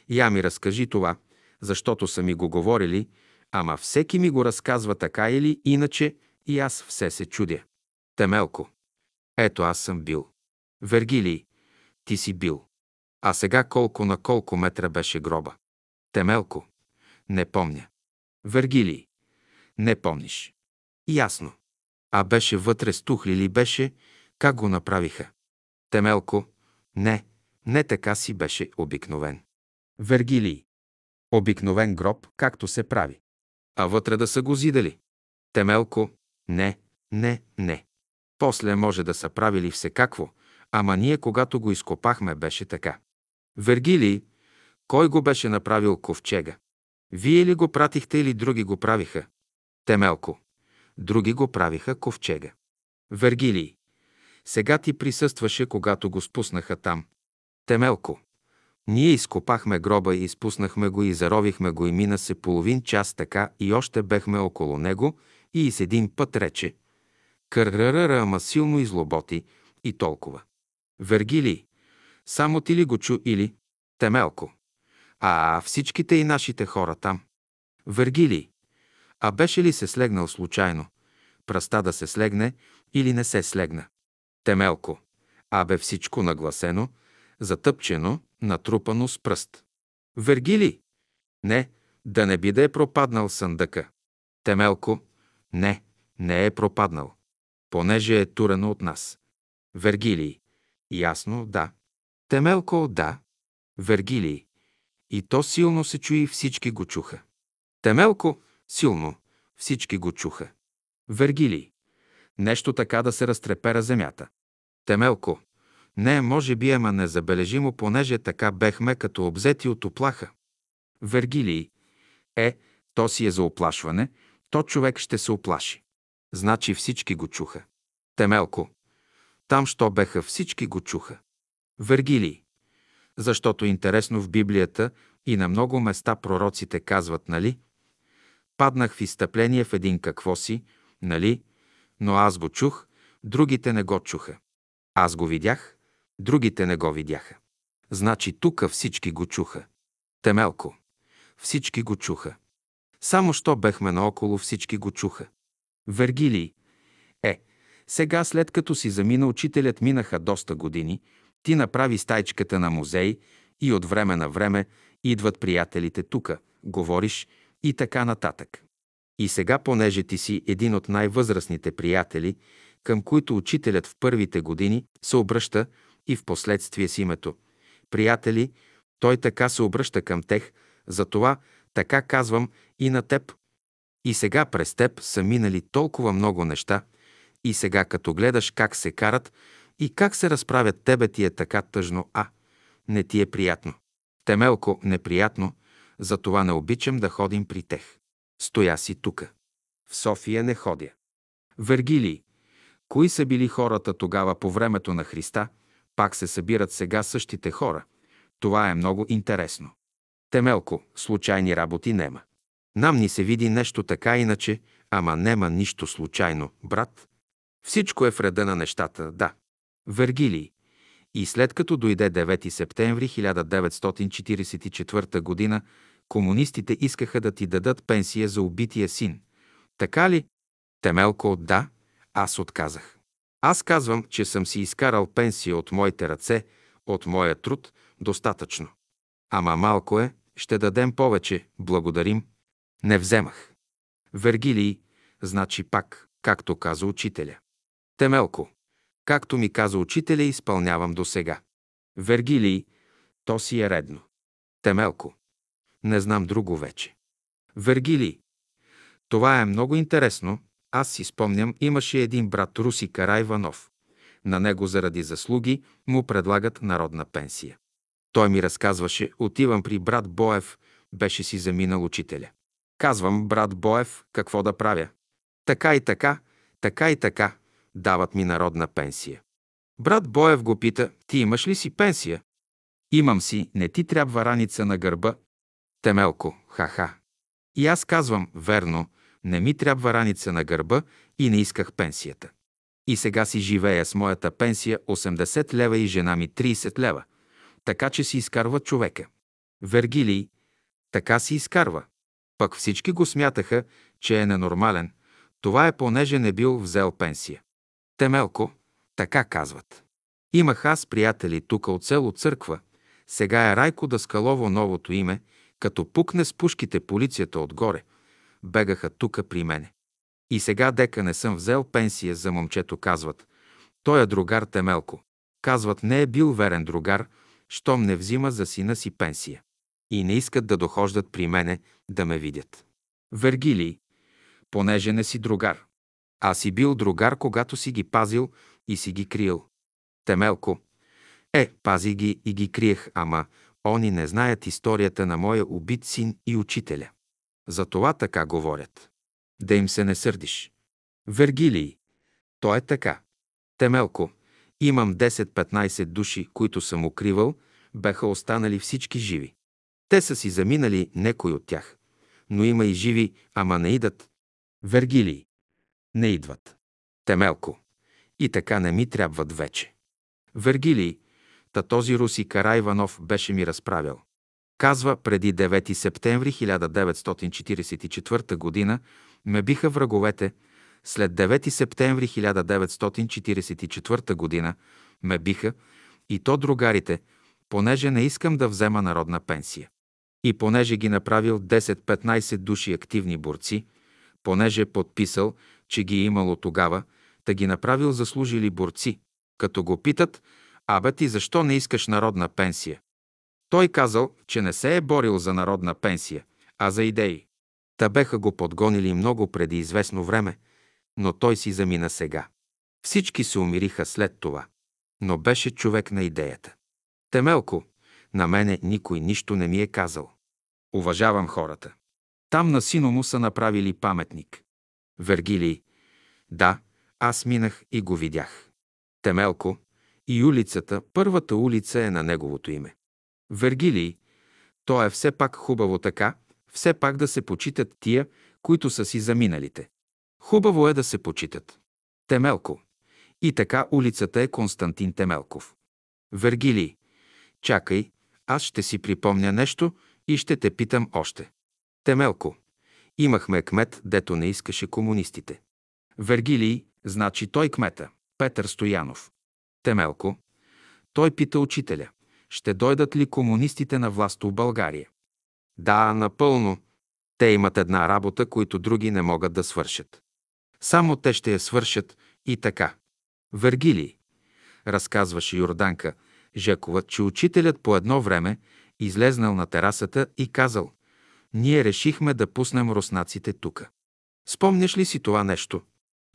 я ми разкажи това, защото са ми го говорили, ама всеки ми го разказва така или иначе и аз все се чудя. Темелко, ето аз съм бил. Вергилий, ти си бил. А сега колко на колко метра беше гроба? Темелко, не помня. Вергилий, не помниш. Ясно. А беше вътре стухли ли беше, как го направиха? Темелко, не, не така си беше обикновен. Вергилий, обикновен гроб, както се прави. А вътре да са го зидали. Темелко, не, не, не. После може да са правили всекакво, ама ние, когато го изкопахме, беше така. Вергилий, кой го беше направил ковчега? Вие ли го пратихте или други го правиха? Темелко. Други го правиха ковчега. Вергилий. Сега ти присъстваше, когато го спуснаха там. Темелко. Ние изкопахме гроба и изпуснахме го и заровихме го и мина се половин час така и още бехме около него и с един път рече Кърръръра, ама силно излоботи и толкова. Вергилий, само ти ли го чу или Темелко? А всичките и нашите хора там. Вергилий, а беше ли се слегнал случайно? Пръста да се слегне или не се слегна? Темелко, абе всичко нагласено, затъпчено, натрупано с пръст. Вергили? Не, да не би да е пропаднал съндъка. Темелко? Не, не е пропаднал, понеже е турено от нас. Вергилий? Ясно, да. Темелко, да. Вергилий? И то силно се чуи, всички го чуха. Темелко, силно, всички го чуха. Вергилий? Нещо така да се разтрепера земята. Темелко, не, може би, ама незабележимо, понеже така бехме като обзети от оплаха. Вергилий. Е, то си е за оплашване, то човек ще се оплаши. Значи всички го чуха. Темелко. Там, що беха, всички го чуха. Вергилий. Защото интересно в Библията и на много места пророците казват, нали? Паднах в изтъпление в един какво си, нали? Но аз го чух, другите не го чуха. Аз го видях, другите не го видяха. Значи тука всички го чуха. Темелко. Всички го чуха. Само що бехме наоколо, всички го чуха. Вергилий. Е, сега след като си замина учителят, минаха доста години, ти направи стайчката на музей и от време на време идват приятелите тука, говориш и така нататък. И сега, понеже ти си един от най-възрастните приятели, към които учителят в първите години се обръща и в последствие с името. Приятели, той така се обръща към тех, затова така казвам и на теб. И сега през теб са минали толкова много неща, и сега като гледаш как се карат и как се разправят тебе ти е така тъжно, а не ти е приятно. Темелко неприятно, затова не обичам да ходим при тех. Стоя си тука. В София не ходя. Вергилий, кои са били хората тогава по времето на Христа, пак се събират сега същите хора. Това е много интересно. Темелко, случайни работи нема. Нам ни се види нещо така иначе, ама нема нищо случайно, брат. Всичко е в реда на нещата, да. Вергилий. И след като дойде 9 септември 1944 г., комунистите искаха да ти дадат пенсия за убития син. Така ли? Темелко, да, аз отказах. Аз казвам, че съм си изкарал пенсия от моите ръце, от моя труд, достатъчно. Ама малко е, ще дадем повече, благодарим. Не вземах. Вергилий, значи пак, както каза учителя. Темелко, както ми каза учителя, изпълнявам до сега. Вергилий, то си е редно. Темелко, не знам друго вече. Вергилий, това е много интересно. Аз си спомням, имаше един брат Руси Карайванов. На него заради заслуги му предлагат народна пенсия. Той ми разказваше, отивам при брат Боев, беше си заминал учителя. Казвам, брат Боев, какво да правя? Така и така, така и така, дават ми народна пенсия. Брат Боев го пита, ти имаш ли си пенсия? Имам си, не ти трябва раница на гърба. Темелко, ха-ха. И аз казвам, верно, не ми трябва раница на гърба и не исках пенсията. И сега си живея с моята пенсия 80 лева и жена ми 30 лева. Така че си изкарва човека. Вергилий, така си изкарва. Пък всички го смятаха, че е ненормален. Това е понеже не бил взел пенсия. Темелко, така казват. Имах аз приятели тук от село Църква. Сега е Райко Даскалово новото име. Като пукне с пушките полицията отгоре, бегаха тука при мене. И сега дека не съм взел пенсия за момчето, казват. Той е другар Темелко. Казват, не е бил верен другар, щом не взима за сина си пенсия. И не искат да дохождат при мене да ме видят. Вергилий, понеже не си другар. Аз си бил другар, когато си ги пазил и си ги криел. Темелко. Е, пази ги и ги криех, ама они не знаят историята на моя убит син и учителя. За това така говорят. Да им се не сърдиш. Вергилий. То е така. Темелко. Имам 10-15 души, които съм укривал, беха останали всички живи. Те са си заминали некой от тях. Но има и живи, ама не идат. Вергилий. Не идват. Темелко. И така не ми трябват вече. Вергилий. Та този Руси Карайванов беше ми разправял. Казва, преди 9 септември 1944 г. ме биха враговете, след 9 септември 1944 г. ме биха и то другарите, понеже не искам да взема народна пенсия. И понеже ги направил 10-15 души активни борци, понеже подписал, че ги е имало тогава, та ги направил заслужили борци, като го питат, абе ти защо не искаш народна пенсия? Той казал, че не се е борил за народна пенсия, а за идеи. Та беха го подгонили много преди известно време, но той си замина сега. Всички се умириха след това, но беше човек на идеята. Темелко, на мене никой нищо не ми е казал. Уважавам хората. Там на сино му са направили паметник. Вергилий. Да, аз минах и го видях. Темелко. И улицата, първата улица е на неговото име. Вергилий. То е все пак хубаво така, все пак да се почитат тия, които са си заминалите. Хубаво е да се почитат. Темелко. И така улицата е Константин Темелков. Вергилий. Чакай, аз ще си припомня нещо и ще те питам още. Темелко. Имахме кмет, дето не искаше комунистите. Вергилий, значи той кмета, Петър Стоянов. Темелко. Той пита учителя. Ще дойдат ли комунистите на власт в България? Да, напълно. Те имат една работа, които други не могат да свършат. Само те ще я свършат и така. Вергилий. Разказваше Йорданка Жекова, че учителят по едно време излезнал на терасата и казал «Ние решихме да пуснем руснаците тука». Спомняш ли си това нещо?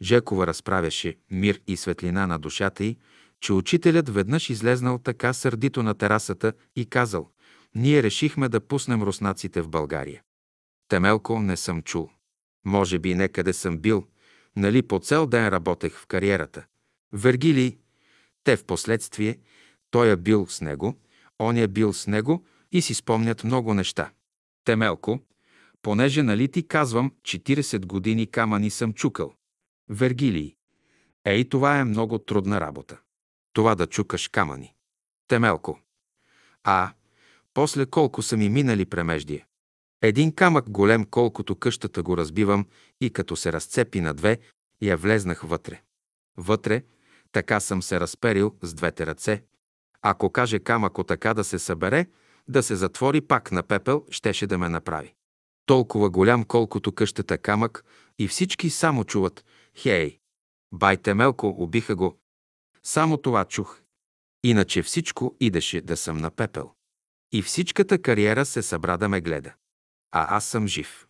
Жекова разправяше мир и светлина на душата й, че учителят веднъж излезнал така сърдито на терасата и казал «Ние решихме да пуснем руснаците в България». Темелко не съм чул. Може би некъде съм бил, нали по цел ден работех в кариерата. Вергилий, те в последствие, той е бил с него, он е бил с него и си спомнят много неща. Темелко, понеже нали ти казвам, 40 години камъни съм чукал. Вергилий. Ей, това е много трудна работа. Това да чукаш камъни. Темелко. А, после колко са ми минали премеждия. Един камък голем, колкото къщата го разбивам и като се разцепи на две, я влезнах вътре. Вътре, така съм се разперил с двете ръце. Ако каже камъко така да се събере, да се затвори пак на пепел, щеше да ме направи. Толкова голям, колкото къщата камък, и всички само чуват «Хей!» Байте Мелко, убиха го. Само това чух. Иначе всичко идеше да съм на пепел. И всичката кариера се събра да ме гледа. А аз съм жив.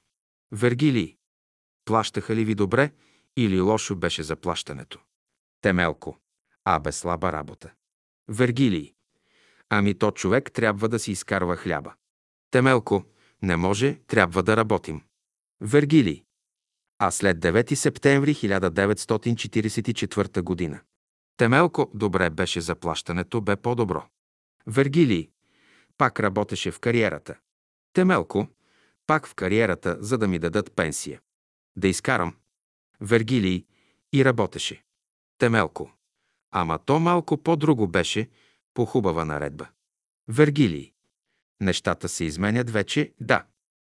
Вергилий, плащаха ли ви добре или лошо беше заплащането? Темелко. А бе слаба работа. Вергилий. Ами то човек трябва да си изкарва хляба. Темелко. Не може, трябва да работим. Вергилий. А след 9 септември 1944 година. Темелко, добре беше заплащането, бе по-добро. Вергилий. Пак работеше в кариерата. Темелко. Пак в кариерата, за да ми дадат пенсия. Да изкарам. Вергилий. И работеше. Темелко. Ама то малко по-друго беше, по хубава наредба. Вергилий. Нещата се изменят вече, да.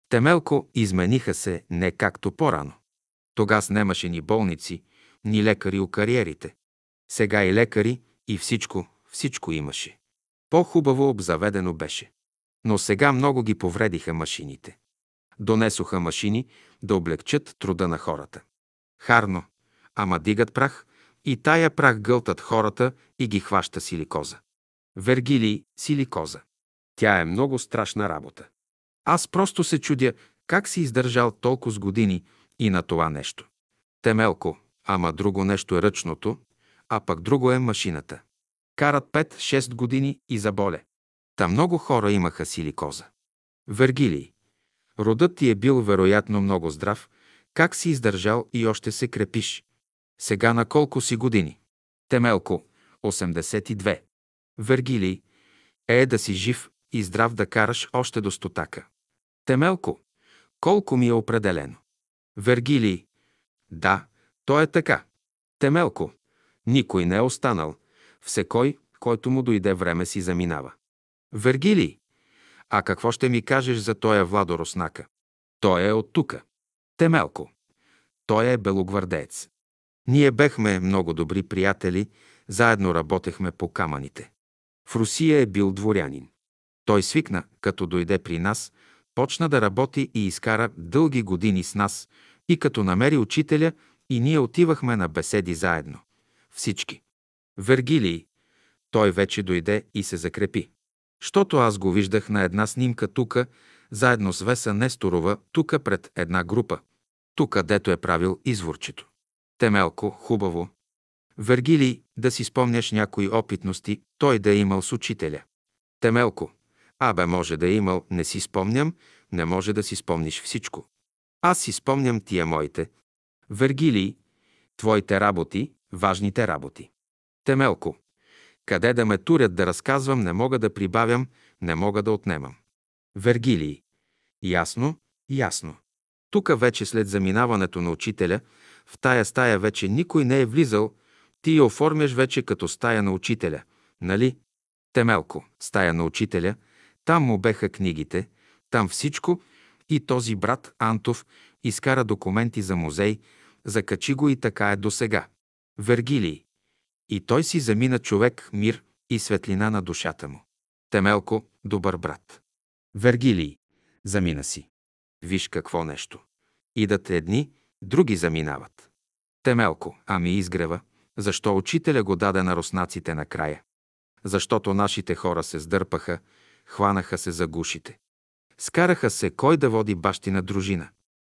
Темелко измениха се не както по-рано. Тогас немаше ни болници, ни лекари у кариерите. Сега и лекари, и всичко, всичко имаше. По-хубаво обзаведено беше. Но сега много ги повредиха машините. Донесоха машини да облегчат труда на хората. Харно, ама дигат прах и тая прах гълтат хората и ги хваща силикоза. Вергилий силикоза. Тя е много страшна работа. Аз просто се чудя как си издържал толкова с години и на това нещо. Темелко, ама друго нещо е ръчното, а пък друго е машината. Карат 5-6 години и заболе. Та много хора имаха силикоза. Вергилий. Родът ти е бил вероятно много здрав, как си издържал и още се крепиш. Сега на колко си години? Темелко, 82. Вергилий, е да си жив и здрав да караш още до стотака. Темелко, колко ми е определено? Вергилий, да, то е така. Темелко, никой не е останал. Всекой, който му дойде време си заминава. Вергилий, а какво ще ми кажеш за тоя Владо Роснака? Той е от тука. Темелко. Той е белогвардеец. Ние бехме много добри приятели, заедно работехме по камъните. В Русия е бил дворянин. Той свикна, като дойде при нас, почна да работи и изкара дълги години с нас и като намери учителя и ние отивахме на беседи заедно. Всички. Вергилий. Той вече дойде и се закрепи. Щото аз го виждах на една снимка тука, заедно с Веса Несторова, тука пред една група. Тук, дето е правил изворчето. Темелко, хубаво. Вергилий, да си спомняш някои опитности, той да е имал с учителя. Темелко, абе може да е имал, не си спомням, не може да си спомниш всичко. Аз си спомням тия моите. Вергилий, твоите работи, важните работи. Темелко, къде да ме турят да разказвам, не мога да прибавям, не мога да отнемам. Вергилий. Ясно, ясно. Тук вече след заминаването на учителя, в тая стая вече никой не е влизал, ти я оформяш вече като стая на учителя, нали? Темелко, стая на учителя, там му беха книгите, там всичко и този брат Антов изкара документи за музей, закачи го и така е до сега. Вергилий. И той си замина човек, мир и светлина на душата му. Темелко, добър брат. Вергилий. Замина си. Виж какво нещо. Идат едни, други заминават. Темелко, ами изгрева, защо учителя го даде на руснаците накрая? Защото нашите хора се сдърпаха, хванаха се за гушите. Скараха се кой да води бащина дружина.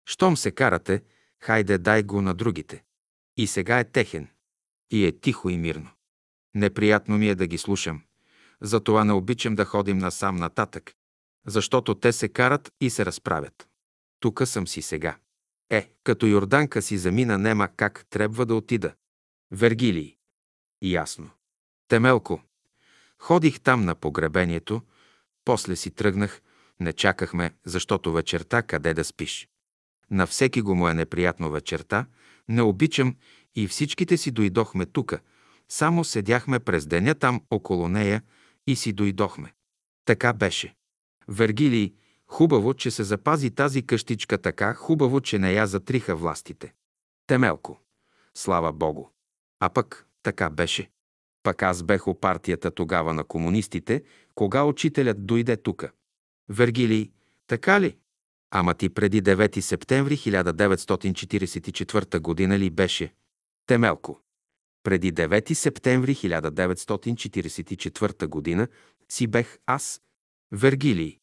Щом се карате, хайде дай го на другите. И сега е техен. И е тихо и мирно. Неприятно ми е да ги слушам. Затова не обичам да ходим насам нататък, защото те се карат и се разправят. Тука съм си сега. Е, като Йорданка си замина, нема как трябва да отида. Вергилий. Ясно. Темелко. Ходих там на погребението, после си тръгнах, не чакахме, защото вечерта къде да спиш. На всеки го му е неприятно вечерта, не обичам и всичките си дойдохме тука. Само седяхме през деня там около нея и си дойдохме. Така беше. Вергилий, хубаво, че се запази тази къщичка така, хубаво, че не я затриха властите. Темелко. Слава Богу. А пък така беше. Пък аз бех у партията тогава на комунистите, кога учителят дойде тука. Вергилий, така ли? Ама ти преди 9 септември 1944 година ли беше? Темелко. Преди 9 септември 1944 година си бех аз. Вергилий.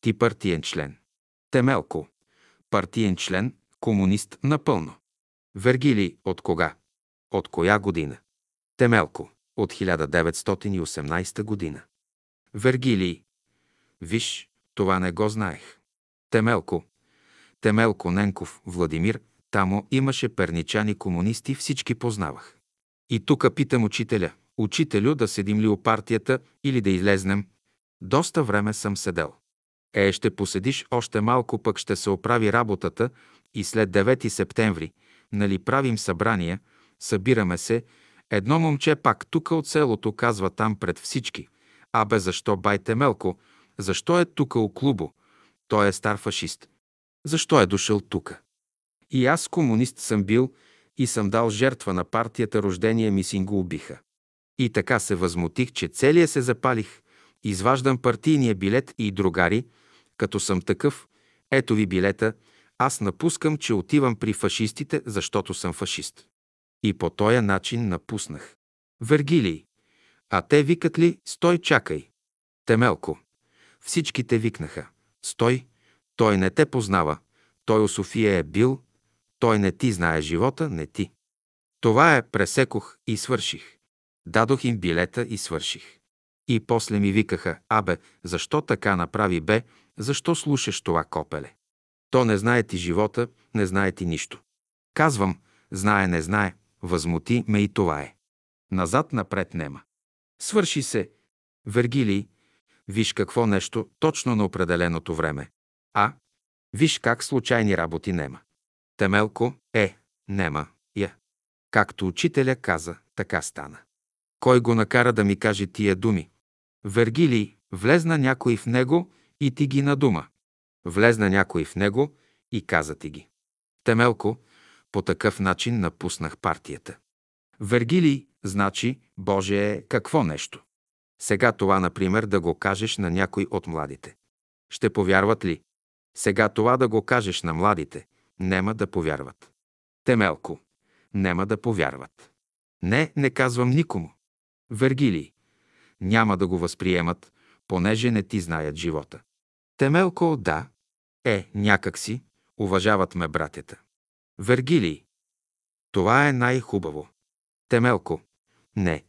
Ти партиен член. Темелко. Партиен член, комунист напълно. Вергилий. От кога? От коя година? Темелко. От 1918 година. Вергилий. Виж, това не го знаех. Темелко. Темелко Ненков, Владимир, тамо имаше перничани комунисти, всички познавах. И тук питам учителя, учителю да седим ли у партията или да излезнем. Доста време съм седел. Е, ще поседиш още малко, пък ще се оправи работата и след 9 септември, нали правим събрания, събираме се, едно момче пак тук от селото казва там пред всички. Абе, защо байте Мелко? Защо е тука у клубо? Той е стар фашист. Защо е дошъл тука? И аз комунист съм бил и съм дал жертва на партията, рождения ми син го убиха. И така се възмутих, че целия се запалих. Изваждам партийния билет и другари, като съм такъв, ето ви билета, аз напускам, че отивам при фашистите, защото съм фашист. И по този начин напуснах. Вергилий. А те викат ли «Стой, чакай». Темелко. Всичките викнаха «Стой». Той не те познава. Той у София е бил. Той не ти знае живота, не ти. Това е пресекох и свърших. Дадох им билета и свърших. И после ми викаха, абе, защо така направи бе, защо слушаш това копеле? То не знае ти живота, не знае ти нищо. Казвам, знае, не знае, възмути ме и това е. Назад-напред нема. Свърши се. Вергилий, виж какво нещо точно на определеното време. А, виж как случайни работи нема. Темелко е, нема, я. Както учителя каза, така стана. Кой го накара да ми каже тия думи? Вергилий, влезна някой в него и ти ги надума. Влезна някой в него и каза ти ги. Темелко, по такъв начин напуснах партията. Вергилий, значи, Боже е какво нещо. Сега това, например, да го кажеш на някой от младите. Ще повярват ли? Сега това да го кажеш на младите, нема да повярват. Темелко, нема да повярват. Не, не казвам никому. Вергилий, няма да го възприемат, понеже не ти знаят живота. Темелко, да. Е, някак си, уважават ме братята. Вергилий, това е най-хубаво. Темелко, не.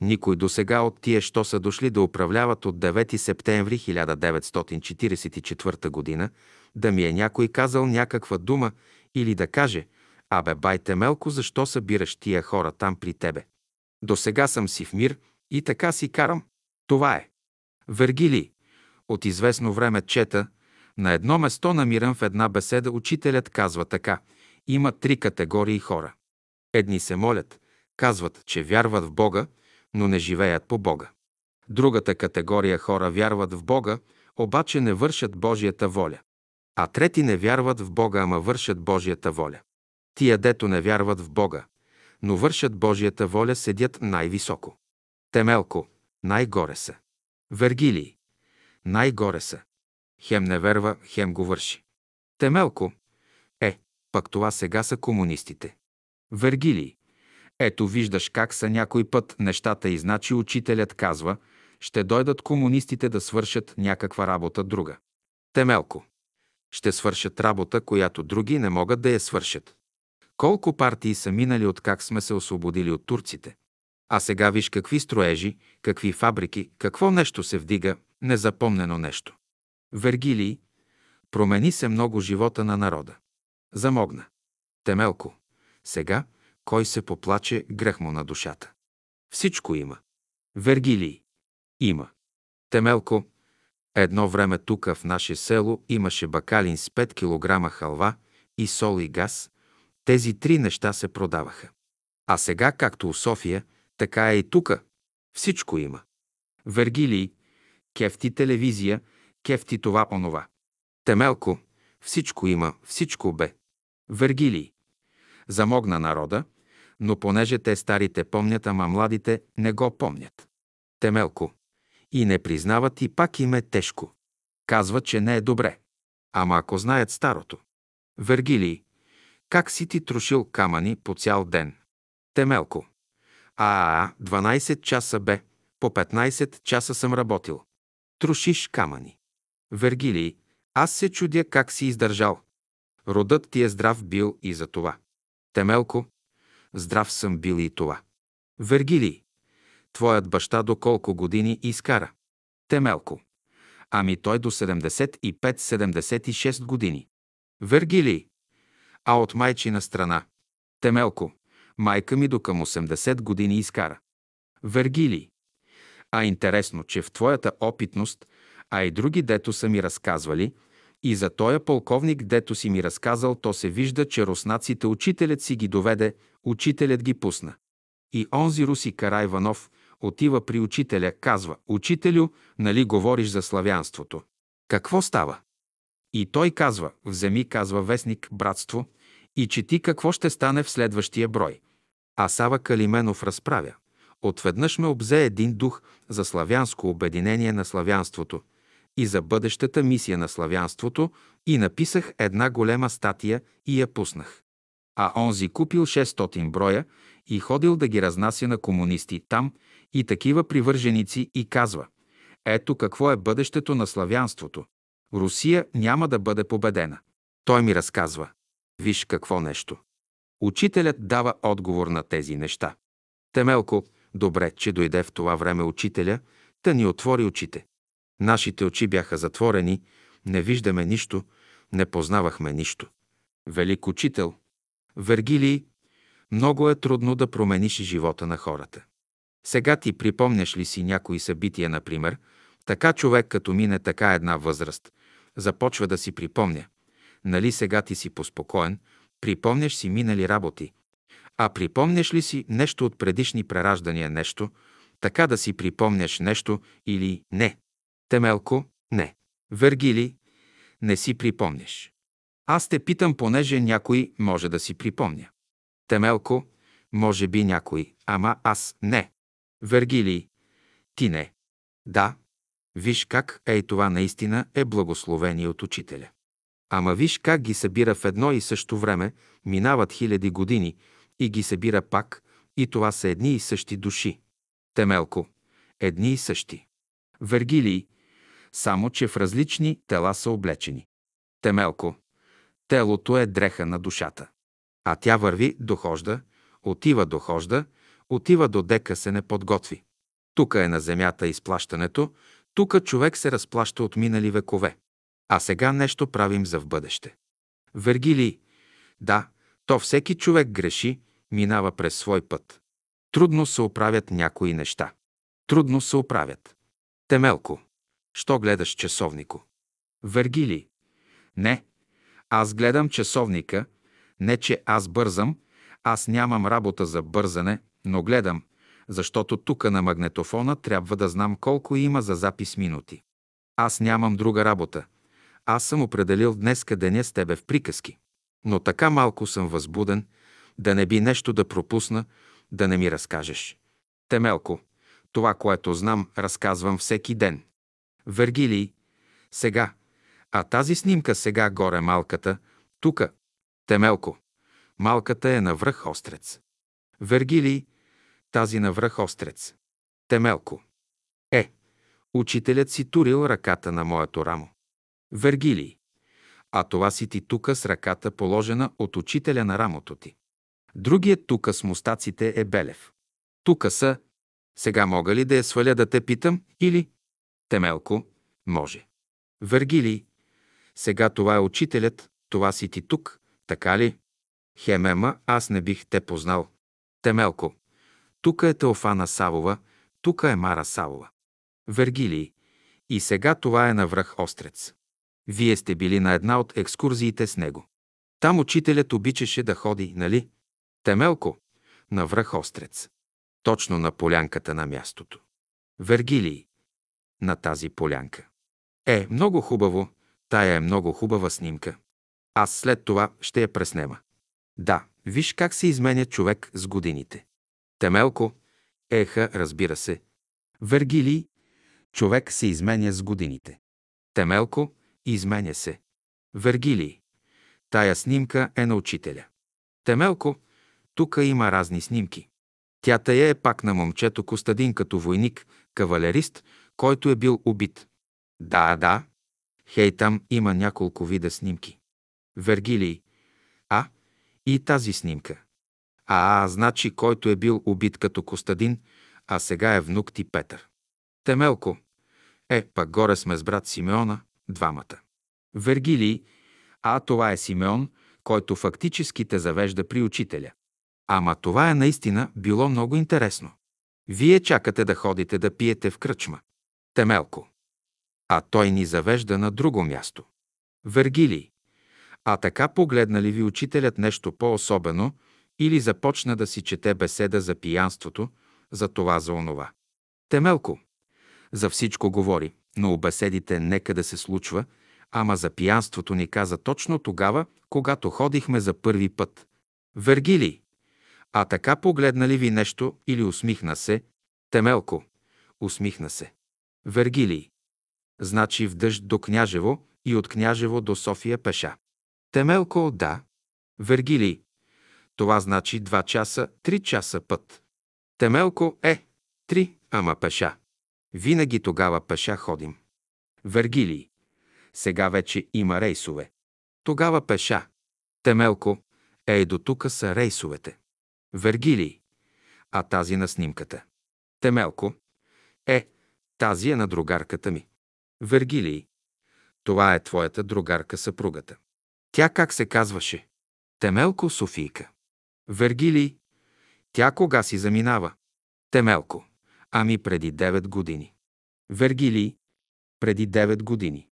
Никой до сега от тия, що са дошли да управляват от 9 септември 1944 година, да ми е някой казал някаква дума или да каже, абе, бай Темелко, защо събираш тия хора там при тебе? До сега съм си в мир и така си карам. Това е. Вергили, от известно време чета, на едно место намирам в една беседа, учителят казва така, има три категории хора. Едни се молят, казват, че вярват в Бога, но не живеят по Бога. Другата категория хора вярват в Бога, обаче не вършат Божията воля. А трети не вярват в Бога, ама вършат Божията воля. Тия, дето не вярват в Бога, но вършат Божията воля, седят най-високо. Темелко, най-горе са. Вергилий, най-горе са. Хем не верва, хем го върши. Темелко, пък това сега са комунистите. Вергилий, ето виждаш как са някой път нещата и значи учителят казва, ще дойдат комунистите да свършат някаква работа друга. Темелко, ще свършат работа, която други не могат да я свършат. Колко партии са минали от как сме се освободили от турците? А сега виж какви строежи, какви фабрики, какво нещо се вдига, незапомнено нещо. Вергилий, промени се много живота на народа. Замогна. Темелко, сега, кой се поплаче, грех му на душата. Всичко има. Вергилий, има. Темелко, едно време тук в наше село имаше бакалин с 5 кг халва и сол и газ. Тези три неща се продаваха. А сега, както у София, така е и тука. Всичко има. Вергилий, кефти телевизия, кефти това онова. Темелко, всичко има, всичко бе. Вергилий, замогна народа, но понеже те старите помнят, ама младите не го помнят. Темелко, и не признават и пак им е тежко. Казват, че не е добре. Ама ако знаят старото. Вергилий, как си ти трошил камъни по цял ден? Темелко. А, 12 часа бе, по 15 часа съм работил. Трошиш камъни. Вергилий, аз се чудя как си издържал. Родът ти е здрав бил и за това. Темелко, здрав съм бил и това. Вергилий, твоят баща до колко години изкара? Темелко, ами той до 75-76 години. Вергилий, а от майчина страна. Темелко, майка ми до към 80 години изкара. Вергилий, а интересно, че в твоята опитност, а и други дето са ми разказвали, и за тоя полковник, дето си ми разказал, то се вижда, че руснаците учителят си ги доведе, учителят ги пусна. И онзи руси Кара Иванов отива при учителя, казва, «Учителю, нали говориш за славянството? Какво става?» И той казва, «Вземи, казва вестник, братство, и чети какво ще стане в следващия брой». А Сава Калименов разправя. Отведнъж ме обзе един дух за славянско обединение на славянството и за бъдещата мисия на славянството и написах една голема статия и я пуснах. А онзи купил 600 броя и ходил да ги разнася на комунисти там и такива привърженици и казва «Ето какво е бъдещето на славянството. Русия няма да бъде победена». Той ми разказва «Виж какво нещо». Учителят дава отговор на тези неща. Темелко, добре, че дойде в това време учителя, да ни отвори очите. Нашите очи бяха затворени, не виждаме нищо, не познавахме нищо. Велик учител, Вергилий, много е трудно да промениш живота на хората. Сега ти припомняш ли си някои събития, например, така човек като мине така една възраст, започва да си припомня. Нали сега ти си поспокоен, припомняш си минали работи, а припомняш ли си нещо от предишни прераждания, нещо, така да си припомняш нещо или не? Темелко, не. Вергили, не си припомняш. Аз те питам, понеже някой може да си припомня. Темелко, може би някой, ама аз не. Вергилий, ти не. Да, виж как ей това наистина е благословение от учителя. Ама виж как ги събира в едно и също време, минават хиляди години и ги събира пак, и това са едни и същи души. Темелко, едни и същи. Вергилий, само че в различни тела са облечени. Темелко, телото е дреха на душата. А тя върви, дохожда, отива, дохожда, отива до дека се не подготви. Тука е на земята изплащането, тука човек се разплаща от минали векове. А сега нещо правим за в бъдеще. Вергилий, да, то всеки човек греши, минава през свой път. Трудно се оправят някои неща. Трудно се оправят. Темелко, що гледаш часовнико? Вергилий, не, аз гледам часовника, не че аз бързам, аз нямам работа за бързане, но гледам, защото тука на магнетофона трябва да знам колко има за запис минути. Аз нямам друга работа. Аз съм определил днеска деня с тебе в приказки. Но така малко съм възбуден, да не би нещо да пропусна, да не ми разкажеш. Темелко, това, което знам, разказвам всеки ден. Вергилий, сега, а тази снимка сега горе малката, тука. Темелко, малката е на връх Острец. Вергилий, тази на връх Острец. Темелко. Е, учителят си турил ръката на моето рамо. Вергилий. А това си ти тука с ръката положена от учителя на рамото ти. Другият тука с мустаците е Белев. Тука са... Сега мога ли да я сваля да те питам или... Темелко, може. Вергилий, сега това е учителят, това си ти тук, така ли? Хемема, аз не бих те познал. Темелко, тука е Теофана Савова, тука е Мара Савова. Вергилий, и сега това е на връх Острец. Вие сте били на една от екскурзиите с него. Там учителят обичаше да ходи, нали? Темелко, на връх Острец. Точно на полянката на мястото. Вергилий, на тази полянка. Е, много хубаво, тая е много хубава снимка. Аз след това ще я преснема. Да, виж как се изменя човек с годините. Темелко, еха, разбира се. Вергилий, Човек се изменя с годините. Темелко изменя се. Вергилий. Тая снимка е на учителя. Темелко, тук има разни снимки. Тя тая е пак на момчето Костадин като войник, кавалерист, който е бил убит. Да, да. Хей, там има няколко вида снимки. Вергилий. А, и тази снимка. А, а, значи, който е бил убит като Костадин, а сега е внук ти Петър. Темелко. Е, пак горе сме с брат Симеона, двамата. Вергилий. А, това е Симеон, който фактически те завежда при учителя. Ама това е наистина било много интересно. Вие чакате да ходите да пиете в кръчма. Темелко. А той ни завежда на друго място. Вергилий. А така погледна ли ви учителят нещо по-особено или започна да си чете беседа за пиянството, за това, за онова? Темелко. За всичко говори, но обеседите нека да се случва, ама за пиянството ни каза точно тогава, когато ходихме за първи път. Вергилий. А така погледна ли ви нещо или усмихна се? Темелко. Усмихна се. Вергилий. Значи в дъжд до Княжево и от Княжево до София пеша. Темелко, да. Вергилий. Това значи два часа, три часа път. Темелко е три, ама пеша. Винаги тогава пеша ходим. Вергилий. Сега вече има рейсове. Тогава пеша. Темелко. Ей, до тука са рейсовете. Вергилий. А тази на снимката. Темелко. Е, тази е на другарката ми. Вергилий. Това е твоята другарка съпругата. Тя как се казваше? Темелко Софийка. Вергилий. Тя кога си заминава? Темелко. Ами преди 9 години. Вергилий. Преди 9 години.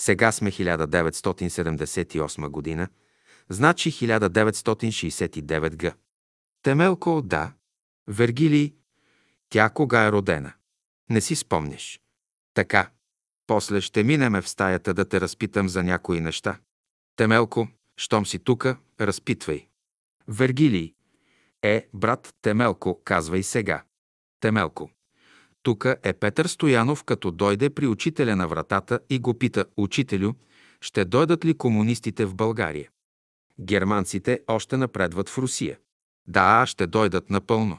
Сега сме 1978 година, значи 1969 г. Темелко, да. Вергилий, тя кога е родена? Не си спомняш. Така. После ще минеме в стаята да те разпитам за някои неща. Темелко, щом си тука, разпитвай. Вергилий. Е, брат Темелко, казвай сега. Темелко. Тука е Петър Стоянов, като дойде при учителя на вратата и го пита, учителю, ще дойдат ли комунистите в България? Германците още напредват в Русия. Да, ще дойдат напълно.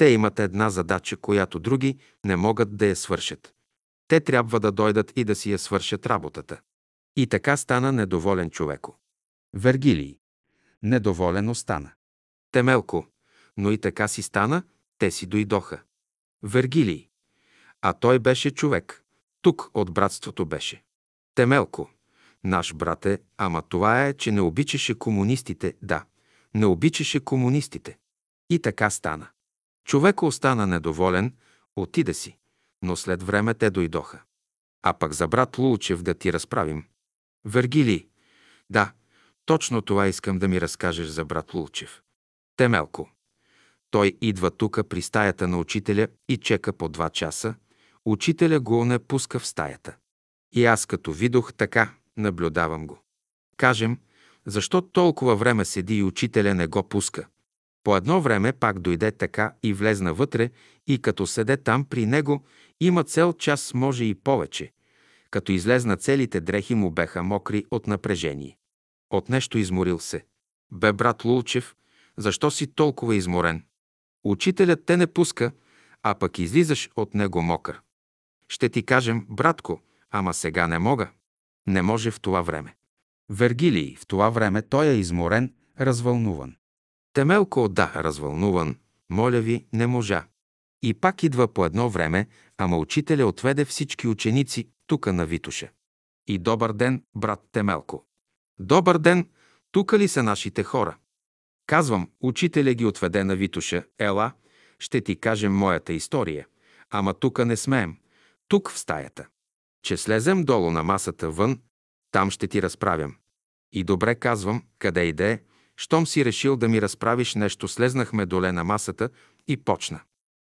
Те имат една задача, която други не могат да я свършат. Те трябва да дойдат и да си я свършат работата. И така стана недоволен човеко. Вергилий. Недоволен остана. Темелко. Но и така си стана, те си дойдоха. Вергилий. А той беше човек. Тук от братството беше. Темелко. Наш брат е, ама това е, че не обичаше комунистите, да. Не обичаше комунистите. И така стана. Човек остана недоволен, отиде си, но след време те дойдоха. А пък за брат Лулчев да ти разправим. Вергили, да, точно това искам да ми разкажеш за брат Лулчев. Темелко. Той идва тука при стаята на учителя и чека по два часа. Учителя го не пуска в стаята. И аз като видох така, наблюдавам го. Кажем, защо толкова време седи и учителя не го пуска? По едно време пак дойде така и влезна вътре и като седе там при него, има цел час, може и повече. Като излезна целите дрехи му беха мокри от напрежение. От нещо изморил се. Бе, брат Лулчев, защо си толкова изморен? Учителят те не пуска, а пък излизаш от него мокър. Ще ти кажем, братко, ама сега не мога. Не може в това време. Вергилий в това време той е изморен, развълнуван. Темелко, да, развълнуван, моля ви, не можа. И пак идва по едно време, ама учителя отведе всички ученици тука на Витуша. И добър ден, брат Темелко. Добър ден, тука ли са нашите хора? Казвам, учителя ги отведе на Витуша. Ела, ще ти кажем моята история. Ама тука не смеем. Тук в стаята. Че слезем долу на масата вън, там ще ти разправям. И добре казвам, къде иде, щом си решил да ми разправиш нещо, слезнахме доле на масата и почна.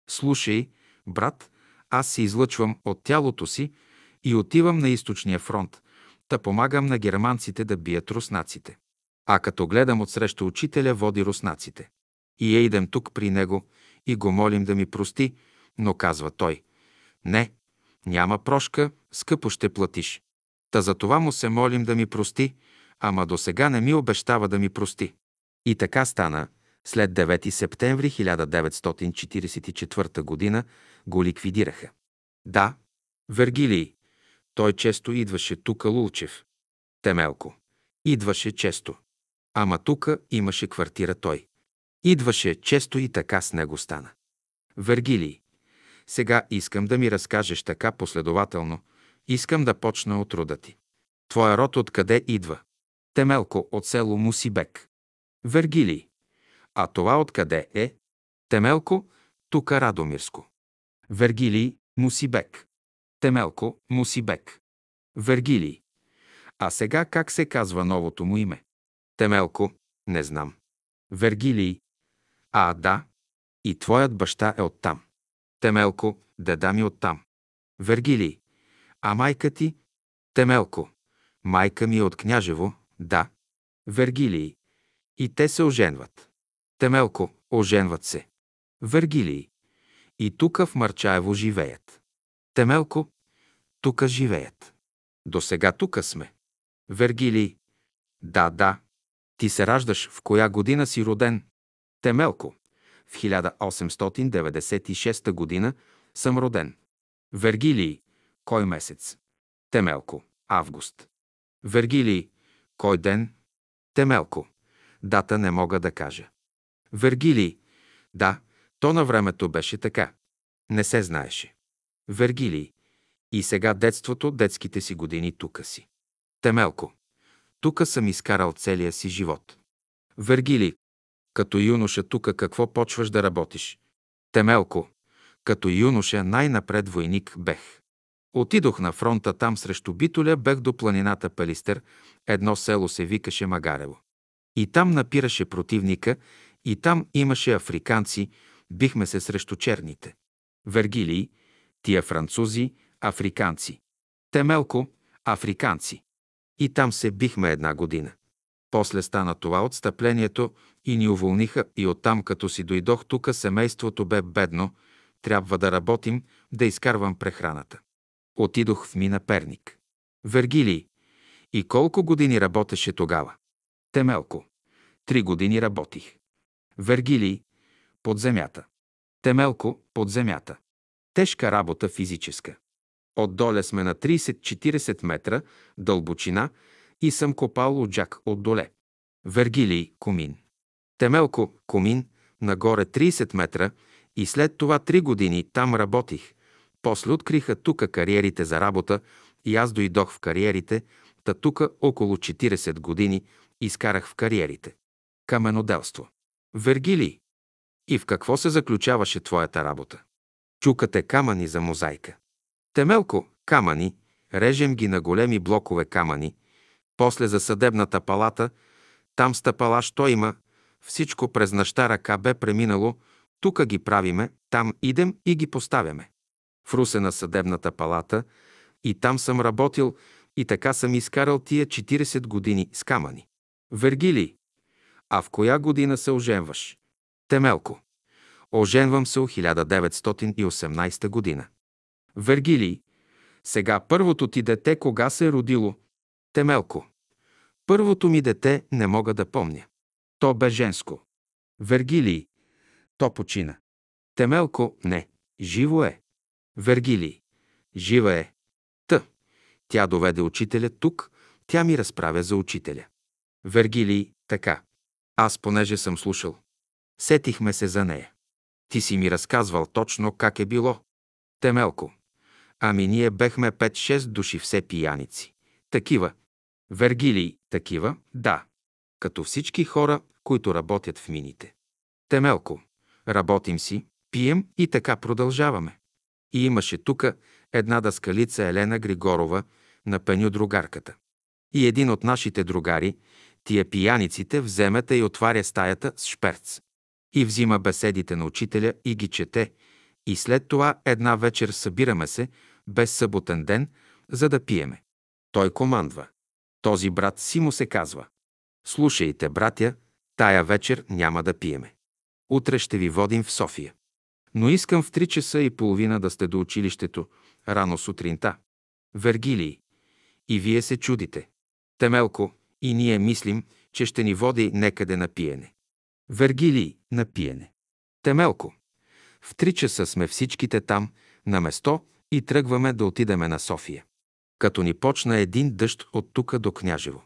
Слушай, брат, аз се излъчвам от тялото си и отивам на източния фронт, да помагам на германците да бият руснаците. А като гледам отсреща учителя, води руснаците. И я идем тук при него и го молим да ми прости, но казва той, не, Няма прошка, скъпо ще платиш. Та за това му се молим да ми прости, ама до сега не ми обещава да ми прости. И така стана. След 9 септември 1944 г. го ликвидираха. Да, Вергилий. Той често идваше тука Лулчев. Темелко. Идваше често. Ама тука имаше квартира той. Идваше често и така с него стана. Вергилий. Сега искам да ми разкажеш така последователно. Искам да почна от рода ти. Твоя род откъде идва? Темелко от село Мусибек. Вергилий. А това откъде е? Темелко, тука Радомирско. Вергилий, Мусибек. Темелко, Мусибек. Вергилий. А сега как се казва новото му име? Темелко, не знам. Вергилий. А, да. И твоят баща е оттам. Темелко, деда ми оттам. Вергилий. А майка ти? Темелко. Майка ми е от Княжево, да. Вергилий. И те се оженват. Темелко, оженват се. Вергилий. И тука в Марчаево живеят. Темелко, тука живеят. До сега тука сме. Вергилий. Да, да. Ти се раждаш в коя година си роден? Темелко. В 1896 година съм роден. Вергилий. Кой месец? Темелко. Август. Вергилий. Кой ден? Темелко. Дата не мога да кажа. Вергилий. Да, то на времето беше така. Не се знаеше. Вергилий. И сега детството, детските си години тука си. Темелко. Тука съм изкарал целия си живот. Вергили. Като юноша тука какво почваш да работиш? Темелко. Като юноша най-напред войник бех. Отидох на фронта там срещу Битоля, бех до планината Пелистер, едно село се викаше Магарево. И там напираше противника, и там имаше африканци, бихме се срещу черните. Вергилии, тия французи, африканци. Темелко, африканци. И там се бихме една година. После стана това отстъплението и ни уволниха и оттам, като си дойдох тука, семейството бе бедно, трябва да работим, да изкарвам прехраната. Отидох в мина Перник. Вергилий. И колко години работеше тогава? Темелко. Три години работих. Вергилий. Под земята. Темелко. Под земята. Тежка работа физическа. Отдоле сме на 30-40 метра дълбочина и съм копал оджак отдоле. Вергилий Комин. Темелко Комин, нагоре 30 метра и след това 3 години там работих. После откриха тука кариерите за работа и аз дойдох в кариерите, та тука около 40 години изкарах в кариерите. Каменоделство. Вергилий. И в какво се заключаваше твоята работа? Чукате камъни за мозайка. Темелко, камъни, режем ги на големи блокове камъни, после за съдебната палата, там стъпала, що има, всичко през наща ръка бе преминало, тука ги правиме, там идем и ги поставяме. В Русе на съдебната палата и там съм работил и така съм изкарал тия 40 години с камъни. Вергилий, а в коя година се оженваш? Темелко. Оженвам се о 1918 година. Вергилий. Сега първото ти дете кога се е родило? Темелко. Първото ми дете не мога да помня. То бе женско. Вергилий. То почина. Темелко. Не. Живо е. Вергилий. Жива е. Т. Тя доведе учителя тук, тя ми разправя за учителя. Вергилий. Така. Аз понеже съм слушал. Сетихме се за нея. Ти си ми разказвал точно как е било. Темелко. Ами ние бехме 5-6 души все пияници. Такива. Вергилий, такива, да. Като всички хора, които работят в мините. Темелко. Работим си, пием и така продължаваме. И имаше тука една даскалица Елена Григорова на пеню другарката. И един от нашите другари, тия пияниците, вземете и отваря стаята с шперц. И взима беседите на учителя и ги чете. И след това една вечер събираме се, без съботен ден, за да пиеме. Той командва. Този брат си му се казва. Слушайте, братя, тая вечер няма да пиеме. Утре ще ви водим в София. Но искам в три часа и половина да сте до училището, рано сутринта. Вергилий. И вие се чудите. Темелко, и ние мислим, че ще ни води некъде на пиене. Вергилий на пиене. Темелко. В три часа сме всичките там, на место и тръгваме да отидеме на София. Като ни почна един дъжд от тука до Княжево.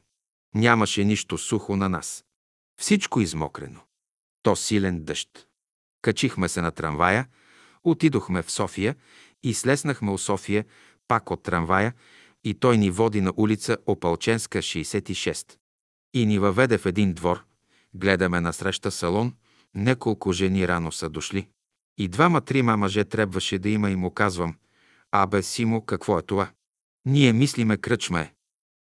Нямаше нищо сухо на нас. Всичко измокрено. То силен дъжд. Качихме се на трамвая, отидохме в София и слеснахме у София пак от трамвая и той ни води на улица Опалченска, 66. И ни въведе в един двор. Гледаме насреща салон. Неколко жени рано са дошли. И двама-трима мъже трябваше да има и му казвам. Абе, Симо, какво е това? Ние мислиме кръчма е.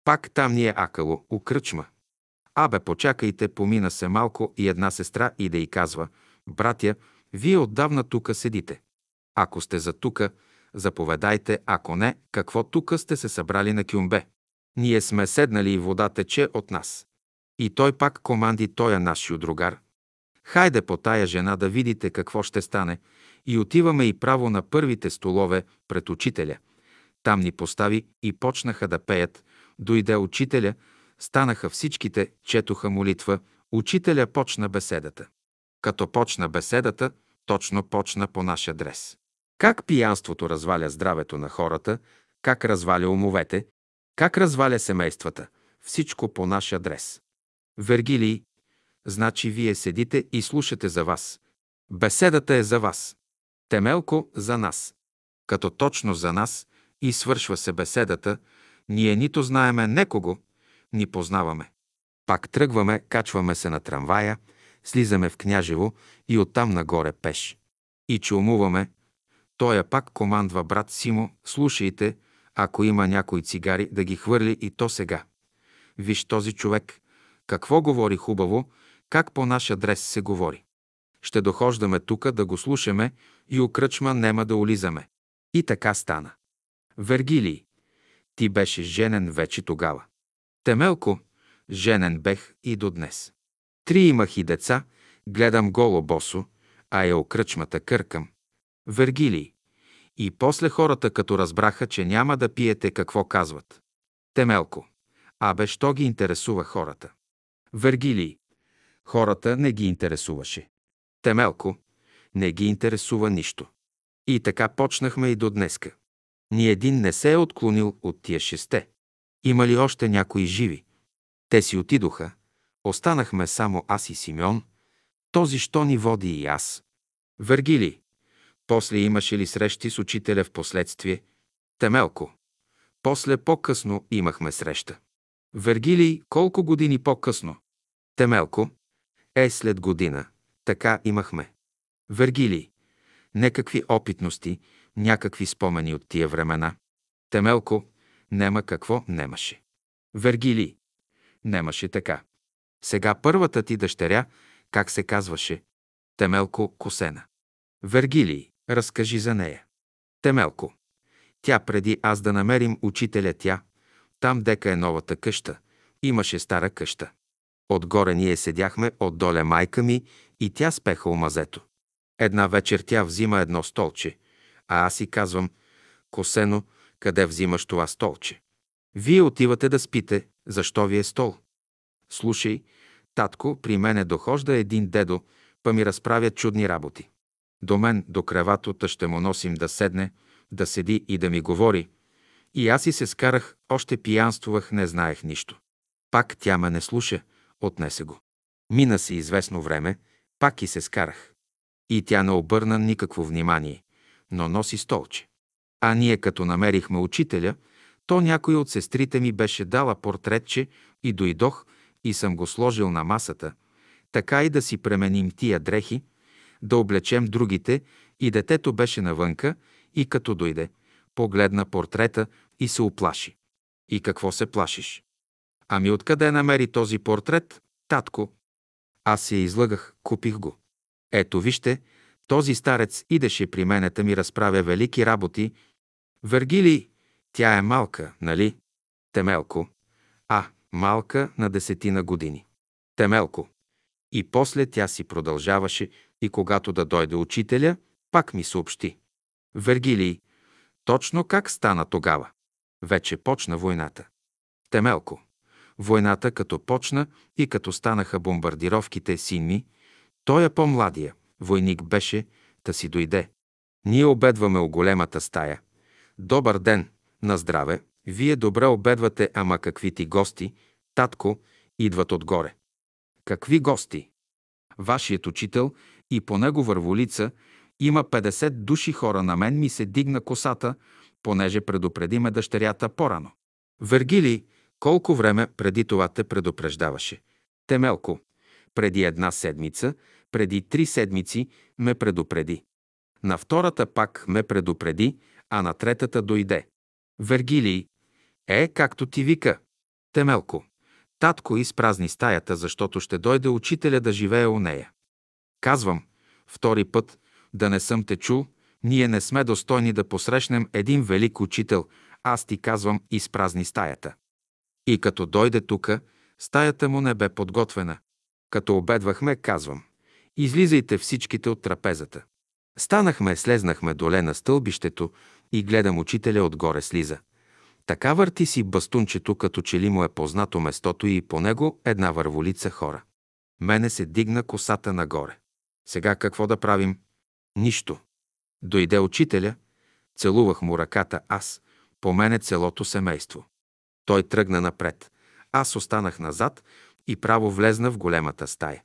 Пак там ни е акало, у кръчма. Абе, почакайте, помина се малко и една сестра и да й казва, братя, вие отдавна тука седите. Ако сте за тука, заповедайте, ако не, какво тука сте се събрали на кюмбе. Ние сме седнали и вода тече от нас. И той пак команди тоя нашио другар. Хайде по тая жена да видите какво ще стане. И отиваме и право на първите столове пред учителя. Там ни постави и почнаха да пеят. Дойде учителя, станаха всичките, четоха молитва. Учителя почна беседата. Като почна беседата, точно почна по наш адрес. Как пиянството разваля здравето на хората, как разваля умовете, как разваля семействата, всичко по наш адрес. Вергилий, значи вие седите и слушате за вас. Беседата е за вас. Темелко за нас. Като точно за нас и свършва се беседата, ние нито знаеме некого, ни познаваме. Пак тръгваме, качваме се на трамвая, слизаме в Княжево и оттам нагоре пеш. И чумуваме. Той е пак командва брат Симо, слушайте, ако има някой цигари, да ги хвърли и то сега. Виж този човек, какво говори хубаво, как по наш адрес се говори. Ще дохождаме тука да го слушаме и окръчма нема да улизаме. И така стана. Вергилий, ти беше женен вече тогава. Темелко, женен бех и до днес. Три имах и деца, гледам голо босо, а е окръчмата къркам. Вергилий. И после хората, като разбраха, че няма да пиете, какво казват. Темелко. Абе, що ги интересува хората? Вергилий. Хората не ги интересуваше. Темелко. Не ги интересува нищо. И така почнахме и до днеска. Ни един не се е отклонил от тия шесте. Има ли още някои живи? Те си отидоха. Останахме само аз и Симеон. Този, що ни води и аз. Вергили. После имаше ли срещи с учителя в последствие? Темелко. После по-късно имахме среща. Вергилий, колко години по-късно? Темелко. Е, след година. Така имахме. Вергилий. Некакви опитности, някакви спомени от тия времена. Темелко. Нема какво немаше. Вергилий. Немаше така. Сега първата ти дъщеря, как се казваше? Темелко Косена. Вергилий, разкажи за нея. Темелко. Тя преди аз да намерим учителя тя, там дека е новата къща, имаше стара къща. Отгоре ние седяхме, отдоле майка ми и тя спеха омазето. Една вечер тя взима едно столче, а аз си казвам, Косено, къде взимаш това столче? Вие отивате да спите, защо ви е стол? Слушай, татко, при мене дохожда един дедо, па ми разправя чудни работи. До мен, до креватота ще му носим да седне, да седи и да ми говори. И аз и се скарах, още пиянствувах, не знаех нищо. Пак тя ме не слуша, отнесе го. Мина си известно време, пак и се скарах. И тя не обърна никакво внимание, но носи столче. А ние като намерихме учителя, то някой от сестрите ми беше дала портретче и дойдох и съм го сложил на масата, така и да си пременим тия дрехи, да облечем другите и детето беше навънка и като дойде, погледна портрета и се оплаши. И какво се плашиш? Ами откъде намери този портрет, татко? Аз се излъгах, купих го. Ето вижте, този старец идеше при мене да ми разправя велики работи. Вергилий, тя е малка, нали? Темелко. А, малка на десетина години. Темелко. И после тя си продължаваше и когато да дойде учителя, Пак ми съобщи. Вергилий, точно как стана тогава? Вече почна войната. Темелко. Войната като почна и като станаха бомбардировките син ми, той е по-младия, войник беше, та си дойде. Ние обедваме у големата стая. Добър ден, на здраве, вие добре обедвате, ама какви ти гости, татко, идват отгоре. Какви гости? Вашият учител и по него върволица има 50 души хора. На мен ми се дигна косата, понеже предупредиме дъщерята по-рано. Вергили, колко време преди това те предупреждаваше? Темелко, преди една седмица, преди три седмици ме предупреди. На втората пак ме предупреди, а на третата дойде. Вергилий, е, както ти вика. Темелко, татко изпразни стаята, защото ще дойде учителя да живее у нея. Казвам, втори път, да не съм те чул, ние не сме достойни да посрещнем един велик учител, аз ти казвам, изпразни стаята. И като дойде тука, стаята му не бе подготвена. Като обедвахме, казвам, излизайте всичките от трапезата. Станахме, слезнахме доле на стълбището и гледам учителя отгоре слиза. Така върти си бастунчето, като че ли му е познато местото и по него една върволица хора. Мене се дигна косата нагоре. Сега какво да правим? Нищо. Дойде учителя, целувах му ръката аз, по мене целото семейство. Той тръгна напред. Аз останах назад и право влезна в големата стая.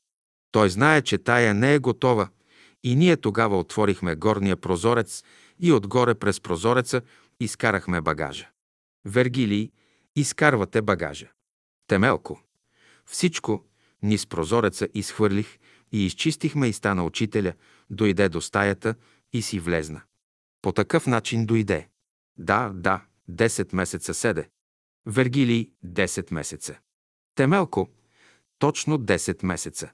Той знае, че тая не е готова и ние тогава отворихме горния прозорец и отгоре през прозореца изкарахме багажа. Вергилий, изкарвате багажа. Темелко. Всичко, ни с прозореца изхвърлих и изчистихме и стана учителя, дойде до стаята и си влезна. По такъв начин дойде. Да, да, 10 месеца седе. Вергилий 10 месеца. Темелко точно 10 месеца.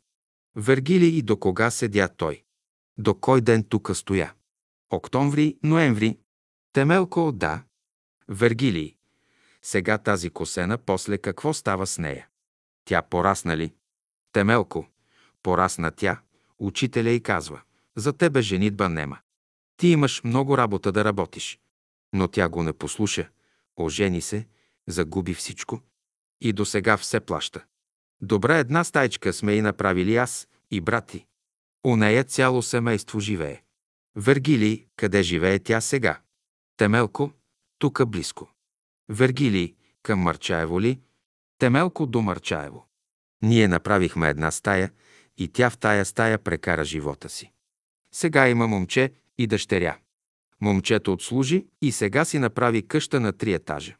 Вергилий и до кога седя той? До кой ден тука стоя? Октомври, ноември. Темелко, да. Вергилий. Сега тази косена, после какво става с нея? Тя порасна ли? Темелко. Порасна тя. Учителя и казва. За тебе женитба нема. Ти имаш много работа да работиш. Но тя го не послуша. Ожени се, загуби всичко. И до сега все плаща. Добре една стайчка сме и направили аз и брати. У нея цяло семейство живее. Вергилий, къде живее тя сега? Темелко, тука близко. Вергилий, към Марчаево ли? Темелко до Марчаево. Ние направихме една стая и тя в тая стая прекара живота си. Сега има момче и дъщеря. Момчето отслужи и сега си направи къща на три етажа.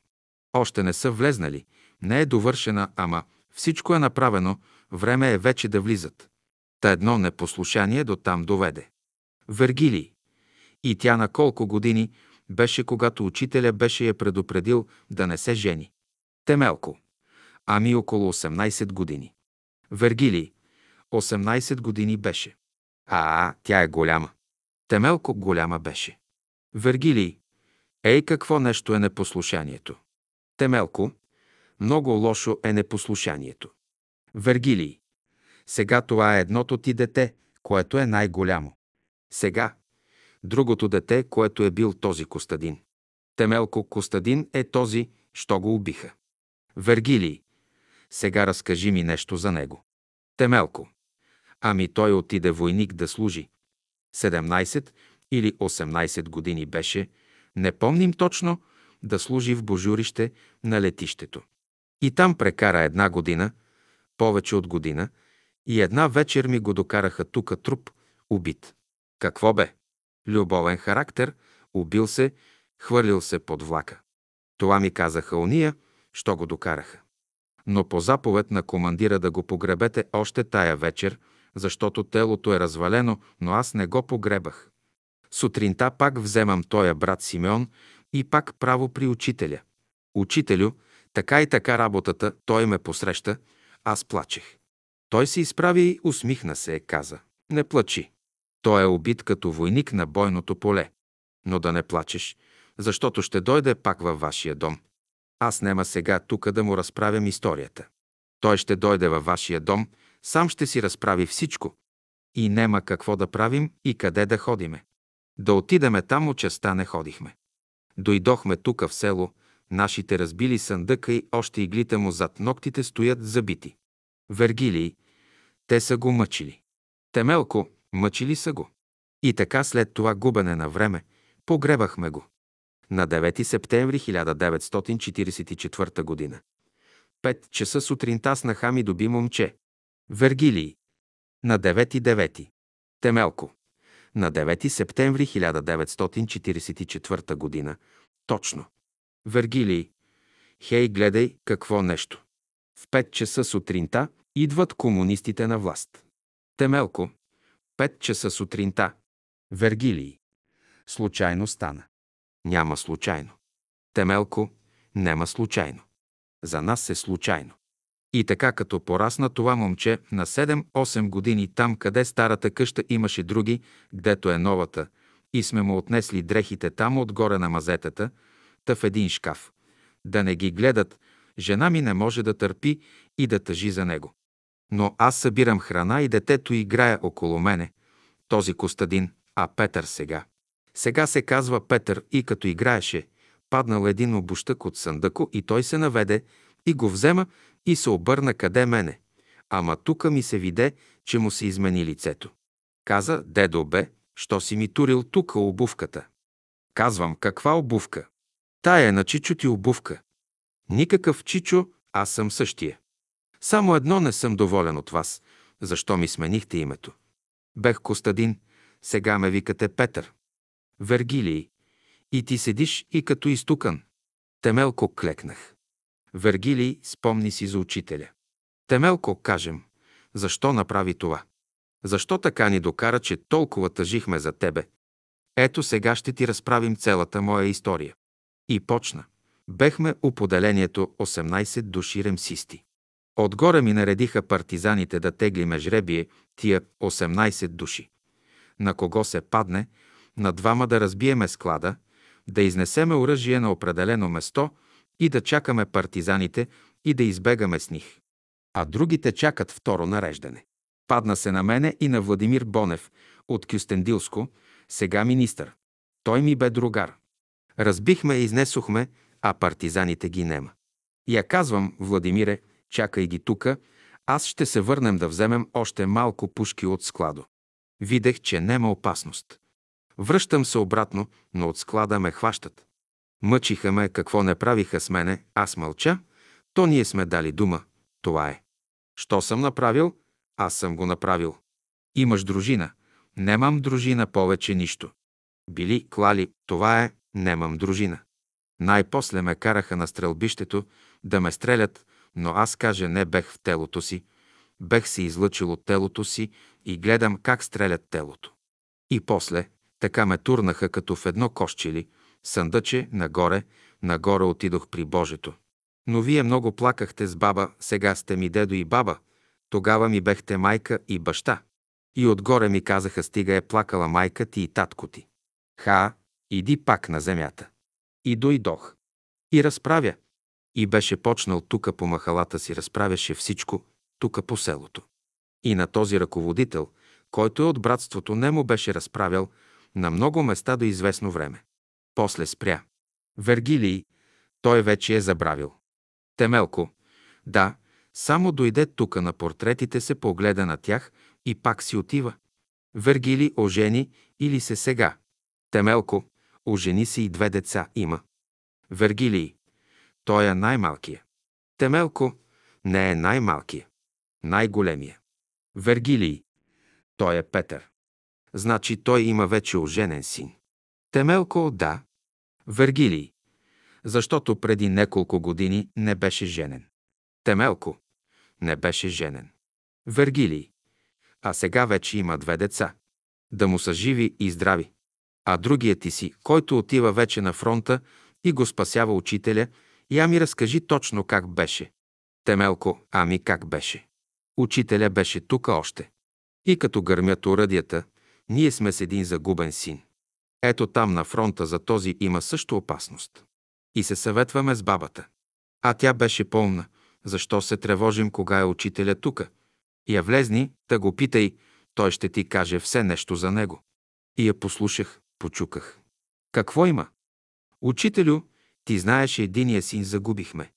Още не са влезнали, не е довършена, ама всичко е направено, време е вече да влизат. Та едно непослушание до там доведе. Вергилий. И тя на колко години беше, когато учителя беше я предупредил да не се жени. Темелко. Ами около 18 години. Вергилий. 18 години беше. А, тя е голяма. Темелко голяма беше. Вергилий. Ей, какво нещо е непослушанието. Темелко. Много лошо е непослушанието. Вергилий. Сега това е едното ти дете, което е най-голямо. Сега другото дете, което е бил този Костадин. Темелко Костадин е този, що го убиха. Вергилий. Сега разкажи ми нещо за него. Темелко. Ами той отиде войник да служи. 17 или 18 години беше, не помним точно, да служи в божурище на летището. И там прекара една година, повече от година, и една вечер ми го докараха тука труп, убит. Какво бе? Любовен характер, убил се, хвърлил се под влака. Това ми казаха уния, що го докараха. Но по заповед на командира да го погребете още тая вечер, защото телото е развалено, но аз не го погребах. Сутринта пак вземам тоя брат Симеон и пак право при учителя. Учителю, така и така работата, той ме посреща, аз плачех. Той се изправи и усмихна се, каза. Не плачи. Той е убит като войник на бойното поле. Но да не плачеш, защото ще дойде пак във вашия дом. Аз нема сега тука да му разправям историята. Той ще дойде във вашия дом, сам ще си разправи всичко. И нема какво да правим и къде да ходиме. Да отидеме там, от частта не ходихме. Дойдохме тука в село, нашите разбили съндъка и още иглите му зад ногтите стоят забити. Вергилий, те са го мъчили. Темелко, мъчили са го. И така след това губене на време, погребахме го. На 9 септември 1944 г. Пет часа сутринта с нахами доби момче. Вергилий. На 9.9. Темелко. На 9 септември 1944 г. Точно. Вергилий. Хей, гледай какво нещо. В 5 часа сутринта идват комунистите на власт. Темелко. 5 часа сутринта. Вергилий. Случайно стана. Няма случайно. Темелко. Нема случайно. За нас е случайно. И така като порасна това момче на 7-8 години там, къде старата къща имаше други, гдето е новата, и сме му отнесли дрехите там отгоре на мазетата, та в един шкаф. Да не ги гледат, жена ми не може да търпи и да тъжи за него. Но аз събирам храна и детето играе около мене. Този Костадин, а Петър сега. Сега се казва Петър и като играеше, паднал един обущък от съндъко и той се наведе и го взема и се обърна къде мене. Ама тука ми се виде, че му се измени лицето. Каза, дедо бе, що си ми турил тука обувката. Казвам, каква обувка? Тая е на Чичо ти обувка. Никакъв Чичо, аз съм същия. Само едно не съм доволен от вас. Защо ми сменихте името? Бех Костадин, сега ме викате Петър. Вергилий. И ти седиш и като изтукан. Темелко клекнах. Вергилий спомни си за учителя. Темелко, кажем, защо направи това? Защо така ни докара, че толкова тъжихме за тебе? Ето сега ще ти разправим цялата моя история. И почна. Бехме у поделението 18 души ремсисти. Отгоре ми наредиха партизаните да теглиме жребие тия 18 души. На кого се падне, на двама да разбиеме склада, да изнесеме оръжие на определено место и да чакаме партизаните и да избегаме с них. А другите чакат второ нареждане. Падна се на мене и на Владимир Бонев от Кюстендилско, сега министър. Той ми бе другар. Разбихме и изнесохме, а партизаните ги нема. Я казвам, Владимире, чакай ги тука, аз ще се върнем да вземем още малко пушки от складо. Видех, че нема опасност. Връщам се обратно, но от склада ме хващат. Мъчиха ме, какво не правиха с мене, аз мълча, то ние сме дали дума, това е. Що съм направил? Аз съм го направил. Имаш дружина. Немам дружина повече нищо. Били, клали, това е, немам дружина. Най-после ме караха на стрелбището да ме стрелят, но аз каже не бех в телото си, бех се излъчил от телото си и гледам как стрелят телото. И после, така ме турнаха като в едно кошчили, съндъче, нагоре, нагоре отидох при Божето. Но вие много плакахте с баба, сега сте ми дедо и баба, тогава ми бехте майка и баща. И отгоре ми казаха, стига е плакала майка ти и татко ти. Ха, иди пак на земята. И дойдох. И разправя. И беше почнал тука по махалата си, разправяше всичко, тука по селото. И на този ръководител, който е от братството, не му беше разправял на много места до известно време. После спря. Вергилий, той вече е забравил. Темелко, да, само дойде тука на портретите се, погледа на тях и пак си отива. Вергили ожени или се сега. Темелко, ожени се и две деца има. Вергилий, той е най-малкия. Темелко не е най-малкия. Най-големия. Вергилий, той е Петър. Значи той има вече оженен син. Темелко, да. Вергилий, защото преди няколко години не беше женен. Темелко, не беше женен. Вергилий, а сега вече има две деца. Да му са живи и здрави. А другият ти си, който отива вече на фронта и го спасява учителя, я ми разкажи точно как беше. Темелко, ами как беше? Учителя беше тук още. И като гърмят уръдията, ние сме с един загубен син. Ето там на фронта за този има също опасност. И се съветваме с бабата. А тя беше пълна. Защо се тревожим, кога е учителя тука? Я влезни, да го питай, той ще ти каже все нещо за него. И я послушах, почуках. Какво има? Учителю, ти знаеш, единия син загубихме.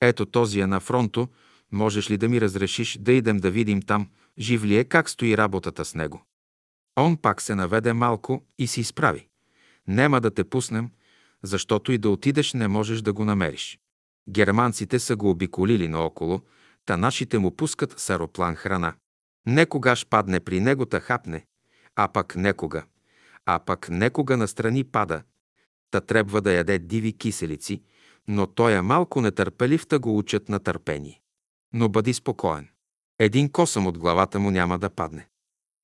Ето този е на фронто, можеш ли да ми разрешиш да идем да видим там, жив ли е, как стои работата с него? Он пак се наведе малко и се изправи. Нема да те пуснем, защото и да отидеш не можеш да го намериш. Германците са го обиколили наоколо, та нашите му пускат с аероплан храна. Некогаш падне при него та хапне, а пък некога, а пък некога настрани пада, та трябва да яде диви киселици, но той е малко нетърпелив, та го учат на търпение. Но бъди спокоен. Един косъм от главата му няма да падне.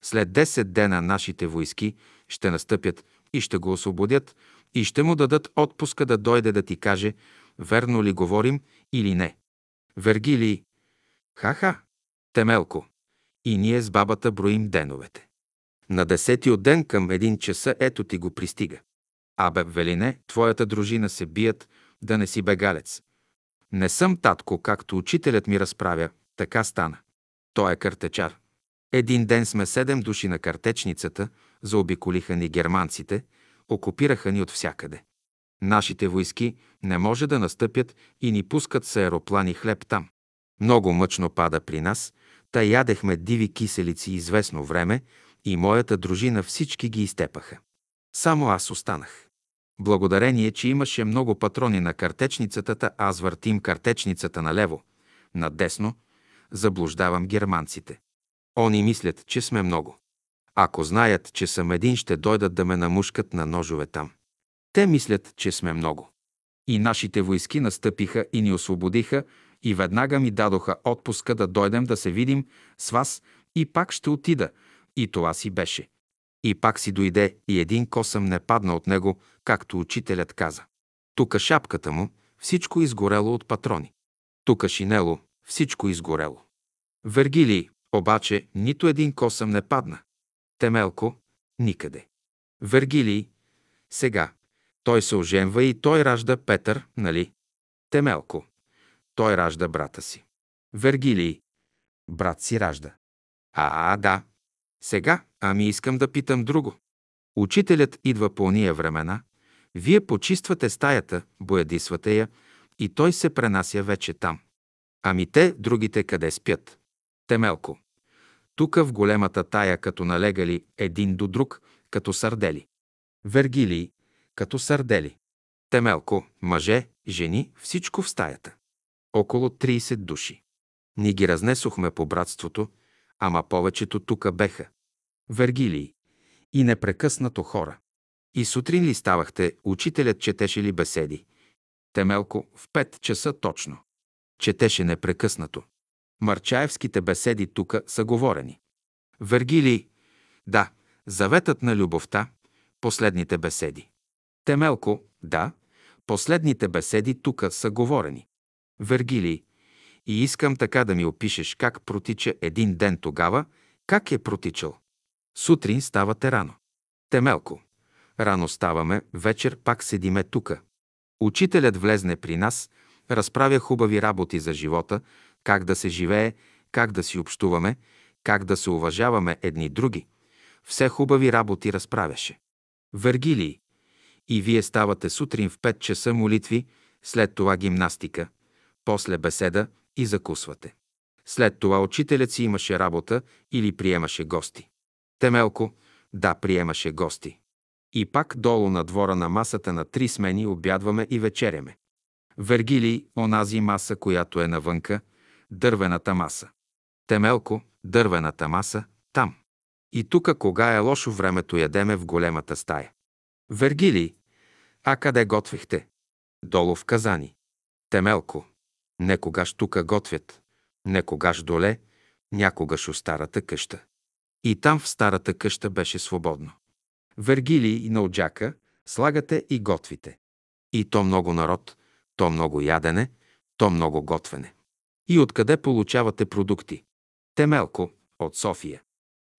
След 10 дена нашите войски ще настъпят и ще го освободят и ще му дадат отпуска да дойде да ти каже, верно ли говорим или не. Вергилий. Ха-ха. Темелко. И ние с бабата броим деновете. На десети от ден към един часа ето ти го пристига. Абе, Велине, твоята дружина се бият, да не си бегалец. Не съм татко, както учителят ми разправя, така стана. Той е картечар. Един ден сме седем души на картечницата, заобиколиха ни германците, окупираха ни от всякъде. Нашите войски не може да настъпят и ни пускат с аероплани хлеб там. Много мъчно пада при нас, та ядехме диви киселици известно време и моята дружина всички ги изтепаха. Само аз останах. Благодарение, че имаше много патрони на картечницата, аз въртим картечницата налево, надесно, заблуждавам германците. Они мислят, че сме много. Ако знаят, че съм един, ще дойдат да ме намушкат на ножове там. Те мислят, че сме много. И нашите войски настъпиха и ни освободиха и веднага ми дадоха отпуска да дойдем да се видим с вас и пак ще отида. И това си беше. И пак си дойде и един косъм не падна от него, както учителят каза. Тука шапката му, всичко изгорело от патрони. Тука шинело, всичко изгорело. Вергилий, обаче, нито един косъм не падна. Темелко, никъде. Вергилий, сега, той се оженва и той ражда Петър, нали? Темелко, той ражда брата си. Вергилий, брат си ражда. А, а, да. Сега, ами искам да питам друго. Учителят идва по ония времена, вие почиствате стаята, боядисвате я и той се пренася вече там. Ами те, другите къде спят? Темелко. Тука в големата тая, като налегали един до друг, като сардели. Вергилий, като сардели. Темелко, мъже, жени, всичко в стаята. Около 30 души. Ни ги разнесохме по братството, ама повечето тука беха. Вергилий. И непрекъснато хора. И сутрин ли ставахте, учителят четеше ли беседи? Темелко в 5 часа точно. Четеше непрекъснато. Марчаевските беседи тука са говорени. Вергилий, да, заветът на любовта, последните беседи. Темелко, да, последните беседи тука са говорени. Вергилий, и искам така да ми опишеш как протича един ден тогава, как е протичал. Сутрин ставате рано. Темелко, рано ставаме, вечер пак седиме тука. Учителят влезне при нас, разправя хубави работи за живота, как да се живее, как да си общуваме, как да се уважаваме едни други. Все хубави работи разправяше. Вергилий. И вие ставате сутрин в 5 часа молитви, след това гимнастика, после беседа и закусвате. След това учителят си имаше работа или приемаше гости. Темелко, да, приемаше гости. И пак долу на двора на масата на три смени обядваме и вечеряме. Вергилий, онази маса, която е навънка, дървената маса. Темелко, дървената маса, там. И тука, кога е лошо времето, ядеме в големата стая. Вергилий, а къде готвихте? Долу в Казани. Темелко, некогаш тука готвят, некогаш доле, някогаш у старата къща. И там в старата къща беше свободно. Вергилий на оджака слагате и готвите. И то много народ, то много ядене, то много готвене. И откъде получавате продукти? Темелко, от София.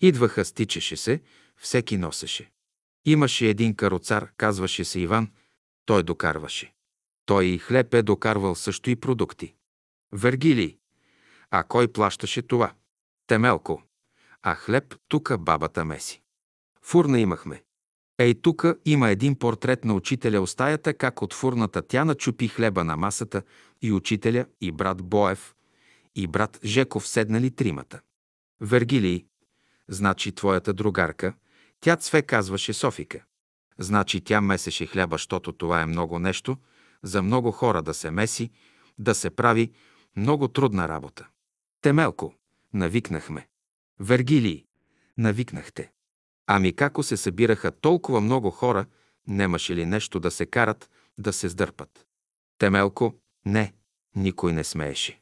Идваха, стичаше се, всеки носеше. Имаше един кароцар, казваше се Иван, той докарваше. Той и хлеб е докарвал също и продукти. Вергилий. А кой плащаше това? Темелко. А хлеб тука бабата меси. Фурна имахме. Ей, тука има един портрет на учителя от стаята, как от фурната тя начупи хлеба на масата и учителя, и брат Боев, и брат Жеков седнали тримата. Вергилий, значи твоята другарка, тя Цве казваше Софика. Значи тя месеше хляба, защото това е много нещо, за много хора да се меси, да се прави много трудна работа. Темелко, навикнахме. Вергилий, навикнахте. Ами како се събираха толкова много хора, немаше ли нещо да се карат, да се сдърпат? Темелко, не, никой не смееше.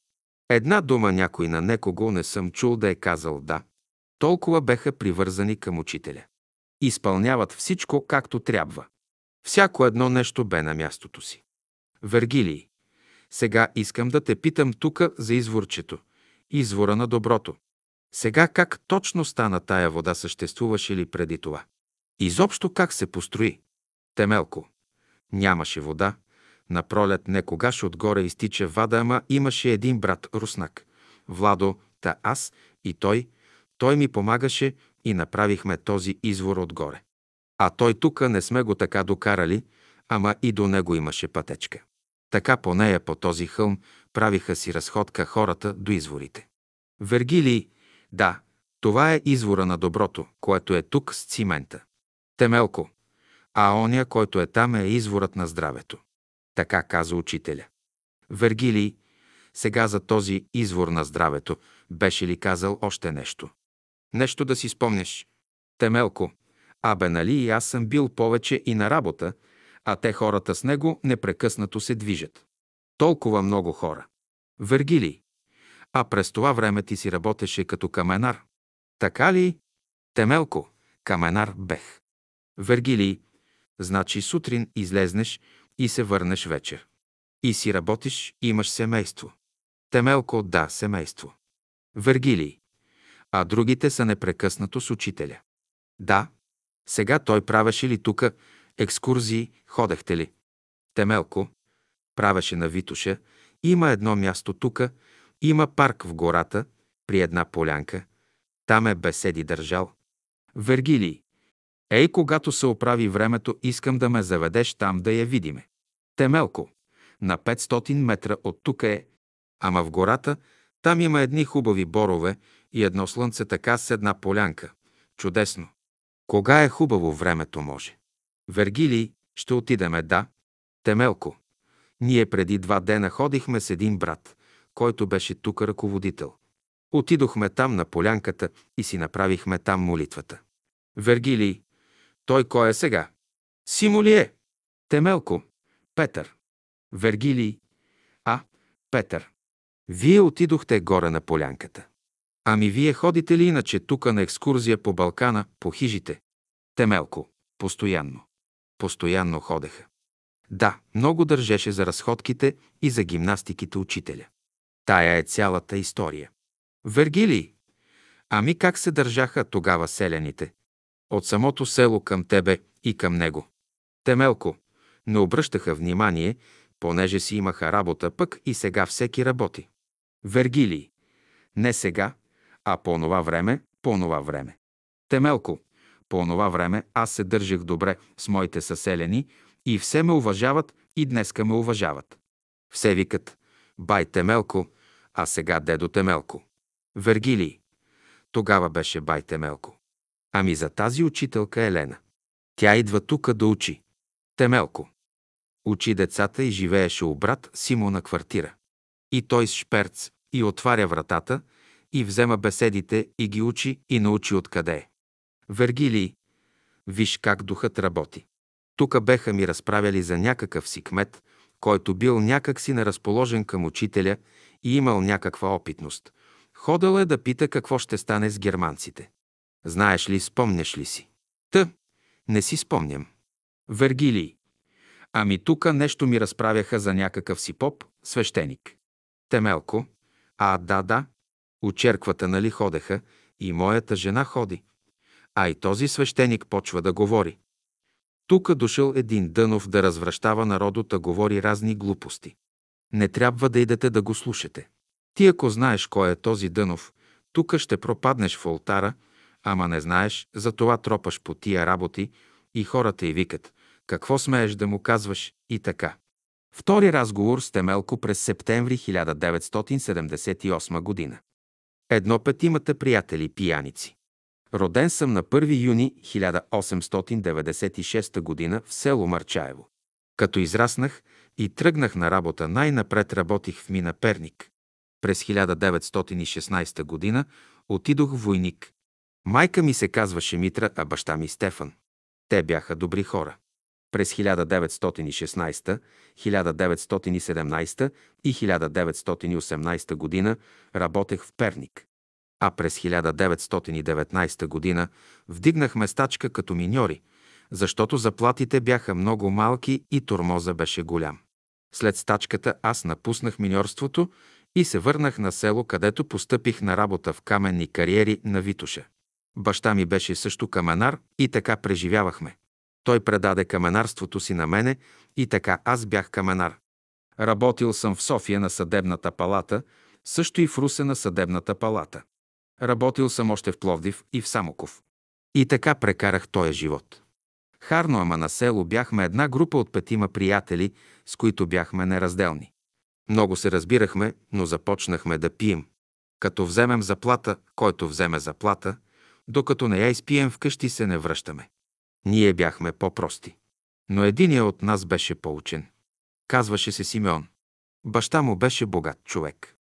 Една дума някой на некого не съм чул да е казал да. Толкова беха привързани към учителя. Изпълняват всичко както трябва. Всяко едно нещо бе на мястото си. Вергилий, сега искам да те питам тука за изворчето, извора на доброто. Сега как точно стана тая вода, съществуваше ли преди това? Изобщо как се построи? Темелко. Нямаше вода. На пролет некогаш отгоре изтича вада, ама имаше един брат, руснак. Владо, та аз и той. Той ми помагаше и направихме този извор отгоре. А той тука не сме го така докарали, ама и до него имаше пътечка. Така по нея, по този хълм, правиха си разходка хората до изворите. Вергилий, да, това е извора на доброто, което е тук с цимента. Темелко, а оня, който е там, е изворът на здравето. Така каза учителя. Вергилий, сега за този извор на здравето, беше ли казал още нещо? Нещо да си спомняш. Темелко, абе нали и аз съм бил повече и на работа, а те хората с него непрекъснато се движат. Толкова много хора. Вергилий, а през това време ти си работеше като каменар. Така ли? Темелко, каменар бех. Вергилий, значи сутрин излезнеш и се върнеш вечер. И си работиш, имаш семейство. Темелко, да, семейство. Вергилий, а другите са непрекъснато с учителя. Да, сега той правеше ли тука екскурзии, ходехте ли? Темелко, правеше на Витуша, има едно място тука, има парк в гората, при една полянка. Там е беседи държал. Вергилий. Ей, когато се оправи времето, искам да ме заведеш там да я видиме. Темелко. На 500 метра от тук е. Ама в гората, там има едни хубави борове и едно слънце така с една полянка. Чудесно. Кога е хубаво времето може? Вергилий, ще отидеме, да. Темелко. Ние преди два дена ходихме с един брат който беше тук ръководител. Отидохме там на полянката и си направихме там молитвата. Вергилий, той кой е сега? Симо ли е? Темелко, Петър. Вергилий, а, Петър. Вие отидохте горе на полянката. Ами вие ходите ли иначе тука на екскурзия по Балкана, по хижите? Темелко, постоянно. Постоянно ходеха. Да, много държеше за разходките и за гимнастиките учителя. Тая е цялата история. Вергилий, ами как се държаха тогава селяните? От самото село към тебе и към него. Темелко, не обръщаха внимание, понеже си имаха работа пък и сега всеки работи. Вергилий, не сега, а по онова време, по онова време. Темелко, по онова време аз се държах добре с моите съселени и все ме уважават и днеска ме уважават. Все викат, бай Темелко, а сега дедо Темелко. Вергилий. Тогава беше бай Темелко. Ами за тази учителка Елена. Тя идва тука да учи. Темелко. Учи децата и живееше у брат Симона квартира. И той с шперц и отваря вратата и взема беседите и ги учи и научи откъде е. Вергилий. Виж как духът работи. Тука беха ми разправяли за някакъв си кмет, който бил някак си неразположен към учителя и имал някаква опитност. Ходил е да пита какво ще стане с германците. Знаеш ли, спомняш ли си? Та, не си спомням. Вергилий. Ами тука нещо ми разправяха за някакъв си поп, свещеник. Темелко. А, да, да. У черквата нали ходеха и моята жена ходи. А и този свещеник почва да говори. Тука дошъл един Дънов да развръщава народота, говори разни глупости. Не трябва да идете да го слушате. Ти ако знаеш кой е този Дънов, тук ще пропаднеш в ултара, ама не знаеш, за това тропаш по тия работи и хората й викат «Какво смееш да му казваш?» и така. Втори разговор с Темелко през септември 1978 година. Едно петимата приятели пияници. Роден съм на 1 юни 1896 година в село Марчаево. Като израснах и тръгнах на работа, най-напред работих в мина Перник. През 1916 година отидох в войник. Майка ми се казваше Митра, а баща ми Стефан. Те бяха добри хора. През 1916, 1917 и 1918 година работех в Перник. А през 1919 година вдигнахме стачка като миньори, защото заплатите бяха много малки и тормоза беше голям. След стачката аз напуснах миньорството и се върнах на село, където постъпих на работа в каменни кариери на Витуша. Баща ми беше също каменар и така преживявахме. Той предаде каменарството си на мене и така аз бях каменар. Работил съм в София на съдебната палата, също и в Русе на съдебната палата. Работил съм още в Пловдив и в Самоков. И така прекарах този живот. Харно, ама на село бяхме една група от петима приятели, с които бяхме неразделни. Много се разбирахме, но започнахме да пием. Като вземем заплата, който вземе заплата, докато не я изпием вкъщи се не връщаме. Ние бяхме по-прости. Но единият от нас беше по-учен. Казваше се Симеон. Баща му беше богат човек.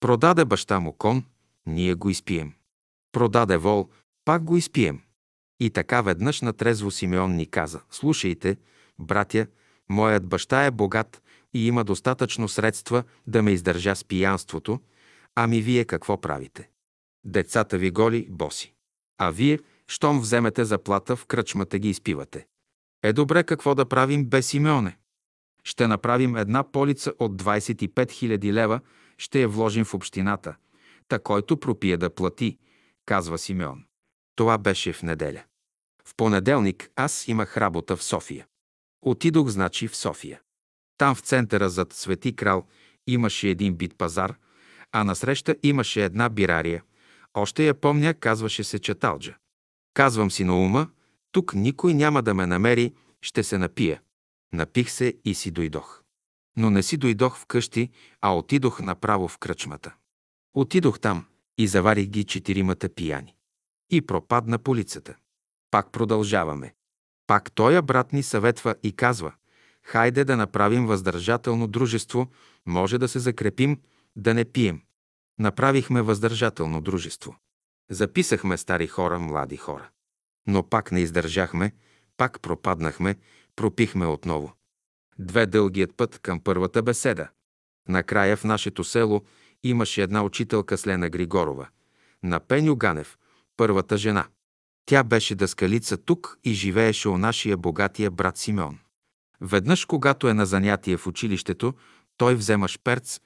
Продаде баща му кон, ние го изпием. Продаде вол, пак го изпием. И така веднъж на трезво Симеон ни каза, слушайте, братя, моят баща е богат и има достатъчно средства да ме издържа с пиянството, ами вие какво правите? Децата ви голи, боси. А вие, щом вземете заплата, в кръчмата ги изпивате. Е добре какво да правим без Симеоне? Ще направим една полица от 25 000 лева, ще я вложим в общината. Та който пропие да плати, казва Симеон. Това беше в неделя. В понеделник аз имах работа в София. Отидох, значи, в София. Там в центъра зад Свети крал имаше един бит пазар, а насреща имаше една бирария. Още я помня, казваше се Чаталджа. Казвам си на ума, тук никой няма да ме намери, ще се напия. Напих се и си дойдох. Но не си дойдох вкъщи, а отидох направо в кръчмата. Отидох там и заварих ги четиримата пияни. И пропадна полицата. Пак продължаваме. Пак тоя брат ни съветва и казва, хайде да направим въздържателно дружество, може да се закрепим, да не пием. Направихме въздържателно дружество. Записахме стари хора, млади хора. Но пак не издържахме, пак пропаднахме, пропихме отново. Две дългият път към първата беседа. Накрая в нашето село имаше една учителка с Лена Григорова, на Пеню Ганев, първата жена. Тя беше дъскалица тук и живееше у нашия богатия брат Симеон. Веднъж, когато е на занятие в училището, той взема шперц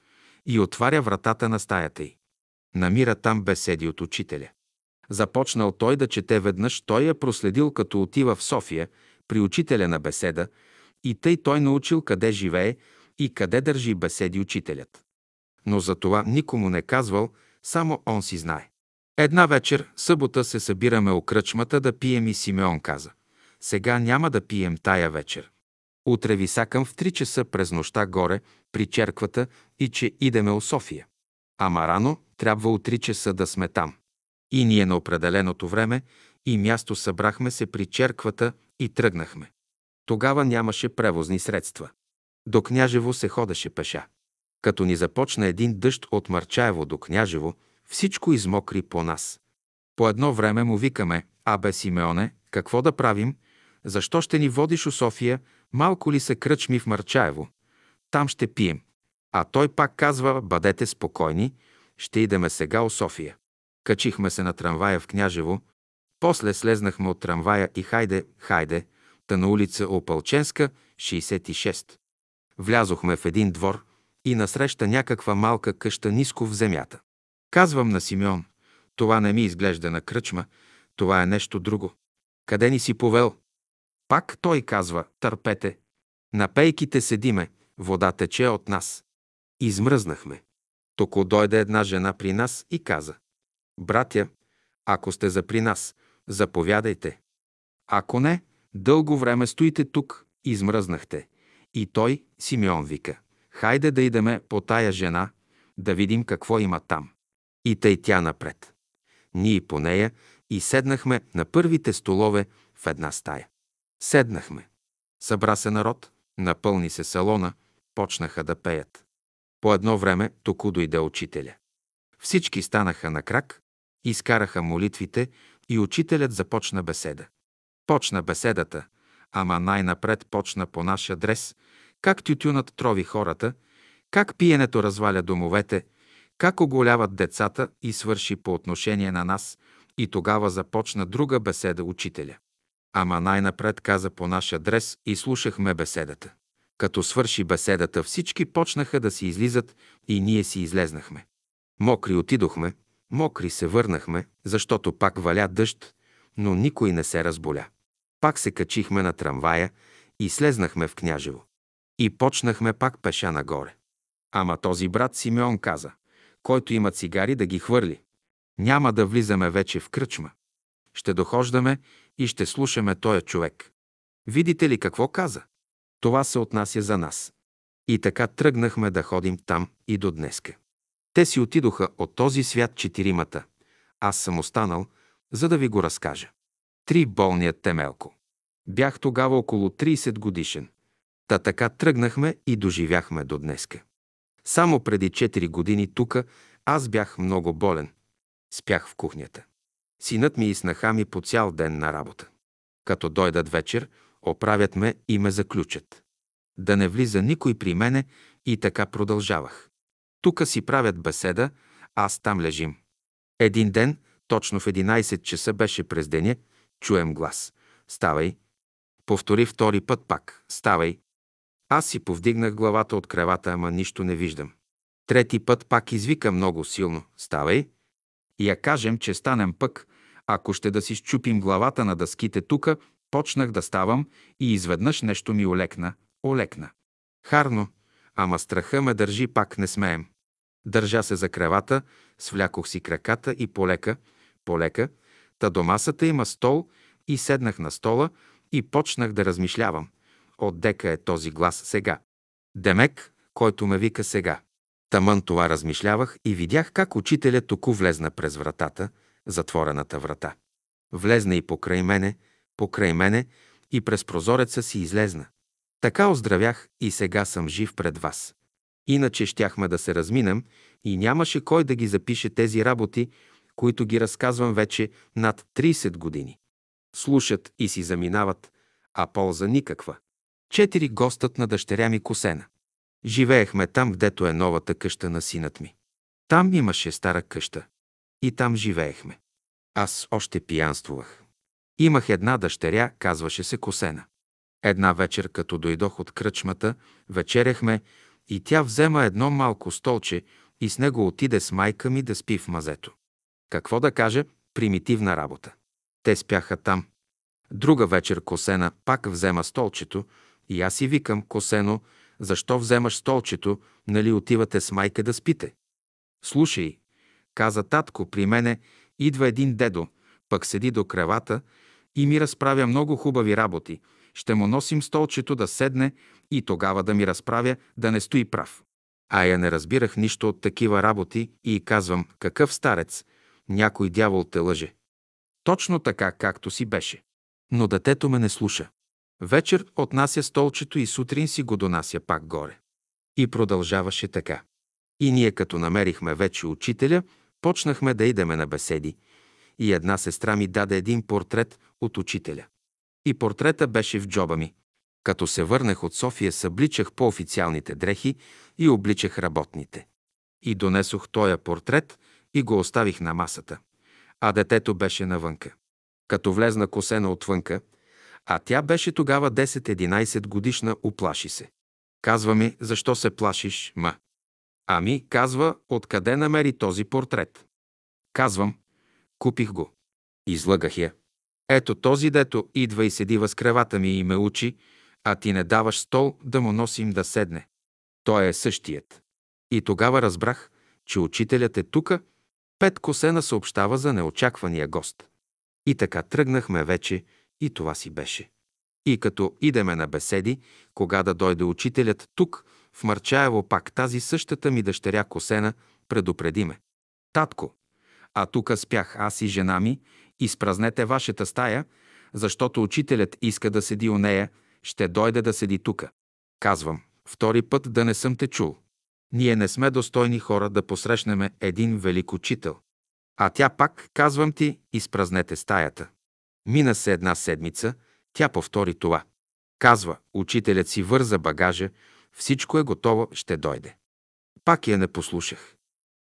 и отваря вратата на стаята й. Намира там беседи от учителя. Започнал той да чете веднъж, той я проследил като отива в София при учителя на беседа и тъй той научил къде живее и къде държи беседи учителят. Но за това никому не казвал, само он си знае. Една вечер, събота, се събираме о кръчмата да пием и Симеон каза. Сега няма да пием тая вечер. Утре ви сакам в три часа през нощта горе при черквата и че идеме о София. Ама рано трябва от три часа да сме там. И ние на определеното време и място събрахме се при черквата и тръгнахме. Тогава нямаше превозни средства. До Княжево се ходеше пеша. Като ни започна един дъжд от Марчаево до Княжево, всичко измокри по нас. По едно време му викаме, абе Симеоне, какво да правим? Защо ще ни водиш у София? Малко ли се кръчми в Марчаево? Там ще пием. А той пак казва, бъдете спокойни, ще идеме сега у София. Качихме се на трамвая в Княжево, после слезнахме от трамвая и хайде, хайде, та на улица Опалченска, 66. Влязохме в един двор и насреща някаква малка къща ниско в земята. Казвам на Симеон, това не ми изглежда на кръчма, това е нещо друго. Къде ни си повел? Пак той казва, търпете. На пейките седиме, вода тече от нас. Измръзнахме. Токо дойде една жена при нас и каза, братя, ако сте за при нас, заповядайте. Ако не, Дълго време стоите тук, измръзнахте. И той, Симеон, вика, хайде да идеме по тая жена, да видим какво има там. И тъй тя напред. Ние по нея и седнахме на първите столове в една стая. Седнахме. Събра се народ, напълни се салона, почнаха да пеят. По едно време току дойде учителя. Всички станаха на крак, изкараха молитвите и учителят започна беседа. Почна беседата, ама най-напред почна по наш адрес, как тютюнът трови хората, как пиенето разваля домовете, как оголяват децата и свърши по отношение на нас, и тогава започна друга беседа учителя. Ама най-напред каза по наш адрес и слушахме беседата. Като свърши беседата, всички почнаха да си излизат и ние си излезнахме. Мокри отидохме, мокри се върнахме, защото пак валя дъжд, но никой не се разболя. Пак се качихме на трамвая и слезнахме в Княжево. И почнахме пак пеша нагоре. Ама този брат Симеон каза, който има цигари да ги хвърли. Няма да влизаме вече в кръчма. Ще дохождаме и ще слушаме този човек. Видите ли какво каза? Това се отнася за нас. И така тръгнахме да ходим там и до днеска. Те си отидоха от този свят четиримата. Аз съм останал, за да ви го разкажа. Три болният темелко. Бях тогава около 30 годишен. Та така тръгнахме и доживяхме до днеска. Само преди 4 години тука аз бях много болен. Спях в кухнята. Синът ми и снаха ми по цял ден на работа. Като дойдат вечер, оправят ме и ме заключат. Да не влиза никой при мене и така продължавах. Тука си правят беседа, аз там лежим. Един ден, точно в 11 часа беше през деня, чуем глас. Ставай. Повтори втори път пак. Ставай. Аз си повдигнах главата от кревата, ама нищо не виждам. Трети път пак извика много силно. Ставай. И я кажем, че станем пък, ако ще да си щупим главата на дъските тука, почнах да ставам и изведнъж нещо ми олекна, олекна. Харно, ама страха ме държи, пак не смеем. Държа се за кревата, свлякох си краката и полека, полека, та до масата има стол и седнах на стола и почнах да размишлявам. Отдека е този глас сега. Демек, който ме вика сега. Тамън това размишлявах и видях как учителя току влезна през вратата, затворената врата. Влезна и покрай мене, покрай мене и през прозореца си излезна. Така оздравях и сега съм жив пред вас. Иначе щяхме да се разминем и нямаше кой да ги запише тези работи, които ги разказвам вече над 30 години. Слушат и си заминават, а полза никаква. Четири гостът на дъщеря ми Косена. Живеехме там, гдето е новата къща на синът ми. Там имаше стара къща. И там живеехме. Аз още пиянствувах. Имах една дъщеря, казваше се Косена. Една вечер, като дойдох от кръчмата, вечеряхме и тя взема едно малко столче и с него отиде с майка ми да спи в мазето. Какво да кажа, примитивна работа. Те спяха там. Друга вечер Косена пак взема столчето и аз си викам, Косено, защо вземаш столчето, нали отивате с майка да спите? Слушай, каза татко, при мене идва един дедо, пък седи до кревата и ми разправя много хубави работи. Ще му носим столчето да седне и тогава да ми разправя да не стои прав. А я не разбирах нищо от такива работи и казвам, какъв старец, някой дявол те лъже. Точно така, както си беше. Но детето ме не слуша. Вечер отнася столчето и сутрин си го донася пак горе. И продължаваше така. И ние, като намерихме вече учителя, почнахме да идеме на беседи. И една сестра ми даде един портрет от учителя. И портрета беше в джоба ми. Като се върнах от София, събличах по официалните дрехи и обличах работните. И донесох тоя портрет и го оставих на масата. А детето беше навънка. Като влезна косена отвънка, а тя беше тогава 10-11 годишна, уплаши се. Казва ми, защо се плашиш, ма? Ами, казва, откъде намери този портрет? Казвам, купих го. Излъгах я. Ето този дето идва и седи въз кревата ми и ме учи, а ти не даваш стол да му носим да седне. Той е същият. И тогава разбрах, че учителят е тука, Пет Косена съобщава за неочаквания гост. И така тръгнахме вече и това си беше. И като идеме на беседи, кога да дойде учителят тук, в Марчаево пак тази същата ми дъщеря Косена предупреди ме. Татко, а тук спях аз и жена ми, изпразнете вашата стая, защото учителят иска да седи у нея, ще дойде да седи тука. Казвам, втори път да не съм те чул. Ние не сме достойни хора да посрещнеме един велик учител. А тя пак, казвам ти, изпразнете стаята. Мина се една седмица, тя повтори това. Казва, учителят си върза багажа, всичко е готово, ще дойде. Пак я не послушах.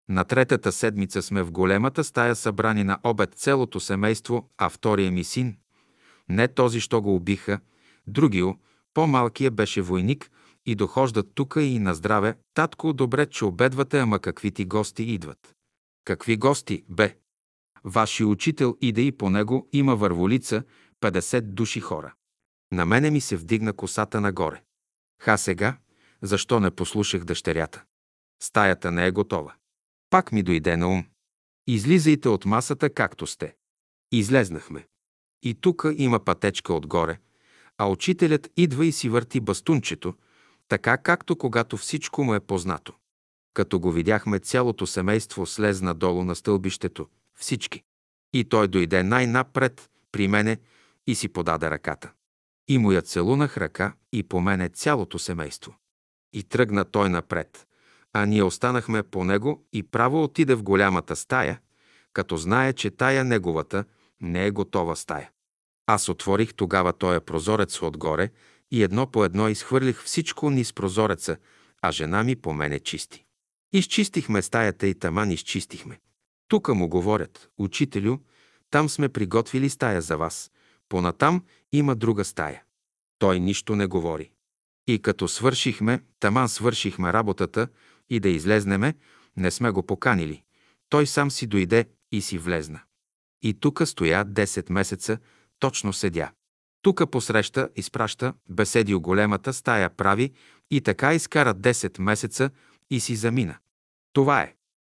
На третата седмица сме в големата стая събрани на обед целото семейство, а втория ми син, не този, що го убиха, другио, по-малкия беше войник и дохождат тука и на здраве. Татко, добре, че обедвате, ама какви ти гости идват? Какви гости, бе? Ваши учител иде и по него има върволица, 50 души хора. На мене ми се вдигна косата нагоре. Ха сега, защо не послушах дъщерята? Стаята не е готова. Пак ми дойде на ум. Излизайте от масата както сте. Излезнахме. И тук има пътечка отгоре, а учителят идва и си върти бастунчето, така както когато всичко му е познато. Като го видяхме, цялото семейство слезна долу на стълбището, всички. И той дойде най-напред при мене и си подаде ръката. И му я целунах ръка и по мене цялото семейство. И тръгна той напред, а ние останахме по него и право отиде в голямата стая, като знае, че тая неговата не е готова стая. Аз отворих тогава тоя прозорец отгоре и едно по едно изхвърлих всичко низ прозореца, а жена ми по мене чисти. Изчистихме стаята и таман изчистихме. Тука му говорят, учителю, там сме приготвили стая за вас. Понатам има друга стая. Той нищо не говори. И като свършихме, таман свършихме работата и да излезнеме, не сме го поканили. Той сам си дойде и си влезна. И тука стоя 10 месеца, точно седя. Тука посреща, изпраща, беседи о големата стая прави и така изкара 10 месеца и си замина. Това е.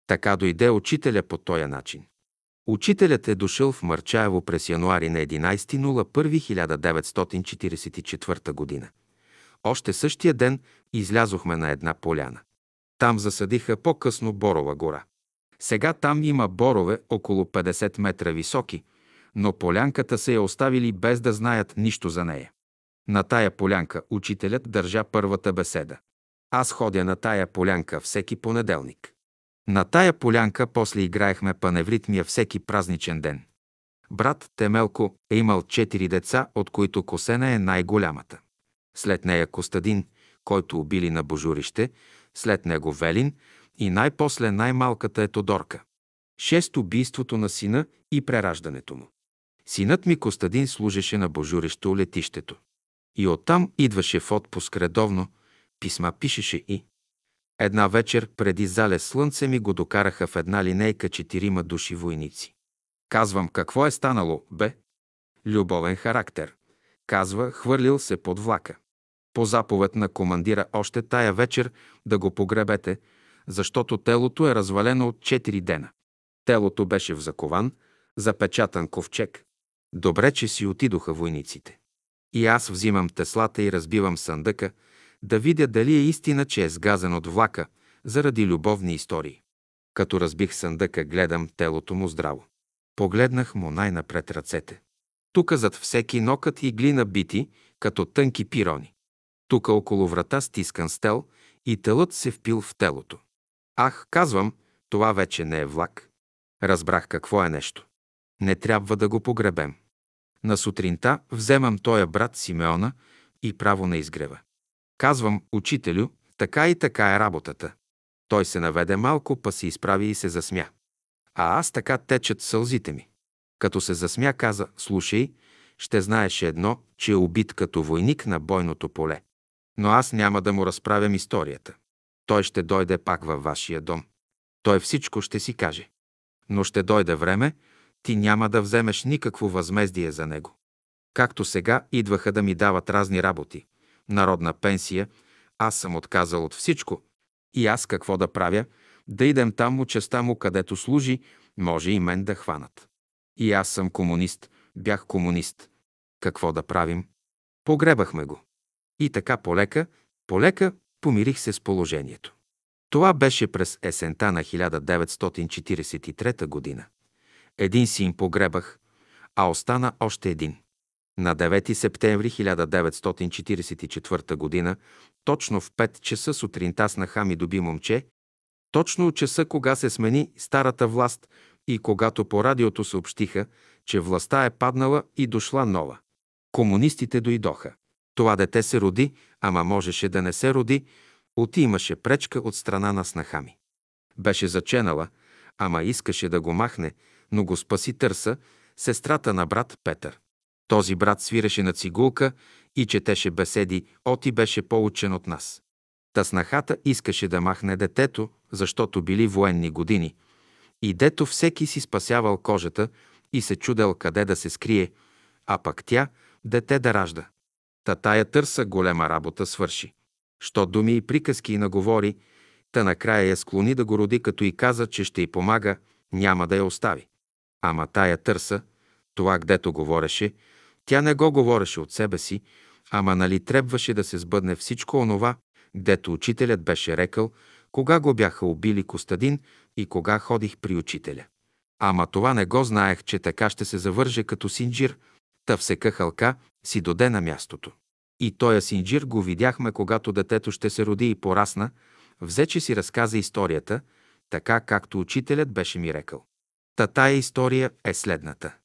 Така дойде учителя по този начин. Учителят е дошъл в Мърчаево през януари на 11.01.1944 година. Още същия ден излязохме на една поляна. Там засадиха по-късно Борова гора. Сега там има борове около 50 метра високи, но полянката се я оставили без да знаят нищо за нея. На тая полянка учителят държа първата беседа. Аз ходя на тая полянка всеки понеделник. На тая полянка после играехме паневритмия всеки празничен ден. Брат Темелко е имал четири деца, от които Косена е най-голямата. След нея Костадин, който убили на божурище, след него Велин и най-после най-малката е Тодорка. Шест убийството на сина и прераждането му. Синът ми Костадин служеше на божурище летището. И оттам идваше в отпуск редовно, писма пишеше и. Една вечер преди залез слънце ми го докараха в една линейка четирима души войници. Казвам, какво е станало, бе? Любовен характер. Казва, хвърлил се под влака. По заповед на командира още тая вечер да го погребете, защото телото е развалено от четири дена. Телото беше в закован, запечатан ковчег. Добре, че си отидоха войниците. И аз взимам теслата и разбивам съндъка, да видя дали е истина, че е сгазен от влака, заради любовни истории. Като разбих съндъка, гледам телото му здраво. Погледнах му най-напред ръцете. Тука зад всеки нокът и глина бити, като тънки пирони. Тука около врата стискан стел и телът се впил в телото. Ах, казвам, това вече не е влак. Разбрах какво е нещо. Не трябва да го погребем. На сутринта вземам тоя брат Симеона и право на изгрева. Казвам, учителю, така и така е работата. Той се наведе малко, па се изправи и се засмя. А аз така течат сълзите ми. Като се засмя, каза, слушай, ще знаеш едно, че е убит като войник на бойното поле. Но аз няма да му разправям историята. Той ще дойде пак във вашия дом. Той всичко ще си каже. Но ще дойде време, ти няма да вземеш никакво възмездие за него. Както сега идваха да ми дават разни работи, народна пенсия, аз съм отказал от всичко. И аз какво да правя? Да идем там участа му, където служи, може и мен да хванат. И аз съм комунист, бях комунист. Какво да правим? Погребахме го. И така полека, полека помирих се с положението. Това беше през есента на 1943 година. Един син погребах, а остана още един. На 9 септември 1944 година, точно в 5 часа сутринта с наха ми доби момче, точно от часа, кога се смени старата власт и когато по радиото съобщиха, че властта е паднала и дошла нова. Комунистите дойдоха. Това дете се роди, ама можеше да не се роди, оти имаше пречка от страна на снаха ми. Беше заченала, ама искаше да го махне, но го спаси търса, сестрата на брат Петър. Този брат свиреше на цигулка и четеше беседи, оти беше получен от нас. Та снахата искаше да махне детето, защото били военни години. И дето всеки си спасявал кожата и се чудел къде да се скрие, а пък тя дете да ражда. Та тая търса голема работа свърши. Що думи и приказки и наговори, та накрая я склони да го роди, като и каза, че ще й помага, няма да я остави. Ама тая търса, това гдето говореше, тя не го говореше от себе си, ама нали трябваше да се сбъдне всичко онова, гдето учителят беше рекал, кога го бяха убили Костадин и кога ходих при учителя. Ама това не го знаех, че така ще се завърже като синджир, та всека хълка си доде на мястото. И тоя синджир го видяхме, когато детето ще се роди и порасна, взе, че си разказа историята, така както учителят беше ми рекал. Та тая история е следната.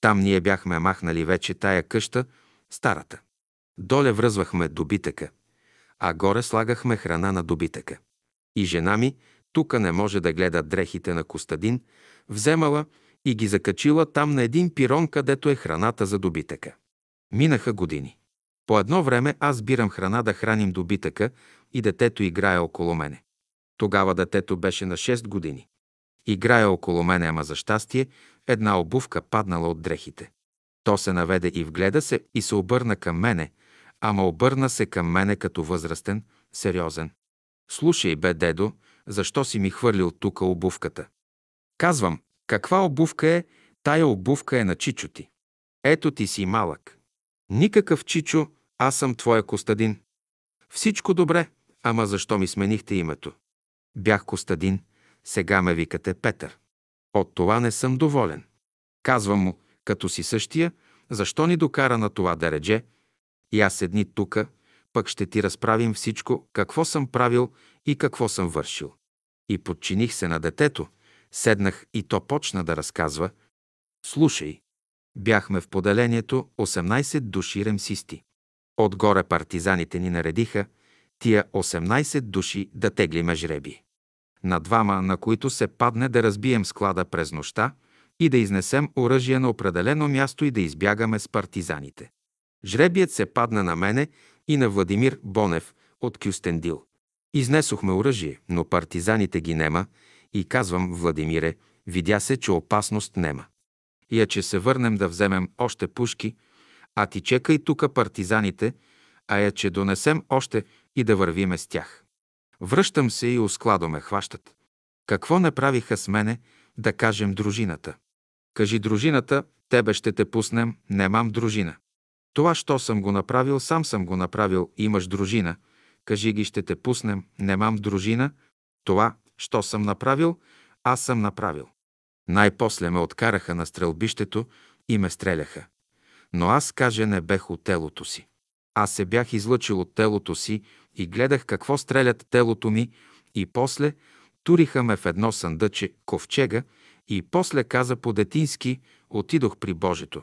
Там ние бяхме махнали вече тая къща, старата. Доле връзвахме добитъка, а горе слагахме храна на добитъка. И жена ми, тука не може да гледа дрехите на Костадин, вземала и ги закачила там на един пирон, където е храната за добитъка. Минаха години. По едно време аз бирам храна да храним добитъка и детето играе около мене. Тогава детето беше на 6 години. Играе около мене, ама за щастие, една обувка паднала от дрехите. То се наведе и вгледа се и се обърна към мене, ама обърна се към мене като възрастен, сериозен. Слушай, бе, дедо, защо си ми хвърлил тука обувката? Казвам, каква обувка е? Тая обувка е на Чичо ти. Ето ти си малък. Никакъв Чичо, аз съм твоя Костадин. Всичко добре, ама защо ми сменихте името? Бях Костадин, сега ме викате Петър. От това не съм доволен. Казвам му, като си същия, защо ни докара на това да редже? И аз седни тука, пък ще ти разправим всичко, какво съм правил и какво съм вършил. И подчиних се на детето, седнах и то почна да разказва. Слушай, бяхме в поделението 18 души ремсисти. Отгоре партизаните ни наредиха тия 18 души да теглиме жреби на двама, на които се падне да разбием склада през нощта и да изнесем оръжие на определено място и да избягаме с партизаните. Жребият се падна на мене и на Владимир Бонев от Кюстендил. Изнесохме оръжие, но партизаните ги нема и казвам, Владимире, видя се, че опасност нема. И че се върнем да вземем още пушки, а ти чекай тука партизаните, а я че донесем още и да вървиме с тях. Връщам се и оскладо ме хващат. Какво не правиха с мене, да кажем дружината? Кажи дружината, тебе ще те пуснем, немам дружина. Това, що съм го направил, сам съм го направил, имаш дружина. Кажи ги, ще те пуснем, немам дружина. Това, що съм направил, аз съм направил. Най-после ме откараха на стрелбището и ме стреляха. Но аз, каже, не бех от телото си. Аз се бях излъчил от телото си и гледах какво стрелят телото ми и после туриха ме в едно съндъче, ковчега и после каза по-детински отидох при Божето.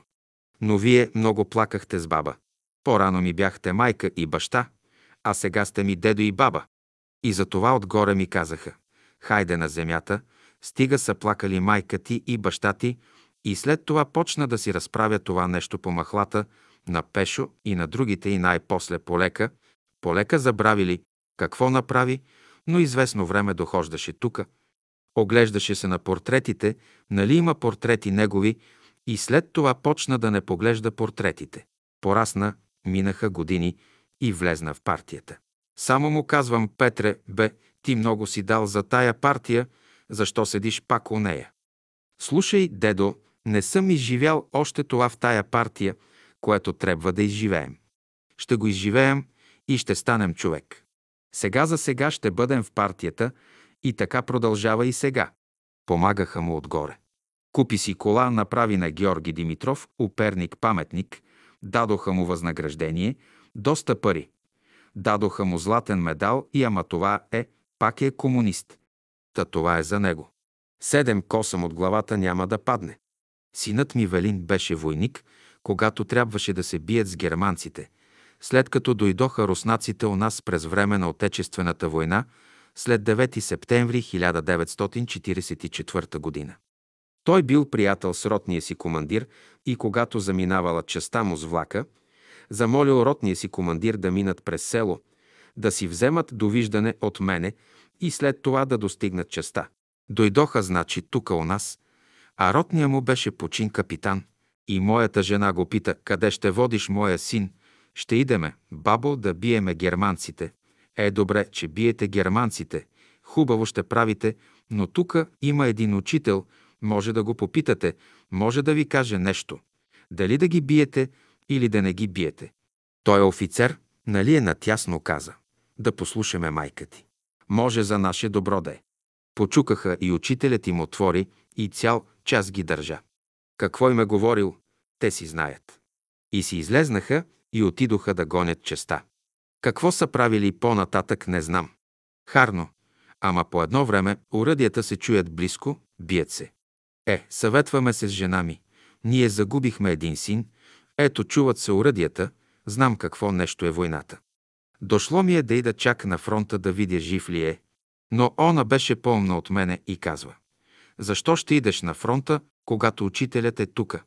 Но вие много плакахте с баба. По-рано ми бяхте майка и баща, а сега сте ми дедо и баба. И за това отгоре ми казаха, хайде на земята, стига са плакали майка ти и баща ти, и след това почна да си разправя това нещо по махлата на Пешо и на другите и най-после полека, полека забравили какво направи, но известно време дохождаше тука, оглеждаше се на портретите, нали има портрети негови, и след това почна да не поглежда портретите. Порасна, минаха години и влезна в партията. Само му казвам, Петре, бе, ти много си дал за тая партия, защо седиш пак у нея? Слушай, дедо, не съм изживял още това в тая партия, което трябва да изживеем. ще го изживеем и ще станем човек. Сега за сега ще бъдем в партията и така продължава и сега. Помагаха му отгоре. Купи си кола, направи на Георги Димитров, уперник, паметник, дадоха му възнаграждение, доста пари. Дадоха му златен медал и ама това е, пак е комунист. Та това е за него. Седем косъм от главата няма да падне. Синът ми Велин беше войник, когато трябваше да се бият с германците. След като дойдоха руснаците у нас през време на Отечествената война, след 9 септември 1944 година. Той бил приятел с ротния си командир и когато заминавала частта му с влака, замолил ротния си командир да минат през село, да си вземат довиждане от мене и след това да достигнат частта. Дойдоха, значи, тука у нас, а ротния му беше почин капитан. И моята жена го пита, къде ще водиш моя син? Ще идеме, бабо, да биеме германците. Е, добре, че биете германците. Хубаво ще правите, но тука има един учител, може да го попитате, може да ви каже нещо. Дали да ги биете или да не ги биете. Той е офицер, нали е натясно каза. Да послушаме майка ти. Може за наше добро да е. Почукаха и учителят им отвори и цял час ги държа. Какво им е говорил, те си знаят. И си излезнаха и отидоха да гонят честа. Какво са правили по-нататък, не знам. Харно, ама по едно време уръдията се чуят близко, бият се. Е, съветваме се с жена ми. Ние загубихме един син, ето чуват се уръдията, знам какво нещо е войната. Дошло ми е да ида чак на фронта да видя жив ли е, но она беше по-умна от мене и казва. Защо ще идеш на фронта, когато учителят е тука?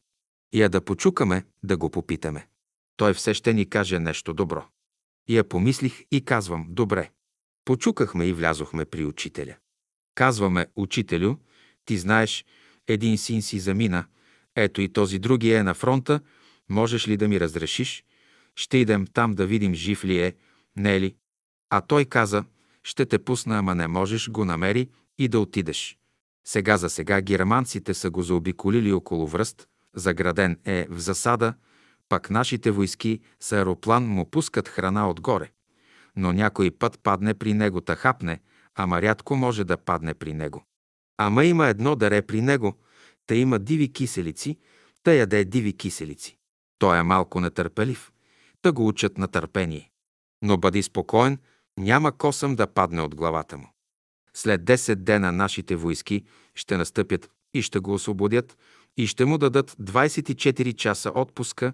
Я да почукаме, да го попитаме. Той все ще ни каже нещо добро. Я помислих и казвам, добре. Почукахме и влязохме при учителя. Казваме, учителю, ти знаеш, един син си замина, ето и този други е на фронта, можеш ли да ми разрешиш? Ще идем там да видим жив ли е, не е ли? А той каза, ще те пусна, ама не можеш, го намери и да отидеш. Сега за сега германците са го заобиколили около връст, заграден е в засада, пак нашите войски с аероплан му пускат храна отгоре. Но някой път падне при него та хапне, ама рядко може да падне при него. Ама има едно даре при него, та има диви киселици, та яде диви киселици. Той е малко нетърпелив, та го учат на търпение. Но бъди спокоен, няма косъм да падне от главата му. След 10 дена нашите войски ще настъпят и ще го освободят и ще му дадат 24 часа отпуска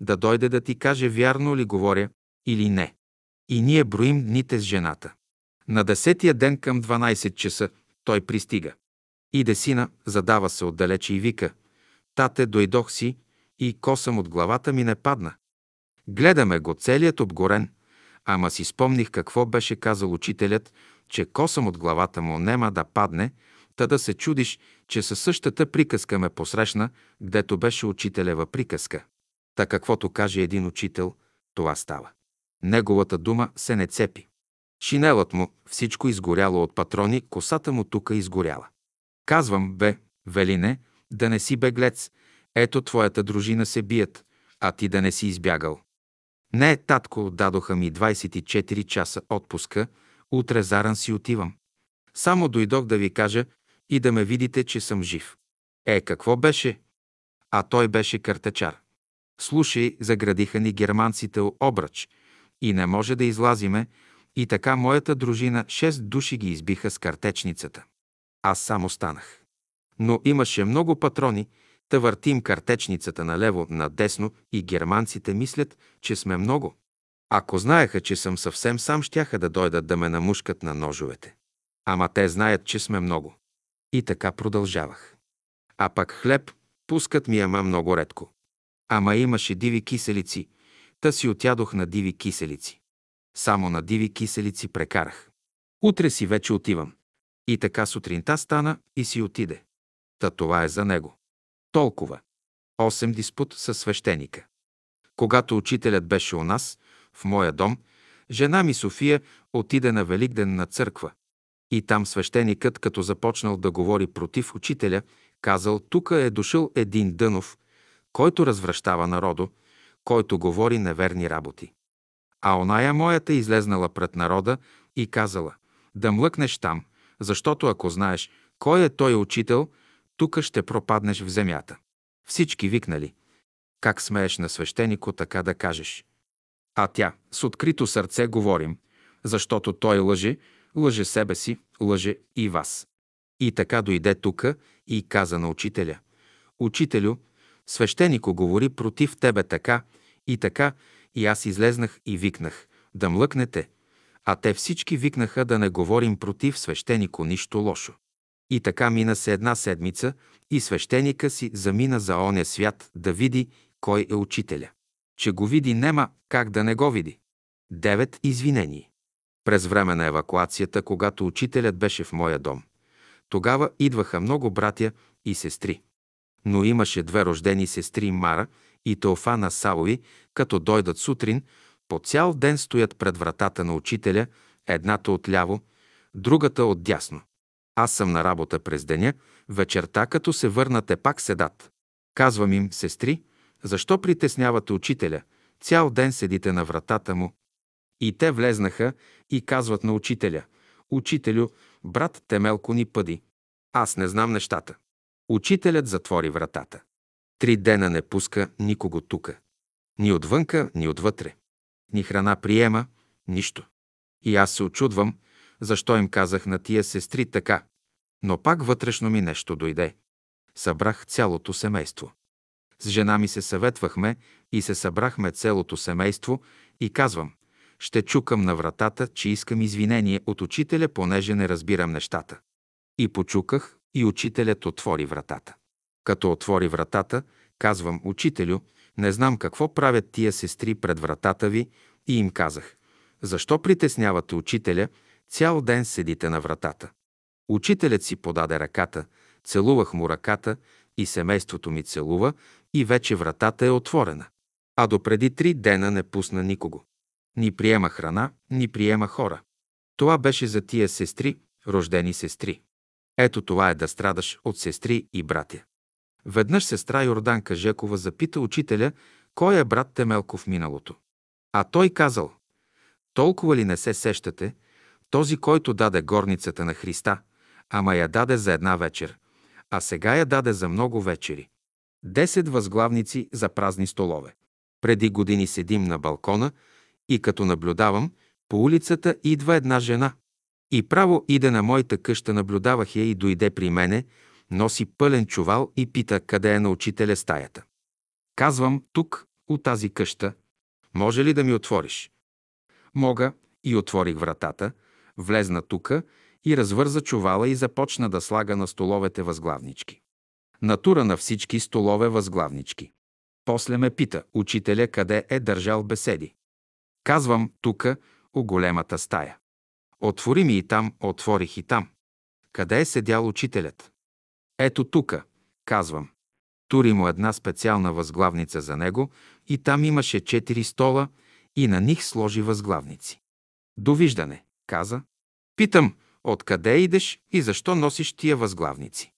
да дойде да ти каже вярно ли говоря или не. И ние броим дните с жената. На десетия ден към 12 часа той пристига. Иде сина, задава се отдалече и вика «Тате, дойдох си и косъм от главата ми не падна». Гледаме го целият обгорен, ама си спомних какво беше казал учителят, че косъм от главата му нема да падне, та да се чудиш, че със същата приказка ме посрещна, гдето беше учителева приказка. Та каквото каже един учител, това става. Неговата дума се не цепи. Шинелът му, всичко изгоряло от патрони, косата му тука изгоряла. Казвам, бе, Велине, да не си беглец, ето твоята дружина се бият, а ти да не си избягал. Не, татко, дадоха ми 24 часа отпуска, утре заран си отивам. Само дойдох да ви кажа и да ме видите, че съм жив. Е, какво беше? А той беше картечар. Слушай, заградиха ни германците обръч и не може да излазиме, и така моята дружина шест души ги избиха с картечницата. Аз само станах. Но имаше много патрони, та въртим картечницата налево, надесно и германците мислят, че сме много. Ако знаеха, че съм съвсем сам, щяха да дойдат да ме намушкат на ножовете. Ама те знаят, че сме много. И така продължавах. А пък хлеб пускат ми ама много редко. Ама имаше диви киселици, та си отядох на диви киселици. Само на диви киселици прекарах. Утре си вече отивам. И така сутринта стана и си отиде. Та това е за него. Толкова. Осем диспут със свещеника. Когато учителят беше у нас, в моя дом, жена ми София отиде на Великден на църква. И там свещеникът, като започнал да говори против учителя, казал, тука е дошъл един Дънов, който развръщава народо, който говори неверни работи. А оная моята излезнала пред народа и казала, да млъкнеш там, защото ако знаеш кой е той учител, тук ще пропаднеш в земята. Всички викнали. Как смееш на свещенико така да кажеш? А тя, с открито сърце говорим, защото той лъже, лъже себе си, лъже и вас. И така дойде тука и каза на учителя. Учителю, свещенико говори против тебе така и така, и аз излезнах и викнах, да млъкнете, а те всички викнаха да не говорим против свещенико нищо лошо. И така мина се една седмица и свещеника си замина за оня свят да види кой е учителя. Че го види, нема как да не го види. Девет извинени. През време на евакуацията, когато учителят беше в моя дом, тогава идваха много братя и сестри. Но имаше две рождени сестри Мара и Теофана Савови, като дойдат сутрин, по цял ден стоят пред вратата на учителя, едната отляво, другата отдясно. Аз съм на работа през деня, вечерта, като се върнате, пак седат. Казвам им, сестри, защо притеснявате учителя? Цял ден седите на вратата му. И те влезнаха и казват на учителя, Учителю, брат Темелко ни пъди. Аз не знам нещата. Учителят затвори вратата. Три дена не пуска никого тука. Ни отвънка, ни отвътре. Ни храна приема, нищо. И аз се очудвам, защо им казах на тия сестри така. Но пак вътрешно ми нещо дойде. Събрах цялото семейство. С жена ми се съветвахме и се събрахме цялото семейство и казвам, ще чукам на вратата, че искам извинение от учителя, понеже не разбирам нещата. И почуках, и учителят отвори вратата. Като отвори вратата, казвам, учителю, не знам какво правят тия сестри пред вратата ви и им казах, защо притеснявате учителя, цял ден седите на вратата. Учителят си подаде ръката, целувах му ръката и семейството ми целува и вече вратата е отворена. А допреди три дена не пусна никого. Ни приема храна, ни приема хора. Това беше за тия сестри, рождени сестри. Ето това е да страдаш от сестри и братя. Веднъж сестра Йорданка Жекова запита учителя, кой е брат Темелков миналото. А той казал, толкова ли не се сещате, този, който даде горницата на Христа, ама я даде за една вечер, а сега я даде за много вечери. Десет възглавници за празни столове. Преди години седим на балкона и като наблюдавам, по улицата идва една жена. И право иде на моята къща, наблюдавах я и дойде при мене, носи пълен чувал и пита къде е на учителя стаята. Казвам, тук, от тази къща. Може ли да ми отвориш? Мога и отворих вратата, влезна тука и развърза чувала и започна да слага на столовете възглавнички. Натура на всички столове възглавнички. После ме пита, учителя къде е държал беседи. Казвам, тука, у големата стая. Отвори ми и там, отворих и там. Къде е седял учителят? Ето тука, казвам. Тури му една специална възглавница за него и там имаше четири стола и на них сложи възглавници. Довиждане, каза. Питам, откъде идеш и защо носиш тия възглавници?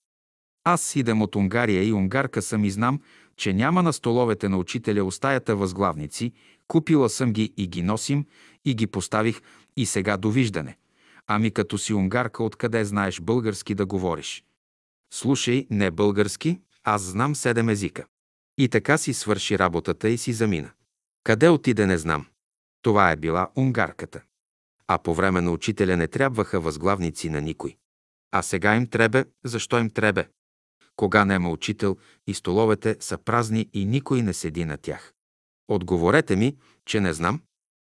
Аз идем от Унгария и унгарка съм и знам, че няма на столовете на учителя остаята възглавници, купила съм ги и ги носим и ги поставих и сега довиждане. Ами като си унгарка, откъде знаеш български да говориш? Слушай, не български, аз знам седем езика. И така си свърши работата и си замина. Къде отиде, не знам. Това е била унгарката. А по време на учителя не трябваха възглавници на никой. А сега им требе, защо им требе? Кога нема учител и столовете са празни и никой не седи на тях. Отговорете ми, че не знам.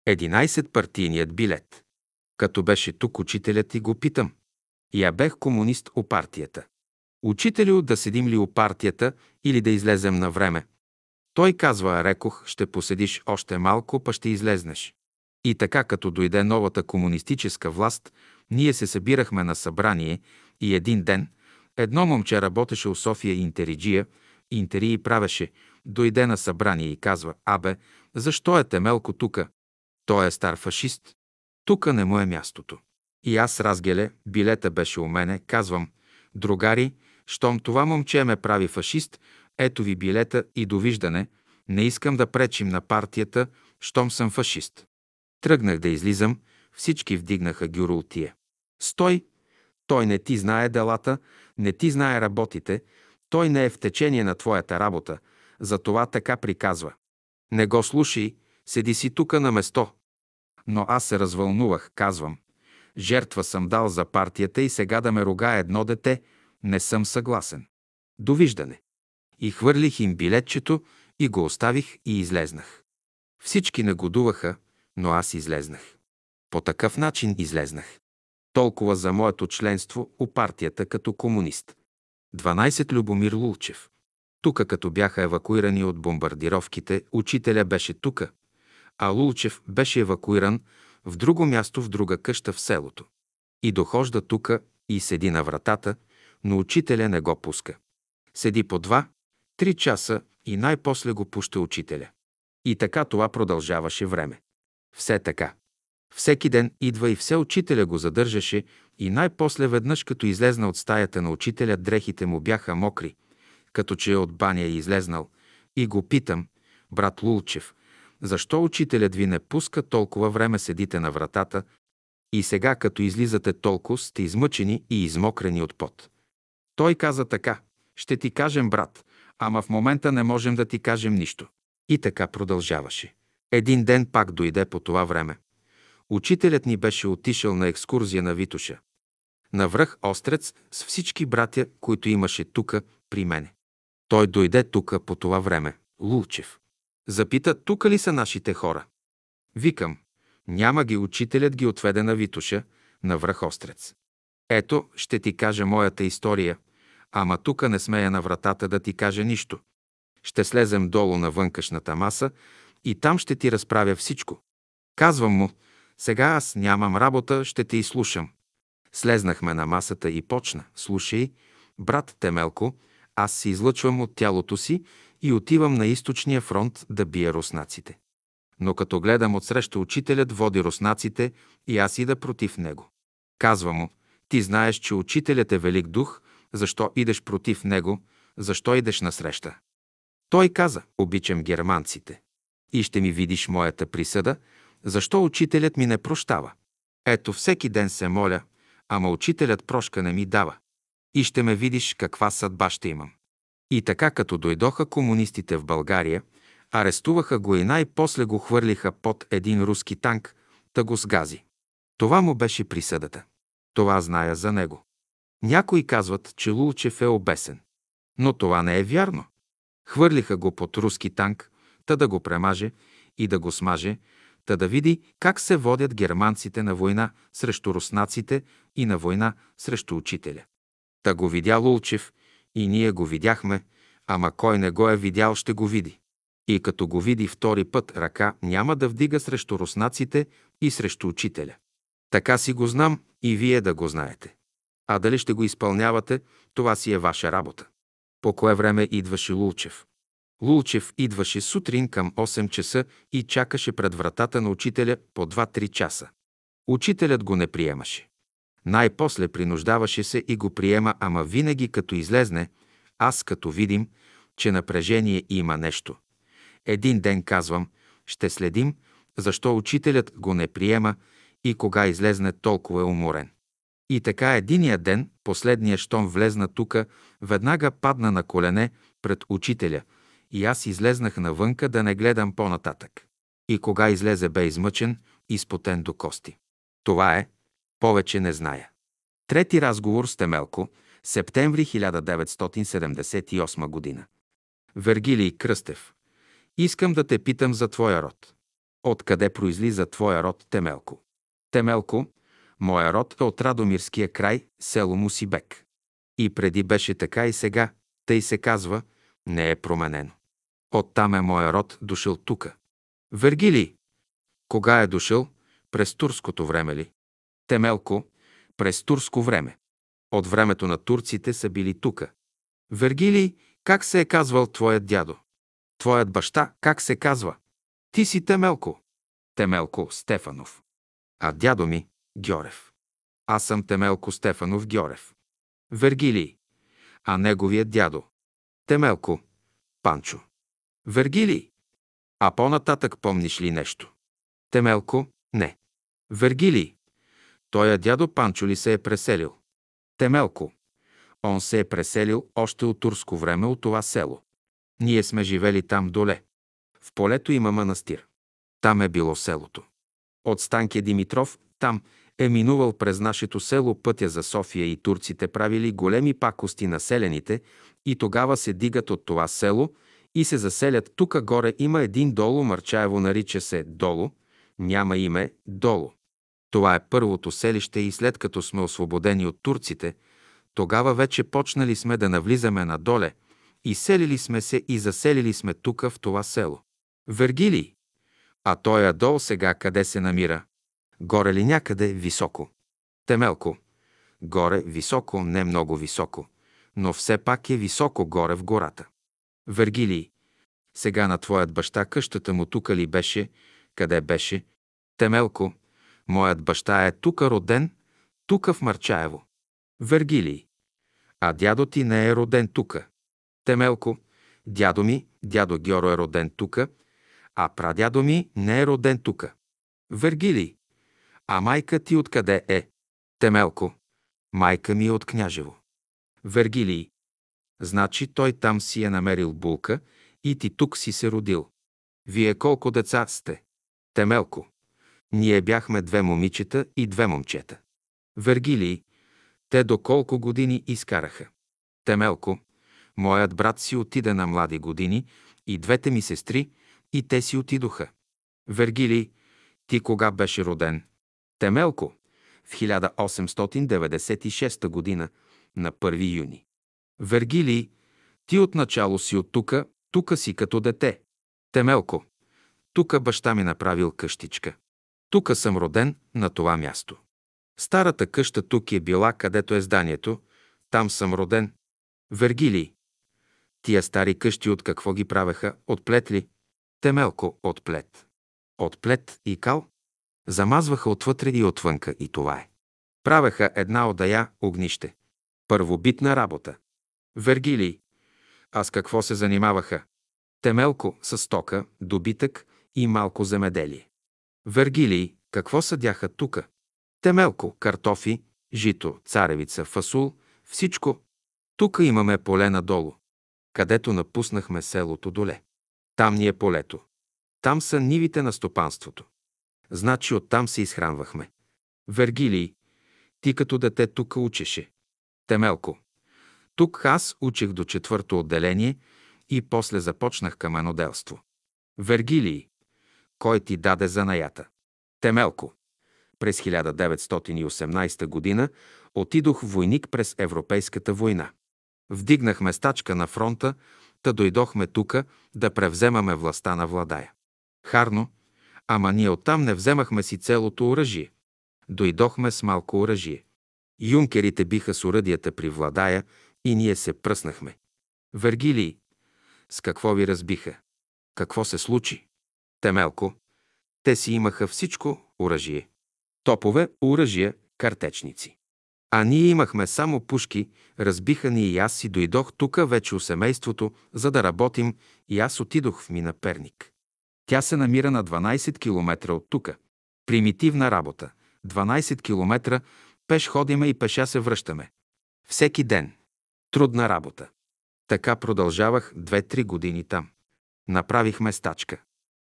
Единайсет партийният билет. Като беше тук учителят и го питам. Я бех комунист у партията. Учителю, да седим ли у партията или да излезем на време? Той казва, рекох, ще поседиш още малко, па ще излезнеш. И така, като дойде новата комунистическа власт, ние се събирахме на събрание и един ден едно момче работеше у София Интериджия, интерии правеше, дойде на събрание и казва, абе, защо е Темелко тука? Той е стар фашист. Тука не му е мястото. И аз разгеле, билета беше у мене, казвам, другари, щом това момче ме прави фашист, ето ви билета и довиждане, не искам да пречим на партията, щом съм фашист. Тръгнах да излизам, всички вдигнаха гюрултие. Стой! Той не ти знае делата, не ти знае работите, той не е в течение на твоята работа, затова така приказва. Не го слушай, седи си тука на место. Но аз се развълнувах, казвам. Жертва съм дал за партията и сега да ме рога едно дете, не съм съгласен. Довиждане. И хвърлих им билетчето и го оставих и излезнах. Всички нагодуваха, но аз излезнах. По такъв начин излезнах. Толкова за моето членство у партията като комунист. 12. Любомир Лулчев. Тука, като бяха евакуирани от бомбардировките, учителя беше тука, а Лулчев беше евакуиран в друго място в друга къща в селото. И дохожда тука и седи на вратата, но учителя не го пуска. Седи по два, три часа и най-после го пуща учителя. И така това продължаваше време. Все така. Всеки ден идва и все учителя го задържаше и най-после веднъж, като излезна от стаята на учителя, дрехите му бяха мокри, като че от баня е излезнал, и го питам, брат Лулчев, защо учителят ви не пуска толкова време седите на вратата и сега, като излизате толкова, сте измъчени и измокрени от пот? Той каза така, ще ти кажем, брат, ама в момента не можем да ти кажем нищо. И така продължаваше. Един ден пак дойде по това време. Учителят ни беше отишъл на екскурзия на Витуша. На връх Острец с всички братя, които имаше тука при мене. Той дойде тука по това време, Лулчев. Запита, тука ли са нашите хора? Викам, няма ги, учителят ги отведе на Витуша, на връх Острец. Ето, ще ти кажа моята история, ама тука не смея на вратата да ти кажа нищо. Ще слезем долу на вънкашната маса и там ще ти разправя всичко. Казвам му, сега аз нямам работа, ще те изслушам. Слезнахме на масата и почна. Слушай, брат Темелко, аз се излъчвам от тялото си и отивам на източния фронт да бия руснаците. Но като гледам отсреща учителят води руснаците и аз ида против него. Казва му, ти знаеш, че учителят е велик дух, защо идеш против него, защо идеш насреща? Той каза, обичам германците. И ще ми видиш моята присъда, защо учителят ми не прощава. Ето всеки ден се моля, ама учителят прошка не ми дава. И ще ме видиш каква съдба ще имам. И така като дойдоха комунистите в България, арестуваха го и най-после го хвърлиха под един руски танк, та го сгази. Това му беше присъдата. Това зная за него. Някои казват, че Лулчев е обесен. Но това не е вярно. Хвърлиха го под руски танк, та да го премаже и да го смаже, та да види как се водят германците на война срещу руснаците и на война срещу учителя. Та го видя Лулчев и ние го видяхме, ама кой не го е видял, ще го види. И като го види втори път, ръка няма да вдига срещу руснаците и срещу учителя. Така си го знам и вие да го знаете. А дали ще го изпълнявате, това си е ваша работа. По кое време идваше Лулчев? Лулчев идваше сутрин към 8 часа и чакаше пред вратата на учителя по 2-3 часа. Учителят го не приемаше. Най-после принуждаваше се и го приема, ама винаги като излезне, аз като видим, че напрежение има нещо. Един ден казвам, ще следим, защо учителят го не приема и кога излезне толкова е уморен. И така единия ден, последния щом влезна тука, веднага падна на колене пред учителя – и аз излезнах навънка да не гледам по-нататък. И кога излезе бе измъчен, изпотен до кости. Това е, повече не зная. Трети разговор с Темелко, септември 1978 година. Вергилий Кръстев. Искам да те питам за твоя род. Откъде произлиза твоя род, Темелко? Темелко, моя род е от Радомирския край, село Мусибек. И преди беше така и сега, тъй се казва, не е променено. Оттам е моя род дошъл тука. Вергилий. Кога е дошъл? През турското време ли? Темелко. През турско време. От времето на турците са били тука. Вергилий, как се е казвал твоят дядо? Твоят баща, как се казва? Ти си Темелко. Темелко Стефанов. А дядо ми – Гьорев. Аз съм Темелко Стефанов Гьорев. Вергилий. А неговият дядо – Темелко – Панчо. Вергилий. А по-нататък помниш ли нещо? Темелко, Не. Вергилий. Тоя дядо Панчо ли се е преселил? Темелко. Он се е преселил още от турско време от това село. Ние сме живели там доле. В полето има манастир. Там е било селото. От Станке Димитров, там е минувал през нашето село пътя за София и турците правили големи пакости на селените и тогава се дигат от това село и се заселят. Тука горе има един долу, Марчаево нарича се Долу, няма име Долу. Това е първото селище и след като сме освободени от турците, тогава вече почнали сме да навлизаме надоле и селили сме се и заселили сме тука в това село. Вергилий. А той дол сега къде се намира? Горе ли някъде високо? Темелко. Горе високо, не много високо, но все пак е високо горе в гората. Вергилий. Сега на твоят баща къщата му тука ли беше? Къде беше? Темелко. Моят баща е тука роден, тука в Марчаево. Вергилий. А дядо ти не е роден тука. Темелко. Дядо ми, дядо Геро е роден тука, а прадядо ми не е роден тука. Вергилий. А майка ти откъде е? Темелко. Майка ми е от Княжево. Вергилий. Значи той там си е намерил булка и ти тук си се родил. Вие колко деца сте? Темелко. Ние бяхме две момичета и две момчета. Вергилий. Те до колко години изкараха? Темелко. Моят брат си отиде на млади години и двете ми сестри, и те си отидоха. Вергилий. Ти кога беше роден? Темелко. В 1896 година, на 1 юни. Вергилий. Ти отначало си от тука, тука си като дете. Темелко. Тука баща ми направил къщичка. Тука съм роден, на това място. Старата къща тук е била, където е зданието. Там съм роден. Вергилий. Тия стари къщи от какво ги правеха? От плет ли? Темелко от плет. От плет и кал? Замазваха отвътре и отвънка и това е. Правеха една одая огнище. Първобитна работа. Вергилий. А с какво се занимаваха? Темелко с стока, добитък и малко земеделие. Вергилий, какво съдяха тука? Темелко, картофи, жито, царевица, фасул, всичко. Тука имаме поле надолу, където напуснахме селото доле. Там ни е полето. Там са нивите на стопанството. Значи оттам се изхранвахме. Вергилий, ти като дете тук учеше. Темелко. Тук аз учих до четвърто отделение и после започнах каменоделство. Вергилий. Кой ти даде занаята? Темелко. През 1918 година отидох войник през Европейската война. Вдигнахме стачка на фронта, та дойдохме тука да превземаме властта на Владая. Харно, ама ние оттам не вземахме си целото оръжие. Дойдохме с малко оръжие. Юнкерите биха с оръдията при Владая и ние се пръснахме. Вергилий, с какво ви разбиха? Какво се случи? Темелко, те си имаха всичко оръжие. Топове, оръжия, картечници. А ние имахме само пушки, разбиха ни и аз си дойдох тука вече у семейството, за да работим и аз отидох в мина Перник. Тя се намира на 12 км от тука. Примитивна работа. 12 км пеш ходиме и пеша се връщаме. Всеки ден. Трудна работа. Така продължавах 2-3 години там. Направихме стачка.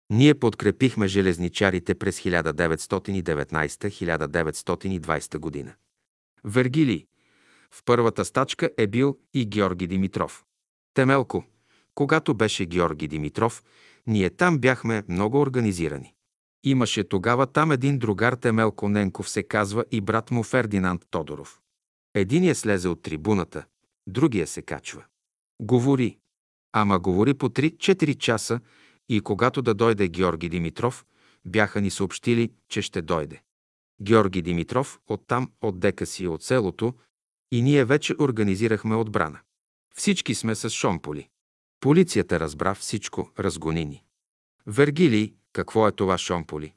Ние подкрепихме железничарите през 1919-1920 година. Вергилий. В първата стачка е бил и Георги Димитров. Темелко. Когато беше Георги Димитров, ние там бяхме много организирани. Имаше тогава там един другар Темелко Ненков се казва и брат му Фердинанд Тодоров. Единият слезе от трибуната, другия се качва. Говори. Ама говори по 3-4 часа и когато да дойде Георги Димитров, бяха ни съобщили, че ще дойде. Георги Димитров оттам, от дека си от селото, и ние вече организирахме отбрана. Всички сме с шомполи. Полицията разбра всичко, разгони ни. Вергилий, какво е това шомполи?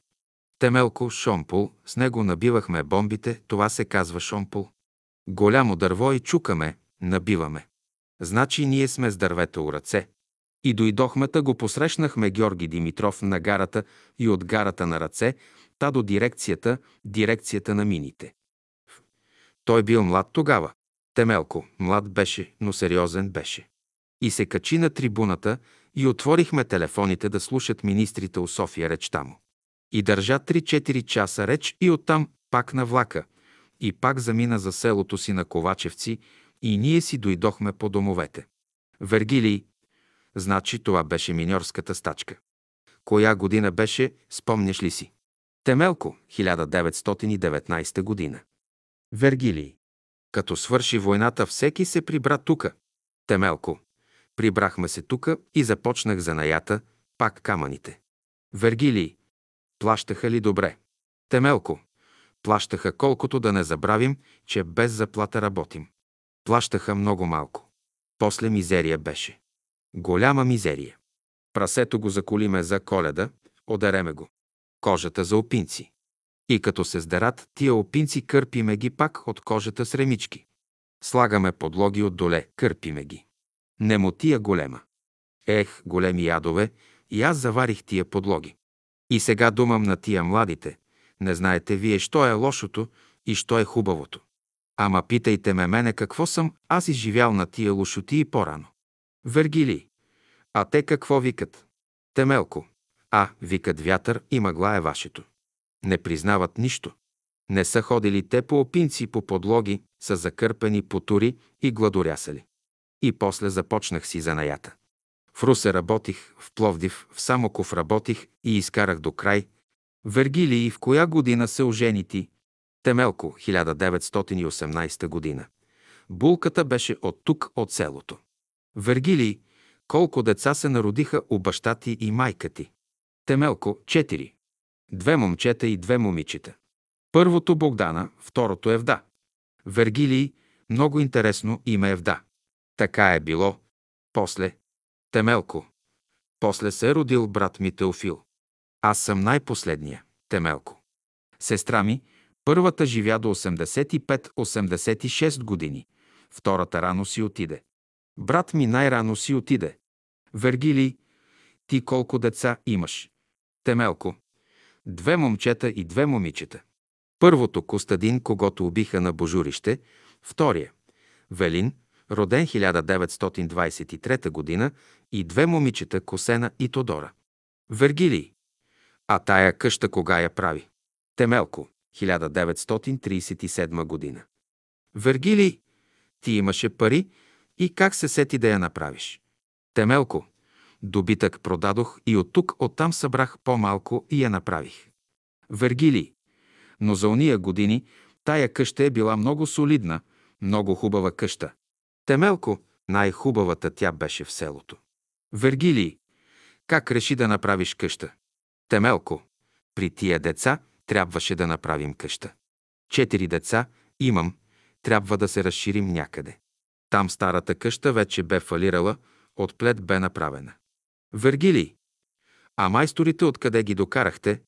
Темелко, шомпол, с него набивахме бомбите, това се казва шомпол. Голямо дърво и чукаме, набиваме. Значи ние сме с дървета у ръце. И дойдохме, та го посрещнахме Георги Димитров на гарата и от гарата на ръце та до дирекцията, дирекцията на мините. Той бил млад тогава. Темелко, млад беше, но сериозен беше. И се качи на трибуната и отворихме телефоните да слушат министрите у София речта му. И държа 3-4 часа реч и оттам пак на влака. И пак замина за селото си на Ковачевци и ние си дойдохме по домовете. Вергилий, значи това беше миньорската стачка. Коя година беше, спомняш ли си? Темелко, 1919 година. Вергилий. Като свърши войната, всеки се прибра тука. Темелко. Прибрахме се тука и започнах занаята, пак камъните. Вергилий. Плащаха ли добре? Темелко. Плащаха колкото да не забравим, че без заплата работим. Плащаха много малко. После мизерия беше. Голяма мизерия. Прасето го заколиме за коледа, одереме го. Кожата за опинци. И като се сдерат, тия опинци кърпиме ги пак от кожата с ремички. Слагаме подлоги отдоле, кърпиме ги. Немотия голема. Ех, големи ядове, и аз заварих тия подлоги. И сега думам на тия младите. Не знаете вие, що е лошото и що е хубавото. Ама питайте ме мене какво съм аз изживял на тия лошоти и по-рано. Вергили. А те какво викат? Темелко. А, викат вятър и мъгла е вашето. Не признават нищо. Не са ходили те по опинци, по подлоги, са закърпени потури и гладорясали. И после започнах си занаята. В Русе работих, в Пловдив, в Самоков работих и изкарах до край. Вергилий, в коя година се ожени ти? Темелко, 1918 година. Булката беше от тук, от селото. Вергилий, колко деца се народиха у баща ти и майка ти? Темелко, 4. Две момчета и две момичета. Първото Богдана, второто Евда. Вергилий, много интересно име Евда. Така е било. После Темелко. После се е родил брат ми Теофил. Аз съм най-последния, Темелко. Сестра ми, първата живя до 85-86 години, втората рано си отиде. Брат ми най-рано си отиде. Вергилий, ти колко деца имаш? Темелко. Две момчета и две момичета. Първото Костадин, когато убиха на Божурище, втория Велин, роден 1923 година, и две момичета Косена и Тодора. Вергилий. А тая къща кога я прави? Темелко, 1937 година. Вергилий, ти имаше пари и как се сети да я направиш? Темелко, добитък продадох и от тук оттам събрах по-малко и я направих. Вергилий, но за уния години тая къща е била много солидна, много хубава къща. Темелко, най-хубавата тя беше в селото. Вергилий, как реши да направиш къща? Темелко, при тия деца трябваше да направим къща. Четири деца имам, трябва да се разширим някъде. Там старата къща вече бе фалирала, от плет бе направена. Вергилий, а майсторите откъде ги докарахте?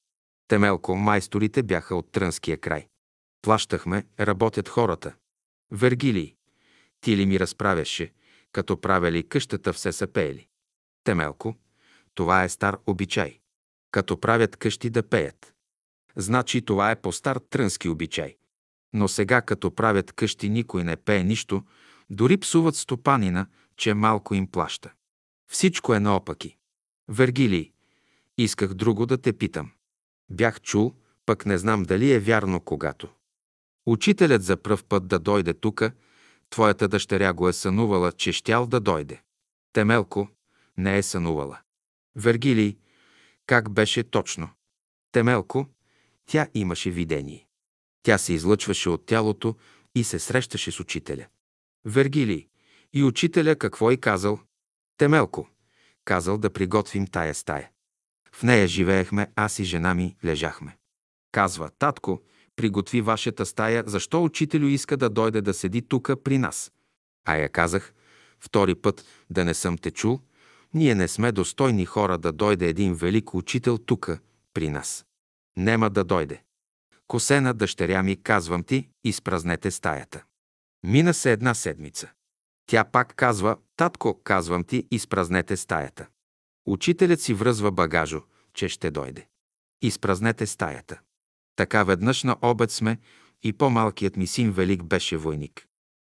Темелко, майсторите бяха от Трънския край. Плащахме, работят хората. Вергилий, ти ли ми разправяше, като правили къщата все са пеели? Темелко, това е стар обичай. Като правят къщи да пеят. Значи това е по-стар трънски обичай. Но сега, като правят къщи, никой не пее нищо, дори псуват стопанина, че малко им плаща. Всичко е наопаки. Вергилий, исках друго да те питам. Бях чул, пък не знам дали е вярно когато. Учителят за пръв път да дойде тука, твоята дъщеря го е сънувала, че щял да дойде. Темелко не е сънувала. Вергилий, как беше точно? Темелко, тя имаше видение. Тя се излъчваше от тялото и се срещаше с учителя. Вергилий, и учителя какво и казал? Темелко, казал да приготвим тая стая. В нея живеехме, аз и жена ми лежахме. Казва, татко, приготви вашата стая, защо учителю иска да дойде да седи тука при нас? А я казах, втори път да не съм те чул, ние не сме достойни хора да дойде един велик учител тука при нас. Нема да дойде. Косена дъщеря ми, казвам ти, изпразнете стаята. Мина се една седмица. Тя пак казва, татко, казвам ти, изпразнете стаята. Учителят си връзва багажо, че ще дойде. Изпразнете стаята. Така веднъж на обед сме и по-малкият ми син Велик беше войник.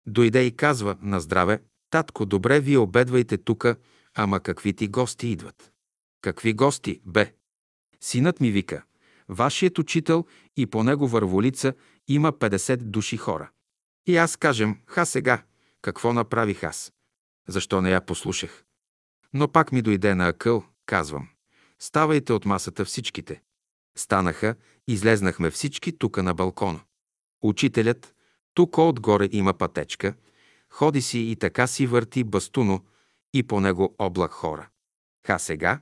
Дойде и казва на здраве, татко, добре, вие обедвайте тука, ама какви ти гости идват? Какви гости, бе? Синът ми вика, вашият учител и по него върволица има 50 души хора. И аз кажем, ха сега, какво направих аз? Защо не я послушах? Но пак ми дойде на акъл, казвам. Ставайте от масата всичките. Станаха, излезнахме всички тука на балкона. Учителят, тук отгоре има пътечка, ходи си и така си върти бастуно и по него облак хора. Ха сега?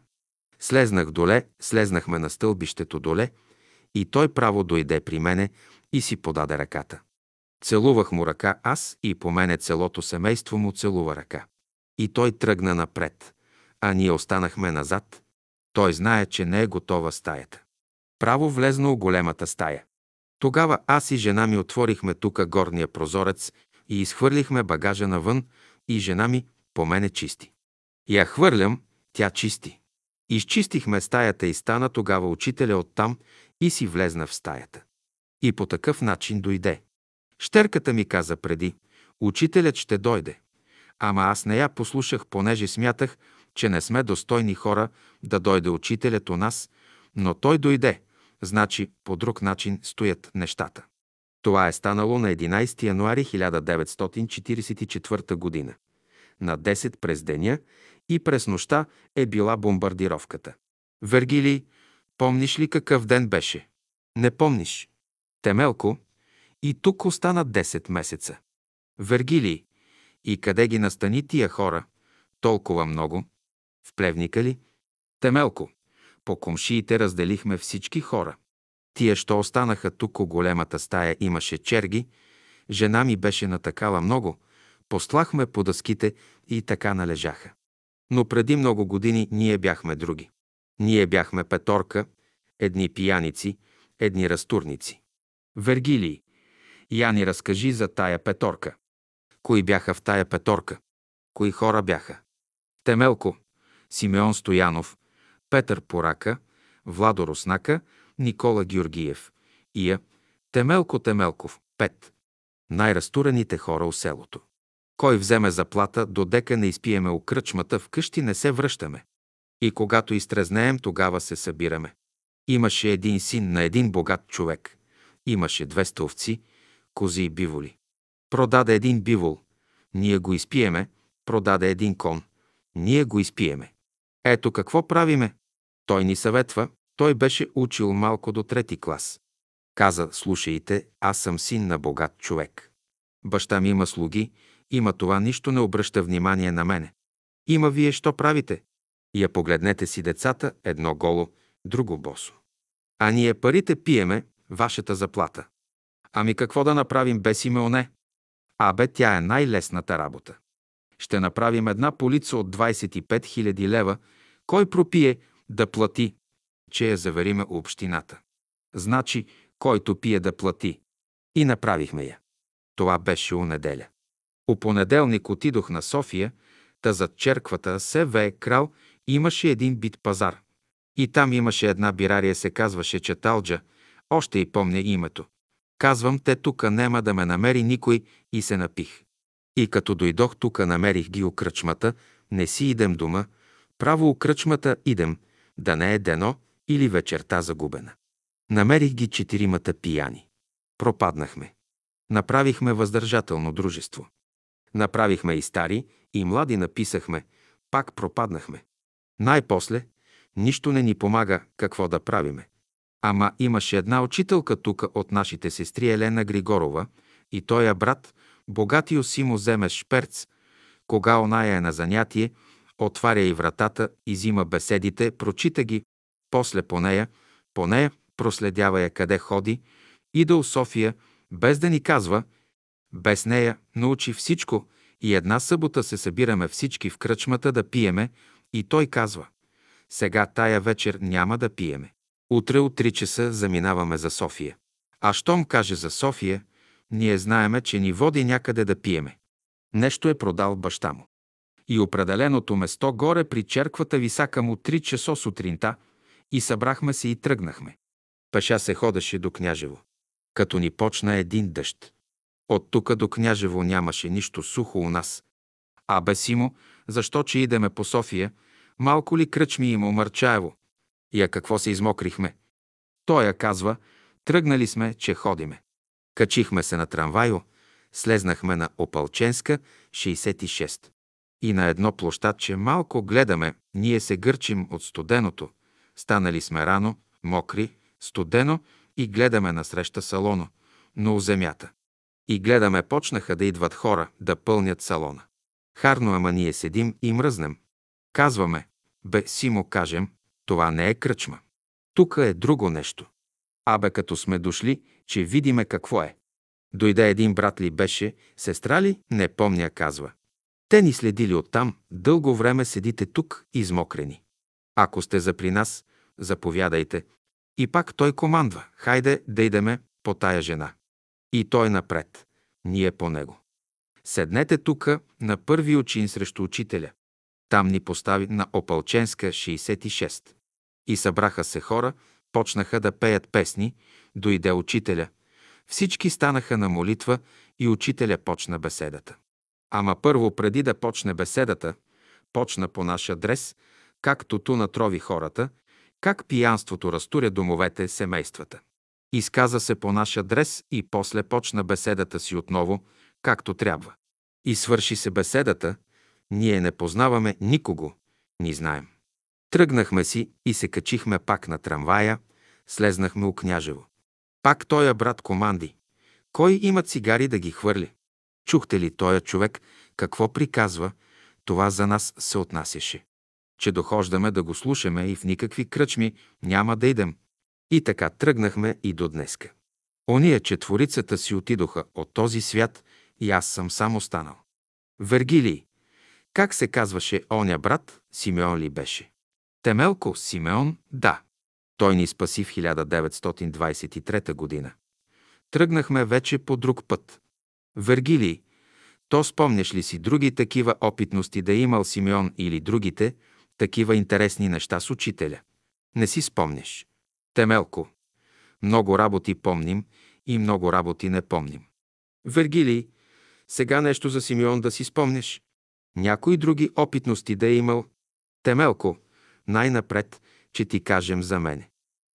Слезнах доле, слезнахме на стълбището доле и той право дойде при мене и си подаде ръката. Целувах му ръка аз и по мене целото семейство му целува ръка. И той тръгна напред, а ние останахме назад. Той знае, че не е готова стаята. Право влезна у големата стая. Тогава аз и жена ми отворихме тука горния прозорец и изхвърлихме багажа навън и жена ми по мене чисти. Я хвърлям, тя чисти. Изчистихме стаята и стана тогава учителя оттам и си влезна в стаята. И по такъв начин дойде. Щерката ми каза преди, учителят ще дойде. Ама аз не я послушах, понеже смятах, че не сме достойни хора да дойде учителят у нас, но той дойде, значи по друг начин стоят нещата. Това е станало на 11 януари 1944 година. На 10 през деня и през нощта е била бомбардировката. Вергилий, помниш ли какъв ден беше? Не помниш. Темелко, и тук остана 10 месеца. Вергилий, и къде ги настани тия хора? Толкова много. В плевника ли? Темелко, по комшиите разделихме всички хора. Тия, що останаха тук у големата стая, имаше черги, жена ми беше натакала много, послахме по дъските и така належаха. Но преди много години ние бяхме други. Ние бяхме петорка, едни пияници, едни разтурници. Вергилий, я ни разкажи за тая петорка. Кои бяха в тая петорка? Кои хора бяха? Темелко, Симеон Стоянов, Петър Порака, Владо Руснака, Никола Георгиев, Ия, Темелко Темелков, пет. Най-разтурените хора у селото. Кой вземе заплата, додека не изпиеме у кръчмата, вкъщи не се връщаме. И когато изтрезнеем, тогава се събираме. Имаше един син на един богат човек. Имаше две овци, кози и биволи. Продаде един бивол. Ние го изпиеме. Продаде един кон. Ние го изпиеме. Ето какво правиме. Той ни съветва. Той беше учил малко до трети клас. Каза, слушайте, аз съм син на богат човек. Баща ми има слуги, има това, нищо не обръща внимание на мене. Има вие, що правите? Я погледнете си децата, едно голо, друго босо. А ние парите пиеме, вашата заплата. Ами какво да направим без Симеоне? Абе, тя е най-лесната работа. Ще направим една полица от 25 000 лева. Кой пропие, да плати, че я завериме общината. Значи, който пие да плати. И направихме я. Това беше у неделя. У понеделник отидох на София, та зад черквата СВ Крал имаше един бит пазар. И там имаше една бирария, се казваше Чаталджа, още и помня името. Казвам, те тука нема да ме намери никой и се напих. И като дойдох тука, намерих ги у кръчмата, не си идем дома, право у кръчмата идем, да не е дено или вечерта загубена. Намерих ги четиримата пияни. Пропаднахме. Направихме въздържателно дружество. Направихме и стари, и млади написахме, пак пропаднахме. Най-после, нищо не ни помага какво да правиме. Ама имаше една учителка тук от нашите сестри Елена Григорова и тоя брат, богатио Симо вземе шперц, кога оная е на занятие, отваря и вратата, изима беседите, прочита ги, после по нея, по нея проследява я къде ходи, ида у София, без да ни казва, без нея научи всичко и една събота се събираме всички в кръчмата да пиеме и той казва, сега тая вечер няма да пиеме. Утре от 3 часа заминаваме за София. А щом каже за София, ние знаеме, че ни води някъде да пиеме. Нещо е продал баща му. И определеното место горе при черквата висака му 3 часо сутринта и събрахме се и тръгнахме. Пеша се ходеше до Княжево. Като ни почна един дъжд. От тука до Княжево нямаше нищо сухо у нас. А бе Симо, защо че идеме по София, малко ли кръчми има Мърчаево? Я какво се измокрихме? Той я казва, тръгнали сме, че ходиме. Качихме се на трамвайо, слезнахме на Опалченска, 66. И на едно площадче малко гледаме, ние се гърчим от студеното. Станали сме рано, мокри, студено и гледаме насреща салона, но у земята. И гледаме, почнаха да идват хора, да пълнят салона. Харно, ама ние седим и мръзнем. Казваме, бе, си му кажем, това не е кръчма. Тук е друго нещо. Абе, като сме дошли, че видиме какво е. Дойде един брат ли беше, сестра ли, не помня, казва. Те ни следили оттам, дълго време седите тук, измокрени. Ако сте за при нас, заповядайте. И пак той командва, хайде да идеме по тая жена. И той напред, ние по него. Седнете тука на първи учин срещу учителя. Там ни постави на Опалченска 66. И събраха се хора, почнаха да пеят песни, дойде учителя. Всички станаха на молитва и учителя почна беседата. Ама първо, преди да почне беседата, почна по наш адрес, както ту натрови хората, как пиянството разтуря домовете, семействата. Изказа се по наш адрес и после почна беседата си отново, както трябва. И свърши се беседата, ние не познаваме никого, ни знаем. Тръгнахме си и се качихме пак на трамвая, слезнахме у Княжево. Пак тоя брат команди. Кой има цигари да ги хвърли? Чухте ли тоя човек какво приказва? Това за нас се отнасяше. Че дохождаме да го слушаме и в никакви кръчми няма да идем. И така тръгнахме и до днеска. Ония четворицата си отидоха от този свят и аз съм само останал. Вергилий. Как се казваше оня брат? Симеон ли беше? Темелко Симеон, да. Той ни спаси в 1923 година. Тръгнахме вече по друг път. Вергилий, то спомняш ли си други такива опитности да е имал Симеон или другите, такива интересни неща с учителя? Не си спомняш. Темелко. Много работи помним и много работи не помним. Вергилий, сега нещо за Симеон да си спомнеш. Някои други опитности да е имал. Темелко, най-напред, че ти кажем за мене.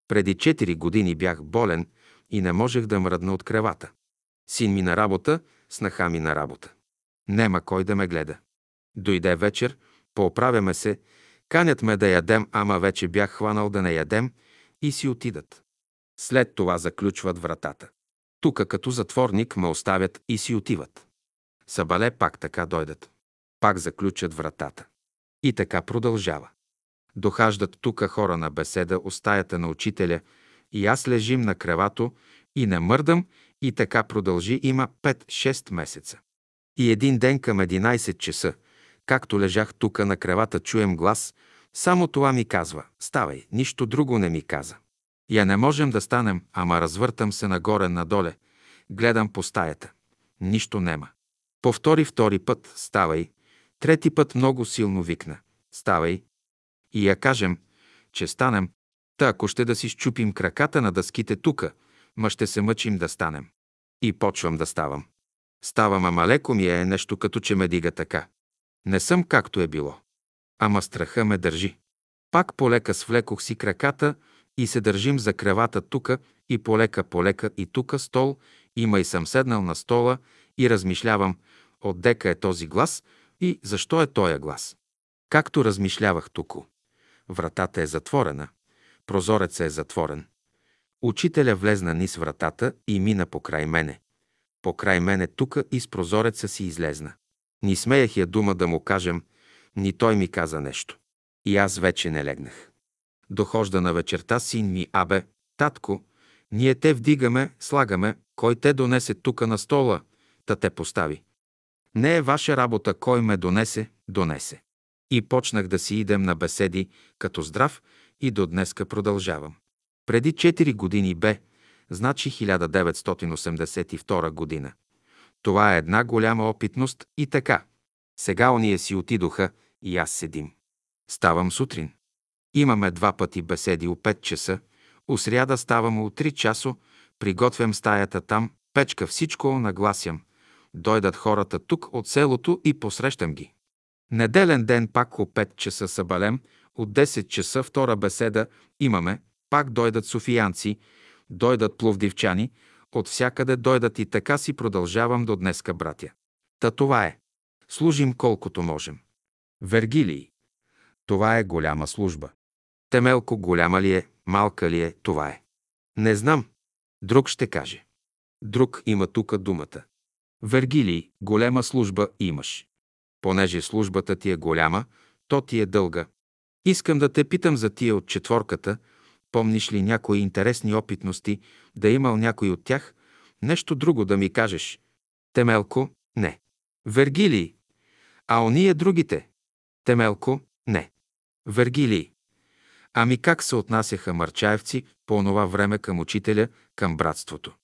Преди 4 години бях болен и не можех да мръдна от кревата. Син ми на работа, снаха ми на работа. Нема кой да ме гледа. Дойде вечер, пооправяме се, канят ме да ядем, ама вече бях хванал да не ядем и си отидат. След това заключват вратата. Тука като затворник ме оставят и си отиват. Сабале пак така дойдат. Пак заключат вратата. И така продължава. Дохаждат тука хора на беседа от стаята на учителя и аз лежим на кревато и не мърдам и така продължи има 5-6 месеца. И един ден към 11 часа, както лежах тука на кревата, чуем глас, само това ми казва, ставай, нищо друго не ми каза. Я не можем да станем, ама развъртам се нагоре-надоле, гледам по стаята. Нищо нема. Повтори втори път, ставай. Трети път много силно викна, ставай. И я кажем, че станем, та ако ще да си щупим краката на дъските тука, ма ще се мъчим да станем. И почвам да ставам. Ставам, ама леко ми е нещо като че ме дига така. Не съм както е било. Ама страха ме държи. Пак полека свлекох си краката и се държим за кревата тука и полека, полека и тука стол, има и съм седнал на стола и размишлявам, отдека е този глас и защо е тоя глас. Както размишлявах туко. Вратата е затворена, прозорецът е затворен. Учителя влезна низ вратата и мина покрай мене. Покрай мене тука и с прозореца си излезна. Ни смеях я дума да му кажем, ни той ми каза нещо. И аз вече не легнах. Дохожда на вечерта син ми, абе, татко, ние те вдигаме, слагаме, кой те донесе тука на стола, та те постави. Не е ваша работа кой ме донесе, донесе. И почнах да си идем на беседи като здрав и до днеска продължавам. Преди 4 години бе, значи 1982 година. Това е една голяма опитност и така. Сега ония си отидоха и аз седим. Ставам сутрин. Имаме два пъти беседи о 5 часа, У сряда ставам от 3 часо, приготвям стаята там, печка всичко нагласям. Дойдат хората тук от селото и посрещам ги. Неделен ден пак о 5 часа събалем, от 10 часа втора беседа имаме, пак дойдат софиянци, дойдат пловдивчани, от всякъде дойдат и така си продължавам до днеска, братя. Та това е. Служим колкото можем. Вергилий. Това е голяма служба. Темелко голяма ли е, малка ли е, това е. Не знам. Друг ще каже. Друг има тука думата. Вергилий, голема служба имаш. Понеже службата ти е голяма, то ти е дълга. Искам да те питам за тия от четворката, помниш ли някои интересни опитности, да имал някой от тях, нещо друго да ми кажеш. Темелко, не. Вергилий, а ония другите? Темелко, не. Вергилий, ами как се отнасяха марчаевци по онова време към учителя, към братството?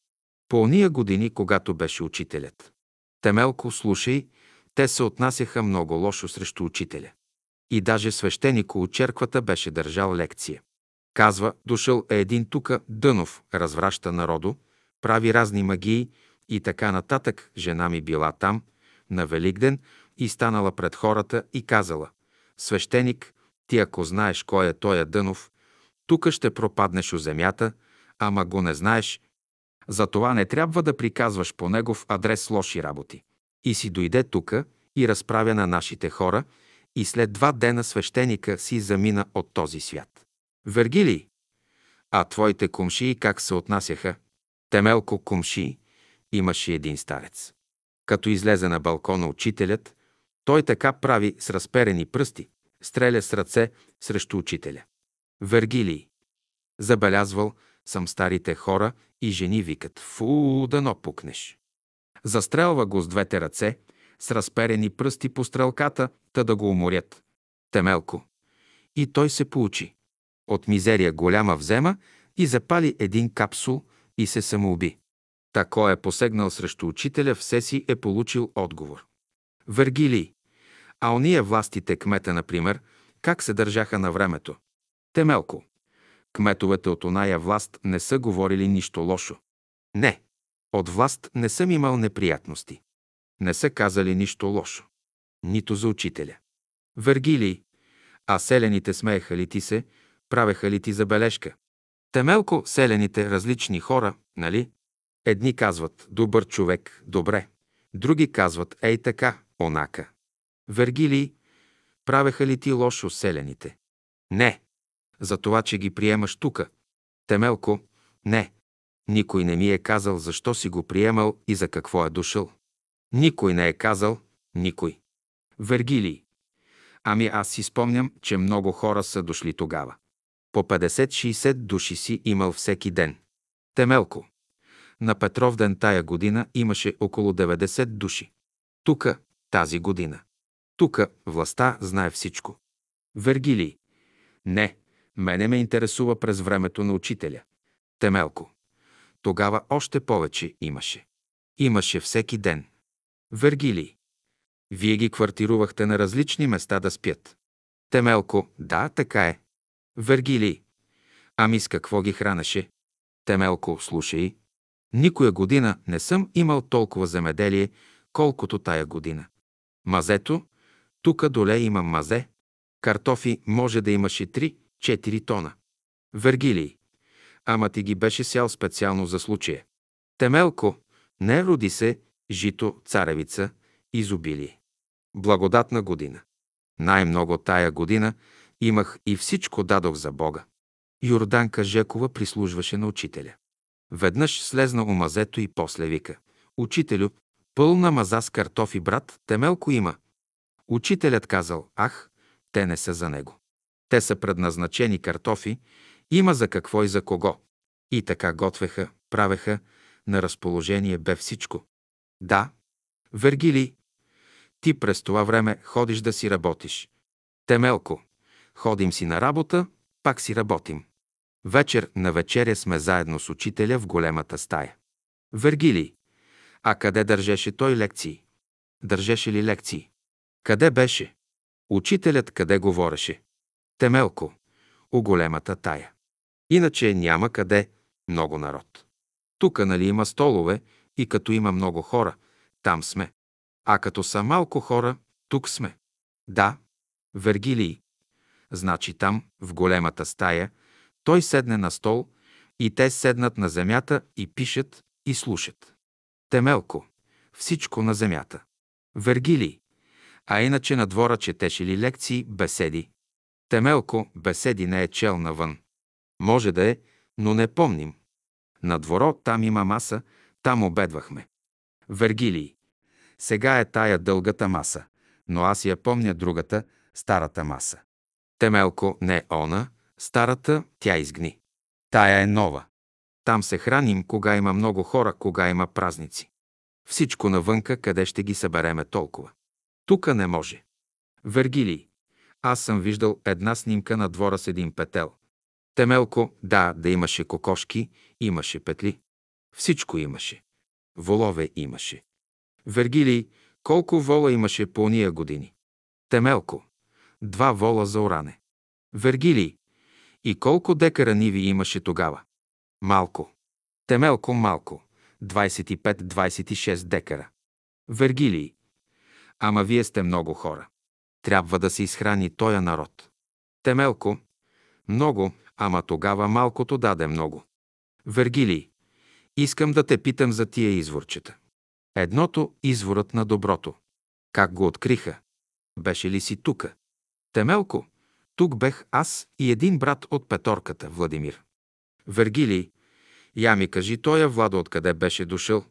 По ония години, когато беше учителят. Темелко, слушай, те се отнасяха много лошо срещу учителя. И даже свещенико от черквата беше държал лекция. Казва, дошъл е един тука Дънов, развраща народо, прави разни магии и така нататък. Жена ми била там, на Великден, и станала пред хората и казала, свещеник, ти ако знаеш кой е той Дънов, тука ще пропаднеш у земята, ама го не знаеш, затова не трябва да приказваш по негов адрес лоши работи. И си дойде тука и разправя на нашите хора, и след два дена свещеника си замина от този свят. Вергилий, а твоите кумшии как се отнасяха? Темелко кумшии имаше един старец. Като излезе на балкона учителят, той така прави с разперени пръсти, стреля с ръце срещу учителя. Вергилий. Забелязвал съм старите хора и жени викат «Фу, дано пукнеш». Застрелва го с двете ръце, с разперени пръсти по стрелката, та да го уморят. Темелко. И той се получи. От мизерия голяма взема и запали един капсул и се самоуби. Тако е посегнал срещу учителя, все си е получил отговор. Вергилий. А ония властите, кмета, например, как се държаха на времето? Темелко. Кметовете от оная власт не са говорили нищо лошо. Не, от власт не съм имал неприятности. Не са казали нищо лошо. Нито за учителя. Вергилий, а селените смееха ли ти се, правеха ли ти забележка? Темелко селените различни хора, нали? Едни казват «добър човек, добре», други казват «ей така, онака». Вергилий, правеха ли ти лошо селените? Не, за това, че ги приемаш тука. Темелко, не. Никой не ми е казал защо си го приемал и за какво е дошъл. Никой не е казал, никой. Вергилий. Ами аз си спомням, че много хора са дошли тогава. По 50-60 души си имал всеки ден. Темелко. На Петров ден тая година имаше около 90 души. Тука, тази година. Тука властта знае всичко. Вергилий. Не, мене ме интересува през времето на учителя. Темелко. Тогава още повече имаше. Имаше всеки ден. Вергилий. Вие ги квартирувахте на различни места да спят. Темелко. Да, така е. Вергилий. Ами с какво ги хранеше? Темелко. Слушай. Никоя година не съм имал толкова земеделие, колкото тая година. Мазето, тука доле има мазе. Картофи може да имаше 3-4 тона. Вергилий. Ама ти ги беше сял специално за случая. Темелко. Не роди се, жито, царевица, изобилие. Благодатна година. Най-много тая година имах и всичко дадох за Бога. Йорданка Жекова прислужваше на учителя. Веднъж слезна у мазето и после вика. Учителю, пълна маза с картофи, брат, темелко има. Учителят казал, ах, те не са за него. Те са предназначени картофи, има за какво и за кого. И така готвеха, правеха, на разположение бе всичко. Да, Вергили, ти през това време ходиш да си работиш. Темелко, ходим си на работа, пак си работим. Вечер на вечеря сме заедно с учителя в големата стая. Вергили, а къде държеше той лекции? Държеше ли лекции? Къде беше? Учителят къде говореше? Темелко, у големата тая. Иначе няма къде много народ. Тука нали има столове и като има много хора, там сме. А като са малко хора, тук сме. Да, Вергилий. Значи там, в големата стая, той седне на стол и те седнат на земята и пишат и слушат. Темелко. Всичко на земята. Вергилий. А иначе на двора четеше ли лекции, беседи. Темелко беседи не е чел навън. Може да е, но не помним. На дворо там има маса, там обедвахме. Вергилий. Сега е тая дългата маса, но аз я помня другата, старата маса. Темелко не она, старата, тя изгни. Тая е нова. Там се храним, кога има много хора, кога има празници. Всичко навънка, къде ще ги събереме толкова. Тука не може. Вергилий. Аз съм виждал една снимка на двора с един петел. Темелко, да, да имаше кокошки, имаше петли. Всичко имаше. Волове имаше. Вергилий, колко вола имаше по уния години? Темелко, два вола за оране. Вергилий, и колко декара ниви имаше тогава? Малко. Темелко малко. 25-26 декара. Вергилий. Ама вие сте много хора. Трябва да се изхрани тоя народ. Темелко. Много, ама тогава малкото даде много. Вергилий. Искам да те питам за тия изворчета. Едното – изворът на доброто. Как го откриха? Беше ли си тука? Темелко. Тук бех аз и един брат от петорката, Владимир. Вергилий. Я ми кажи, тоя Владо откъде беше дошъл?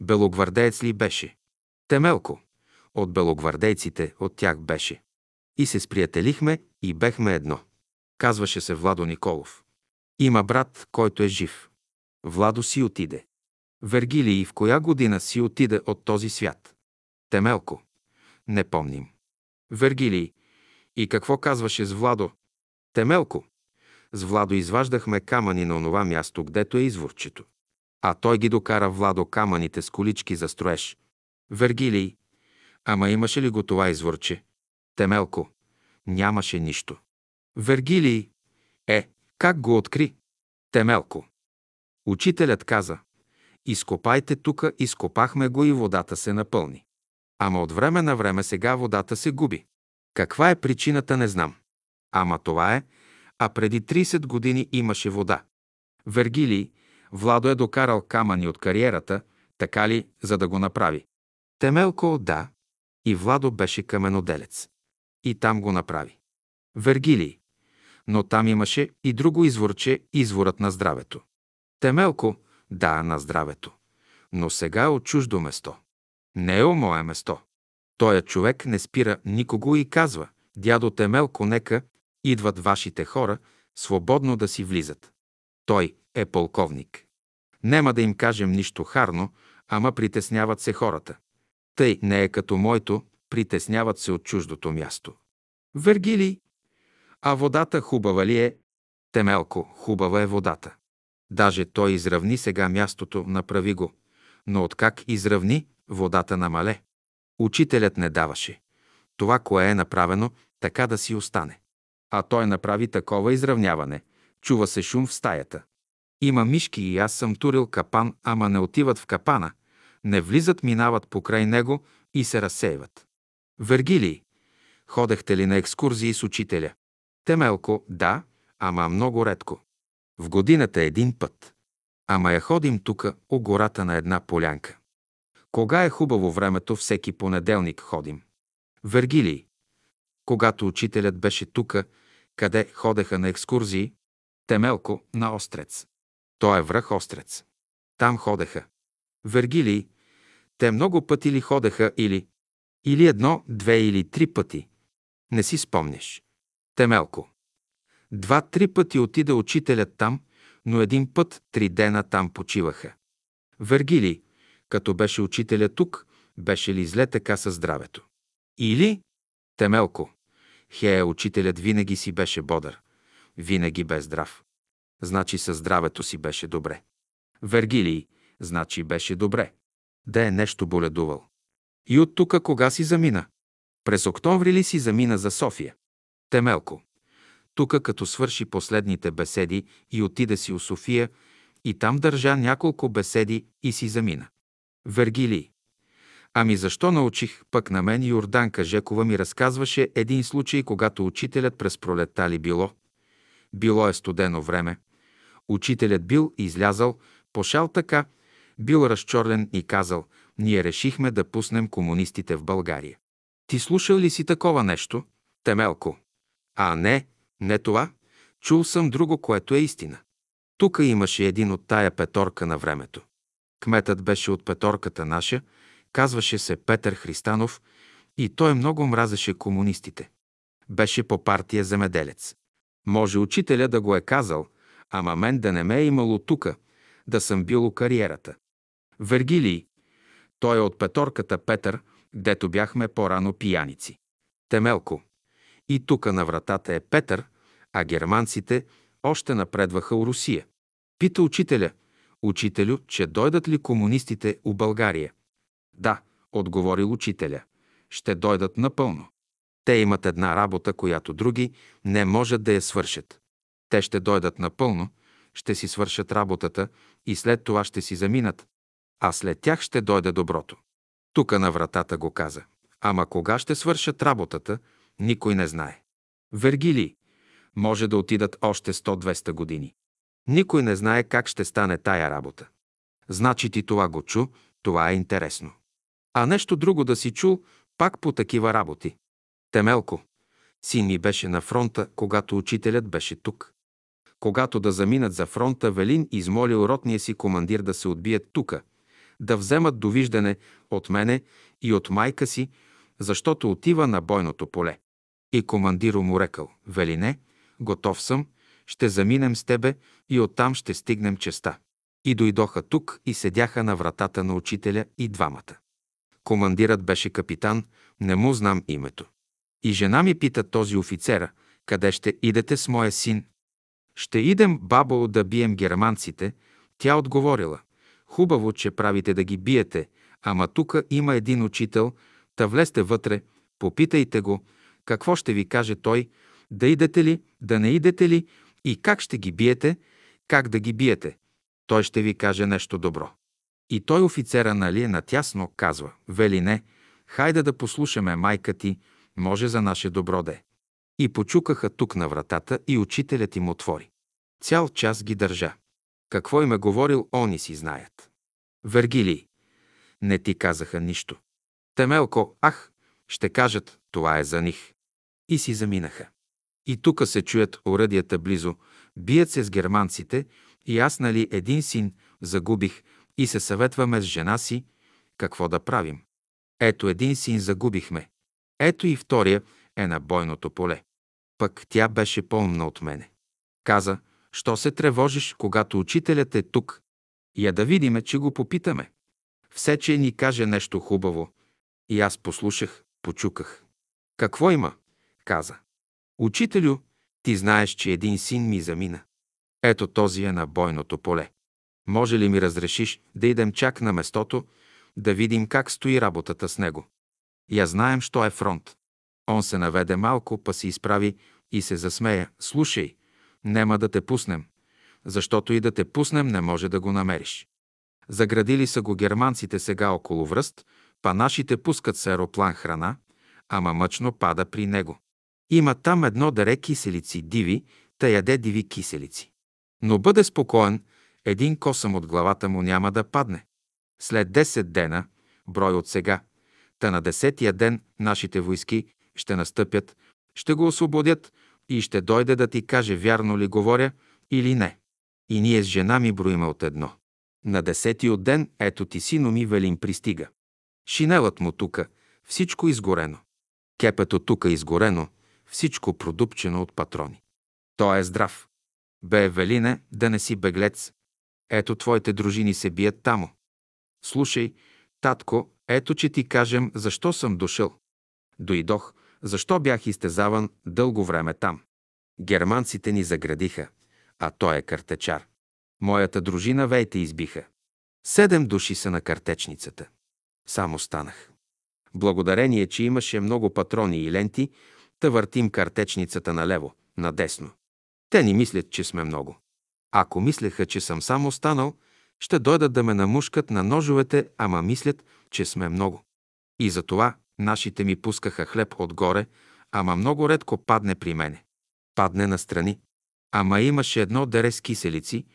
Белогвардеец ли беше? Темелко. От белогвардейците, от тях беше. И се сприятелихме и бехме едно. Казваше се Владо Николов. Има брат, който е жив. Владо си отиде. Вергилий в коя година си отиде от този свят? Темелко. Не помним. Вергилий. И какво казваше с Владо? Темелко. С Владо изваждахме камъни на онова място, гдето е изворчето. А той ги докара Владо камъните с колички за строеж. Вергилий. Ама имаше ли го това изворче? Темелко. Нямаше нищо. Вергилий. Е, как го откри? Темелко. Учителят каза. Изкопайте тука, изкопахме го и водата се напълни. Ама от време на време сега водата се губи. Каква е причината, не знам. Ама това е, а преди 30 години имаше вода. Вергилий, Владо е докарал камъни от кариерата, така ли, за да го направи? Темелко, да. И Владо беше каменоделец. И там го направи. Вергилий. Но там имаше и друго изворче, изворът на здравето. Темелко, да, на здравето. Но сега е от чуждо место. Не е о мое место. Тоя човек не спира никого и казва, дядо Темелко, нека идват вашите хора, свободно да си влизат. Той е полковник. Нема да им кажем нищо харно, ама притесняват се хората. Тъй не е като моето, притесняват се от чуждото място. Вергилий, а водата хубава ли е? Темелко, хубава е водата. Даже той изравни сега мястото, направи го. Но откак изравни, водата намале. Учителят не даваше. Това, кое е направено, така да си остане. А той направи такова изравняване. Чува се шум в стаята. Има мишки и аз съм турил капан, ама не отиват в капана. Не влизат, минават покрай него и се разсеиват. Вергилий, ходехте ли на екскурзии с учителя? Темелко, да, ама много редко. В годината един път. Ама я ходим тука, о гората на една полянка. Кога е хубаво времето, всеки понеделник ходим. Вергилий. Когато учителят беше тука, къде ходеха на екскурзии, Темелко на Острец. Той е връх Острец. Там ходеха. Вергилий. Те много пъти ли ходеха или... Или едно, две или три пъти. Не си спомняш. Темелко. Два-три пъти отида учителят там, но един път три дена там почиваха. Вергилий, като беше учителя тук, беше ли зле така със здравето? Или? Темелко. Хея, учителят винаги си беше бодър. Винаги бе здрав. Значи със здравето си беше добре. Вергилий, значи беше добре. Да е нещо боледувал. И от тука кога си замина? През октомври ли си замина за София? Темелко. Тука, като свърши последните беседи и отиде си у София, и там държа няколко беседи и си замина. Вергилий. Ами защо научих пък на мен Йорданка Жекова ми разказваше един случай, когато учителят през пролетта ли било. Било е студено време. Учителят бил излязал, пошал така, бил разчорлен и казал, ние решихме да пуснем комунистите в България. Ти слушал ли си такова нещо? Темелко. А не, не това. Чул съм друго, което е истина. Тук имаше един от тая петорка на времето. Кметът беше от петорката наша, казваше се Петър Христанов и той много мразеше комунистите. Беше по партия земеделец. Може учителя да го е казал, ама мен да не ме е имало тука, да съм бил у кариерата. Вергилий, той е от петорката Петър, гдето бяхме по-рано пияници. Темелко. И тука на вратата е Петър, а германците още напредваха у Русия. Пита учителя, учителю, че дойдат ли комунистите у България? Да, отговорил учителя. Ще дойдат напълно. Те имат една работа, която други не можат да я свършат. Те ще дойдат напълно, ще си свършат работата и след това ще си заминат, а след тях ще дойде доброто. Тука на вратата го каза. Ама кога ще свършат работата, никой не знае. Вергили, може да отидат още 100-200 години. Никой не знае как ще стане тая работа. Значи ти това го чу, това е интересно. А нещо друго да си чул, пак по такива работи. Темелко, син ми беше на фронта, когато учителят беше тук. Когато да заминат за фронта, Велин измолил ротния си командир да се отбият тука, да вземат довиждане от мене и от майка си, защото отива на бойното поле. И командиро му рекал, Велине, готов съм, ще заминем с тебе и оттам ще стигнем честа. И дойдоха тук и седяха на вратата на учителя и двамата. Командирът беше капитан, не му знам името. И жена ми пита този офицера, къде ще идете с моя син? Ще идем, бабо, да бием германците. Тя отговорила, хубаво, че правите да ги биете, ама тука има един учител, та влезте вътре, попитайте го, какво ще ви каже той, да идете ли, да не идете ли и как ще ги биете, как да ги биете. Той ще ви каже нещо добро. И той офицера, нали, натясно казва, вели не, хайде да послушаме майка ти, може за наше добро де. И почукаха тук на вратата и учителят им отвори. Цял час ги държа. Какво им е говорил, они си знаят. Вергилий. Не ти казаха нищо. Темелко, ах, ще кажат, това е за них. И си заминаха. И тука се чуят оръдията близо, бият се с германците и аз, нали, един син загубих и се съветваме с жена си какво да правим. Ето един син загубихме. Ето и втория е на бойното поле. Пък тя беше по-умна от мене. Каза, що се тревожиш, когато учителят е тук? Я да видиме, че го попитаме. Все, че ни каже нещо хубаво. И аз послушах, почуках. Какво има? Каза. Учителю, ти знаеш, че един син ми замина. Ето този е на бойното поле. Може ли ми разрешиш да идем чак на местото, да видим как стои работата с него? Я знаем, що е фронт. Он се наведе малко, па се изправи и се засмея. Слушай, нема да те пуснем, защото и да те пуснем не може да го намериш. Заградили са го германците сега около връст, па нашите пускат с аероплан храна, ама мъчно пада при него. Има там едно даре киселици диви, та яде диви киселици. Но бъде спокоен, един косъм от главата му няма да падне. След 10 дена, брой от сега, та на десетия ден нашите войски ще настъпят, ще го освободят и ще дойде да ти каже вярно ли говоря или не. И ние с жена ми броиме от едно. На десети от ден, ето ти сино ми Велин пристига. Шинелът му тука, всичко изгорено. Кепето тука изгорено, всичко продупчено от патрони. Той е здрав. Бе, Велине, да не си беглец. Ето твоите дружини се бият тамо. Слушай, татко, ето, че ти кажем, защо съм дошъл. Дойдох, защо бях изтезаван дълго време там. Германците ни заградиха, а той е картечар. Моята дружина вейте избиха. Седем души са на картечницата. Само станах. Благодарение, че имаше много патрони и ленти, та въртим картечницата налево, надесно. Те ни мислят, че сме много. Ако мислеха, че съм само останал, ще дойдат да ме намушкат на ножовете, ама мислят, че сме много. И затова нашите ми пускаха хлеб отгоре, ама много редко падне при мене. Падне настрани. Ама имаше едно дере с киселици,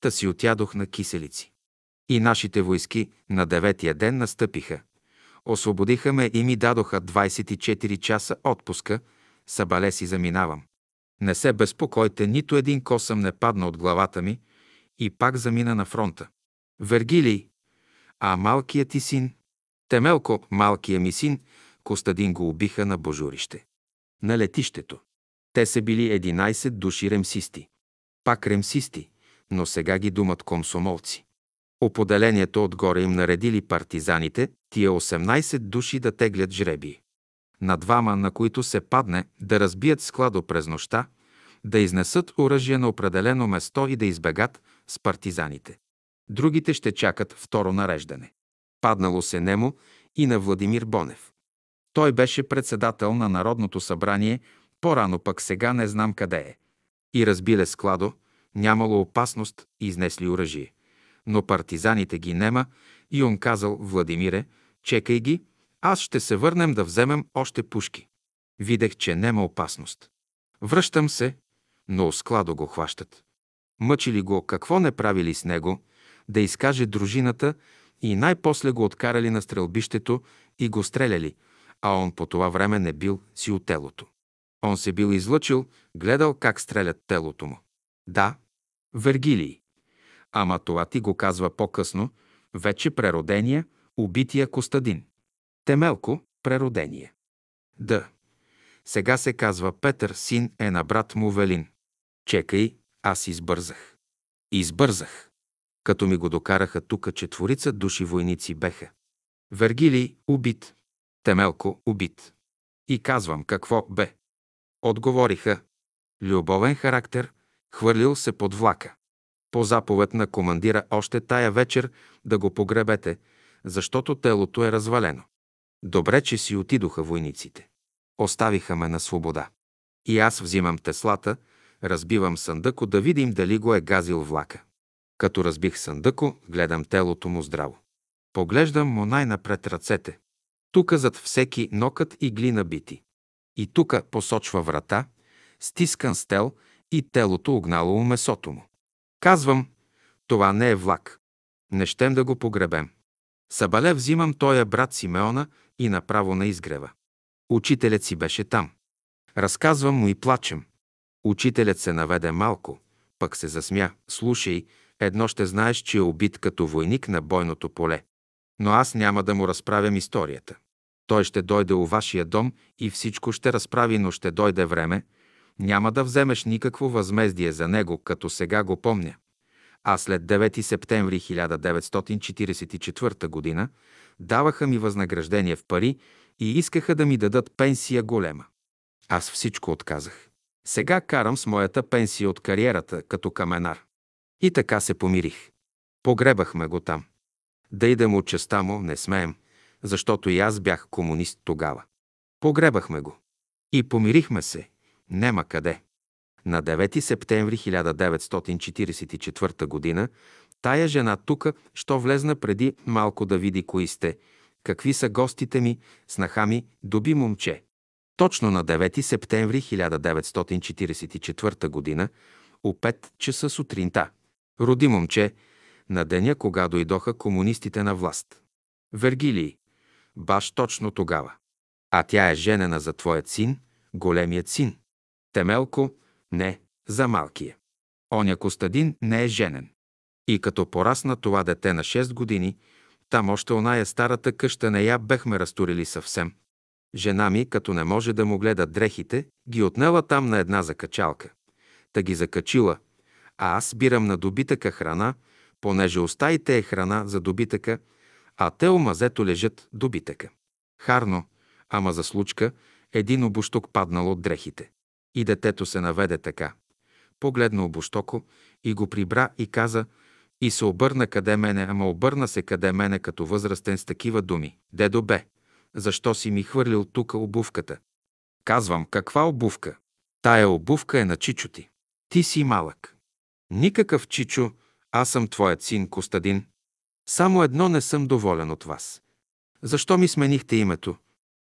та си отядох на киселици. И нашите войски на деветия ден настъпиха. Освободиха ме и ми дадоха 24 часа отпуска, сабале си заминавам. Не се безпокойте, нито един косъм не падна от главата ми и пак замина на фронта. Вергилий, а малкият ти син? Темелко, малкият ми син, Костадин го убиха на божурище. На летището. Те са били 11 души ремсисти. Пак ремсисти, но сега ги думат комсомолци. Оподелението отгоре им наредили партизаните, тия 18 души да теглят жреби. На двама, на които се падне, да разбият складо през нощта, да изнесат оръжие на определено место и да избегат с партизаните. Другите ще чакат второ нареждане. Паднало се немо и на Владимир Бонев. Той беше председател на Народното събрание, по-рано пък сега не знам къде е. И разбиле складо, нямало опасност, изнесли оръжие. Но партизаните ги нема и он казал Владимире, чекай ги, аз ще се върнем да вземем още пушки. Видех, че нема опасност. Връщам се, но складо го хващат. Мъчили го, какво не правили с него, да изкаже дружината и най-после го откарали на стрелбището и го стреляли, а он по това време не бил си от телото. Он се бил излъчил, гледал как стрелят телото му. Да, Вергилий. Ама това ти го казва по-късно, вече преродения, убития Костадин. Темелко, преродение. Да. Сега се казва Петър, син е на брат му Велин. Чекай, аз избързах. Избързах. Като ми го докараха тука, четворица души войници беха. Вергилий убит. Темелко убит. И казвам, какво бе? Отговориха. Любовен характер, хвърлил се под влака. По заповед на командира още тая вечер да го погребете, защото телото е развалено. Добре, че си отидоха войниците. Оставиха ме на свобода. И аз взимам теслата, разбивам съндъко да видим дали го е газил влака. Като разбих съндъко, гледам телото му здраво. Поглеждам му най-напред ръцете. Тука зад всеки нокът и глина бити. И тука посочва врата, стискан стел и телото огнало месото му. Казвам, това не е влак. Не щем да го погребем. Сабале взимам тоя брат Симеона и направо на изгрева. Учителят си беше там. Разказвам му и плачем. Учителят се наведе малко, пък се засмя. Слушай, едно ще знаеш, че е убит като войник на бойното поле. Но аз няма да му разправям историята. Той ще дойде у вашия дом и всичко ще разправи, но ще дойде време. Няма да вземеш никакво възмездие за него, като сега го помня. А след 9 септември 1944 г. даваха ми възнаграждение в пари и искаха да ми дадат пенсия голема. Аз всичко отказах. Сега карам с моята пенсия от кариерата като каменар. И така се помирих. Погребахме го там. Да идем от частта му не смеем, защото и аз бях комунист тогава. Погребахме го. И помирихме се. Нема къде. На 9 септември 1944 г. тая жена тука, що влезна преди малко да види кои сте, какви са гостите ми, снаха ми, доби момче. Точно на 9 септември 1944 г. у 5 часа сутринта. Роди момче на деня, кога дойдоха комунистите на власт. Вергилий, баш точно тогава. А тя е женена за твоят син, големият син. Темелко, не, за малкия. Оня Костадин не е женен. И като порасна това дете на 6 години, там още оная старата къща не я бехме разтурили съвсем. Жена ми, като не може да му гледа дрехите, ги отнела там на една закачалка. Та ги закачила, а аз бирам на добитъка храна, понеже остаите е храна за добитъка, а те омазето лежат добитъка. Харно, ама за случка, един обуштук паднал от дрехите. И детето се наведе така. Погледна обуштоко и го прибра и каза, и се обърна къде мене, ама обърна се къде мене като възрастен с такива думи. Дедо бе, защо си ми хвърлил тука обувката? Казвам, каква обувка? Тая обувка е на Чичо ти. Ти си малък. Никакъв Чичо, аз съм твоят син Костадин. Само едно не съм доволен от вас. Защо ми сменихте името?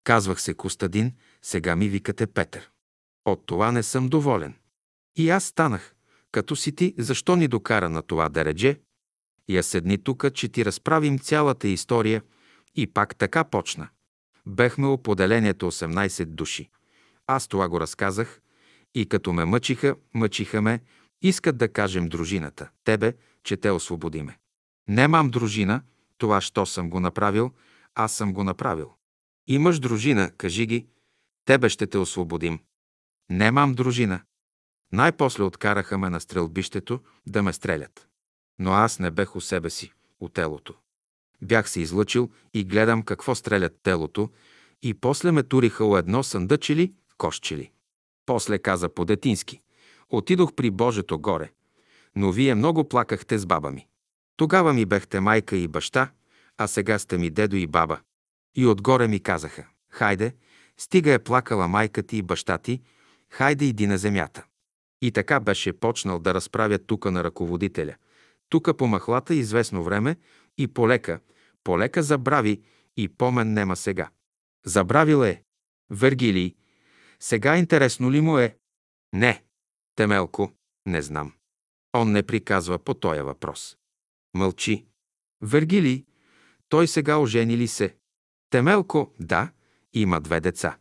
Казвах се Костадин, сега ми викате Петър. От това не съм доволен. И аз станах. Като си ти, защо ни докара на това дередже? Я седни тука, че ти разправим цялата история и пак така почна. Бехме о поделението 18 души. Аз това го разказах и като ме мъчиха, мъчиха ме, искат да кажем дружината, тебе, че те освободиме. Немам дружина, това що съм го направил, аз съм го направил. Имаш дружина, кажи ги, тебе ще те освободим. Немам дружина. Най-после откараха ме на стрелбището да ме стрелят. Но аз не бех у себе си, у телото. Бях се излъчил и гледам какво стрелят телото и после ме туриха у едно съндъчели, кошчели. После каза по-детински. Отидох при Божето горе, но вие много плакахте с баба ми. Тогава ми бехте майка и баща, а сега сте ми дедо и баба. И отгоре ми казаха, хайде, стига е плакала майка ти и баща ти, хайде иди на земята. И така беше почнал да разправя тука на ръководителя. Тука по махлата известно време и полека, полека забрави и помен нема сега. Забравил е. Вергилий. Сега интересно ли му е? Не. Темелко. Не знам. Он не приказва по този въпрос. Мълчи. Вергилий. Той сега ожени ли се? Темелко. Да. Има две деца.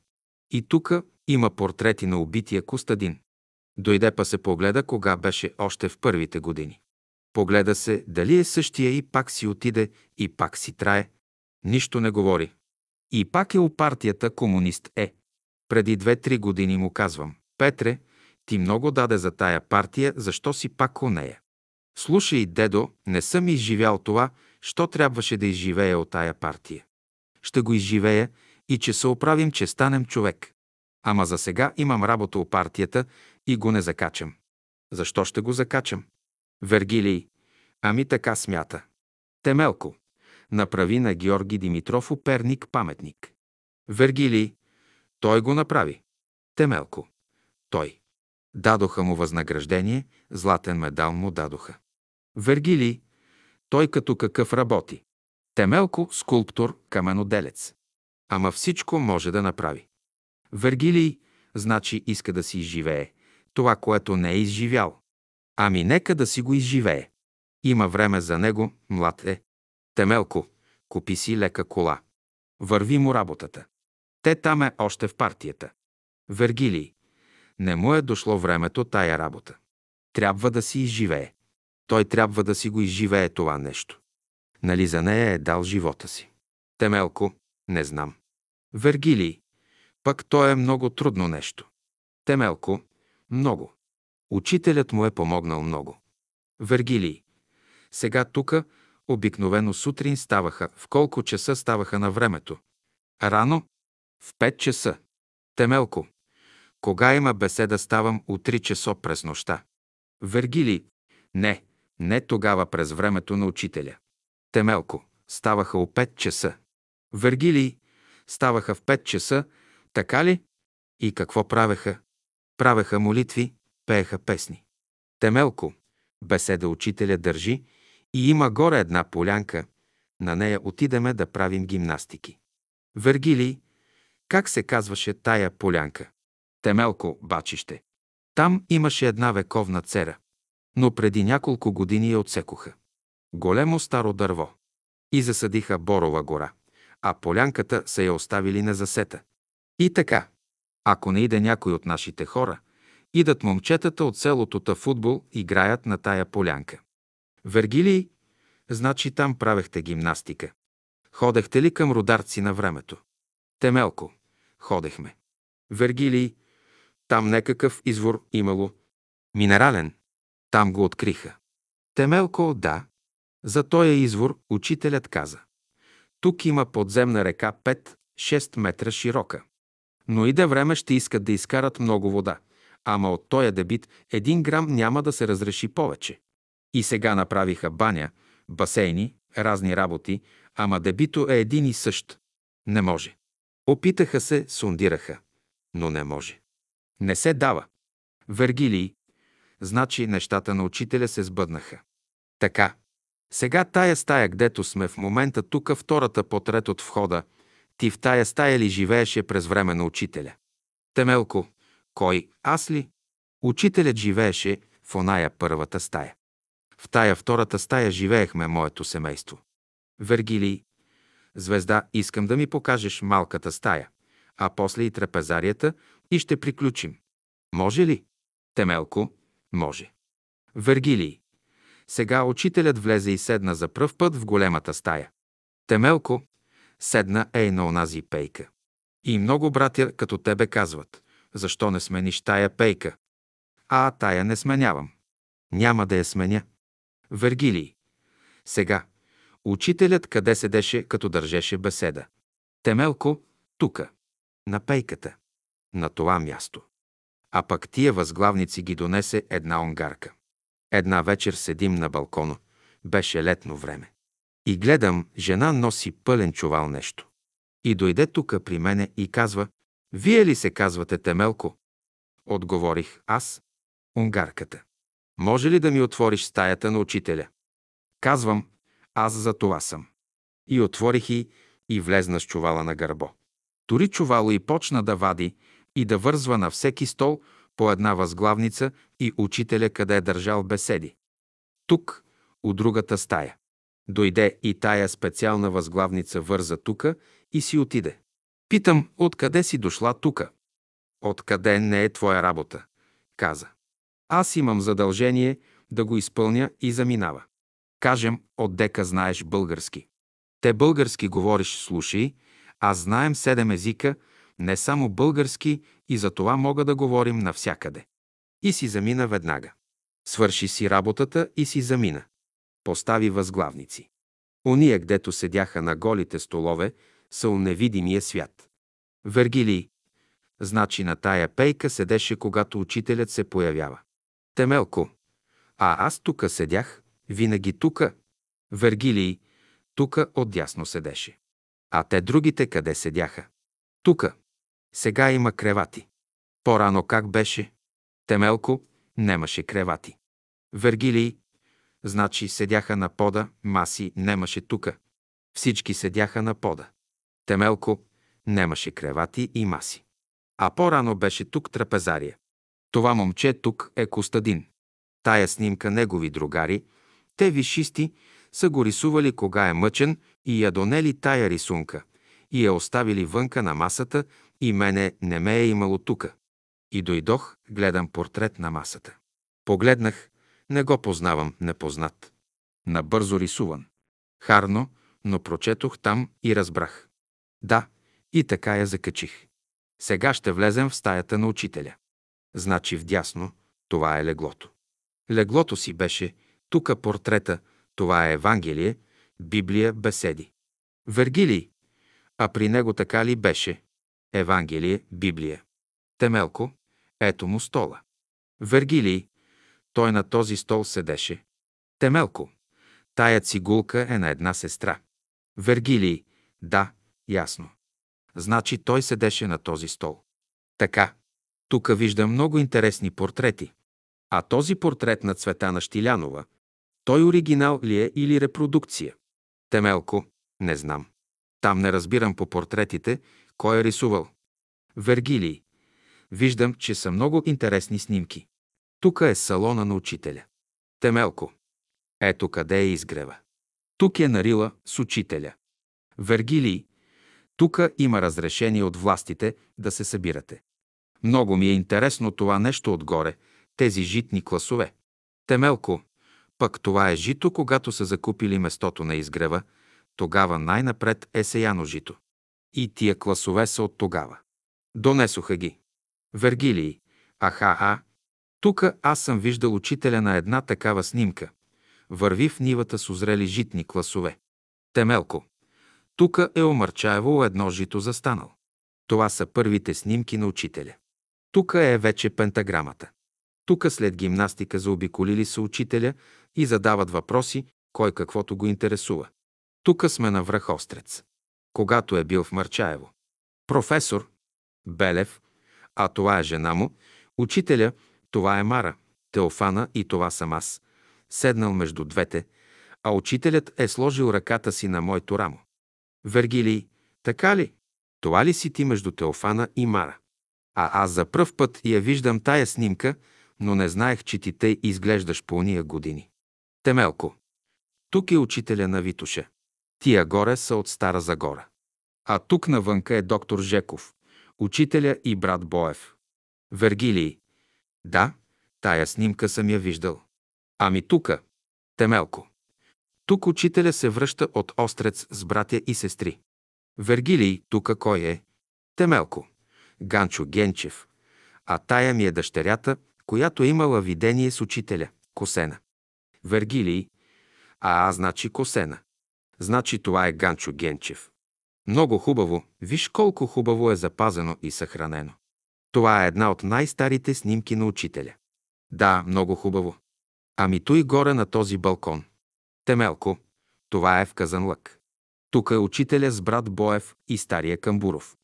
И тука има портрети на убития Костадин. Дойде па се погледа, кога беше още в първите години. Погледа се дали е същия и пак си отиде и пак си трае. Нищо не говори. И пак е у партията комунист е. Преди две-три години му казвам, Петре, ти много даде за тая партия, защо си пак у нея? Слушай, дедо, не съм изживял това, що трябваше да изживея от тая партия. Ще го изживея и че се оправим, че станем човек. Ама за сега имам работа у партията и го не закачам. Защо ще го закачам? Вергилий. Ами така смята. Темелко. Направи на Георги Димитров у Перник паметник. Вергилий. Той го направи. Темелко. Той. Дадоха му възнаграждение, златен медал му дадоха. Вергилий. Той като какъв работи. Темелко, скулптор, каменоделец. Ама всичко може да направи. Вергилий, значи иска да си изживее това, което не е изживял. Ами нека да си го изживее. Има време за него, млад е. Темелко, купи си лека кола. Върви му работата. Те там е още в партията. Вергилий. Не му е дошло времето тая работа. Трябва да си изживее. Той трябва да си го изживее това нещо. Нали за нея е дал живота си? Темелко, не знам. Вергилий. Пък то е много трудно нещо. Темелко, много. Учителят му е помогнал много. Вергилий. Сега тука обикновено сутрин ставаха. В колко часа ставаха на времето? Рано? В 5 часа. Темелко. Кога има беседа, ставам у 3 часа през нощта. Вергилий. Не, не тогава през времето на учителя. Темелко. Ставаха у 5 часа. Вергилий. Ставаха в 5 часа, така ли? И какво правеха? Правеха молитви, пееха песни. Темелко, беседа учителя държи и има горе една полянка, на нея отидеме да правим гимнастики. Вергилий, как се казваше тая полянка? Темелко, бачище. Там имаше една вековна цера, но преди няколко години я отсекоха. Големо старо дърво. И засадиха Борова гора, а полянката са я оставили на засета. И така, ако не иде някой от нашите хора, идат момчетата от селото та футбол, играят на тая полянка. Вергилий, значи там правехте гимнастика. Ходехте ли към родарци на времето? Темелко. Ходехме. Вергилий. Там некакъв извор имало. Минерален. Там го откриха. Темелко, да. За този извор учителят каза. Тук има подземна река 5-6 метра широка. Но иде време ще искат да изкарат много вода. Ама от тоя дебит един грам няма да се разреши повече. И сега направиха баня, басейни, разни работи, ама дебито е един и същ. Не може. Опитаха се, сундираха, но не може. Не се дава. Вергилий. Значи нещата на учителя се сбъднаха. Така. Сега тая стая, гдето сме в момента тук, втората потрет от входа, ти в тая стая ли живееше през време на учителя? Темелко. Кой? Аз ли? Учителят живееше в оная първата стая. В тая втората стая живеехме моето семейство. Вергилий. Звезда, искам да ми покажеш малката стая, а после и трапезарията и ще приключим. Може ли? Темелко. Може. Вергилий. Сега учителят влезе и седна за пръв път в големата стая. Темелко седна ей на онази пейка. И много братя като тебе казват, защо не смениш тая пейка? А тая не сменявам. Няма да я сменя. Вергилий. Сега. Учителят къде седеше, като държеше беседа? Темелко, тука. На пейката. На това място. А пък тия възглавници ги донесе една онгарка. Една вечер седим на балкона. Беше летно време. И гледам, жена носи пълен чувал нещо. И дойде тука при мене и казва, «Вие ли се казвате Темелко?» Отговорих аз, унгарката. Може ли да ми отвориш стаята на учителя? Казвам, аз за това съм. И отворих и, и влезна с чувала на гърбо. Тори чувало и почна да вади и да вързва на всеки стол по една възглавница и учителя къде е държал беседи. Тук, у другата стая. Дойде и тая специална възглавница върза тука и си отиде. Питам, откъде си дошла тука? Откъде не е твоя работа? Каза. Аз имам задължение да го изпълня и заминава. Кажем, отдека знаеш български. Те български говориш, слушай, аз знаем седем езика, не само български и за това мога да говорим навсякъде. И си замина веднага. Свърши си работата и си замина. Постави възглавници. Ония, гдето седяха на голите столове, са у невидимия свят. Вергилий. Значи на тая пейка седеше, когато учителят се появява. Темелко. А аз тука седях, винаги тука. Вергилий. Тука отдясно седеше. А те другите къде седяха? Тука. Сега има кревати. По-рано как беше? Темелко немаше кревати. Вергилий, значи седяха на пода, маси немаше тука. Всички седяха на пода. Темелко немаше кревати и маси. А по-рано беше тук трапезария. Това момче тук е Костадин. Тая снимка негови другари, те вишисти, са го рисували кога е мъчен и я донели тая рисунка и я оставили вънка на масата и мене не ме е имало тука. И дойдох, гледам портрет на масата. Погледнах, не го познавам, непознат. Набързо рисуван. Харно, но прочетох там и разбрах. Да, и така я закачих. Сега ще влезем в стаята на учителя. Значи вдясно, това е леглото. Леглото си беше, тука портрета, това е Евангелие, Библия, беседи. Вергилий, а при него така ли беше? Евангелие, Библия. Темелко, ето му стола. Вергилий, той на този стол седеше. Темелко, тая цигулка е на една сестра. Вергилий, да, ясно. Значи той седеше на този стол. Така, тук виждам много интересни портрети. А този портрет на Цветана Штилянова, той оригинал ли е или репродукция? Темелко, не знам. Там не разбирам по портретите, кой е рисувал. Вергилий. Виждам, че са много интересни снимки. Тук е салона на учителя. Темелко. Ето къде е изгрева. Тук е нарила с учителя. Вергилий. Тук има разрешение от властите да се събирате. Много ми е интересно това нещо отгоре, тези житни класове. Темелко. Пък това е жито, когато са закупили местото на изгрева, тогава най-напред е сеяно жито. И тия класове са от тогава. Донесоха ги. Вергилий. Аха, а. Тук аз съм виждал учителя на една такава снимка. Върви в нивата с озрели житни класове. Темелко. Тук е Омърчаево едно жито застанал. Това са първите снимки на учителя. Тук е вече пентаграмата. Тук след гимнастика заобиколили са учителя и задават въпроси, кой каквото го интересува. Тук сме на връх Острец. Когато е бил в Марчаево. Професор Белев, а това е жена му, учителя, Това е Мара, Теофана и това съм аз, седнал между двете, а учителят е сложил ръката си на моето рамо. Вергилий, така ли? Това ли си ти между Теофана и Мара? А аз за пръв път я виждам тая снимка, но не знаех, че ти тъй изглеждаш по уния години. Темелко. Тук е учителя на Витуша. Тия горе са от Стара Загора. А тук навънка е доктор Жеков, учителя и брат Боев. Вергилий. Да, тая снимка съм я виждал. Ами тука, Темелко. Тук учителя се връща от Острец с братя и сестри. Вергилий, тука кой е? Темелко. Ганчо Генчев. А тая ми е дъщерята, която е имала видение с учителя, Косена. Вергилий. А аз значи Косена. Значи това е Ганчо Генчев. Много хубаво, виж колко хубаво е запазено и съхранено. Това е една от най-старите снимки на учителя. Да, много хубаво. Ами той горе на този балкон. Темелко, това е в Казанлък. Тук е учителя с брат Боев и стария Камбуров.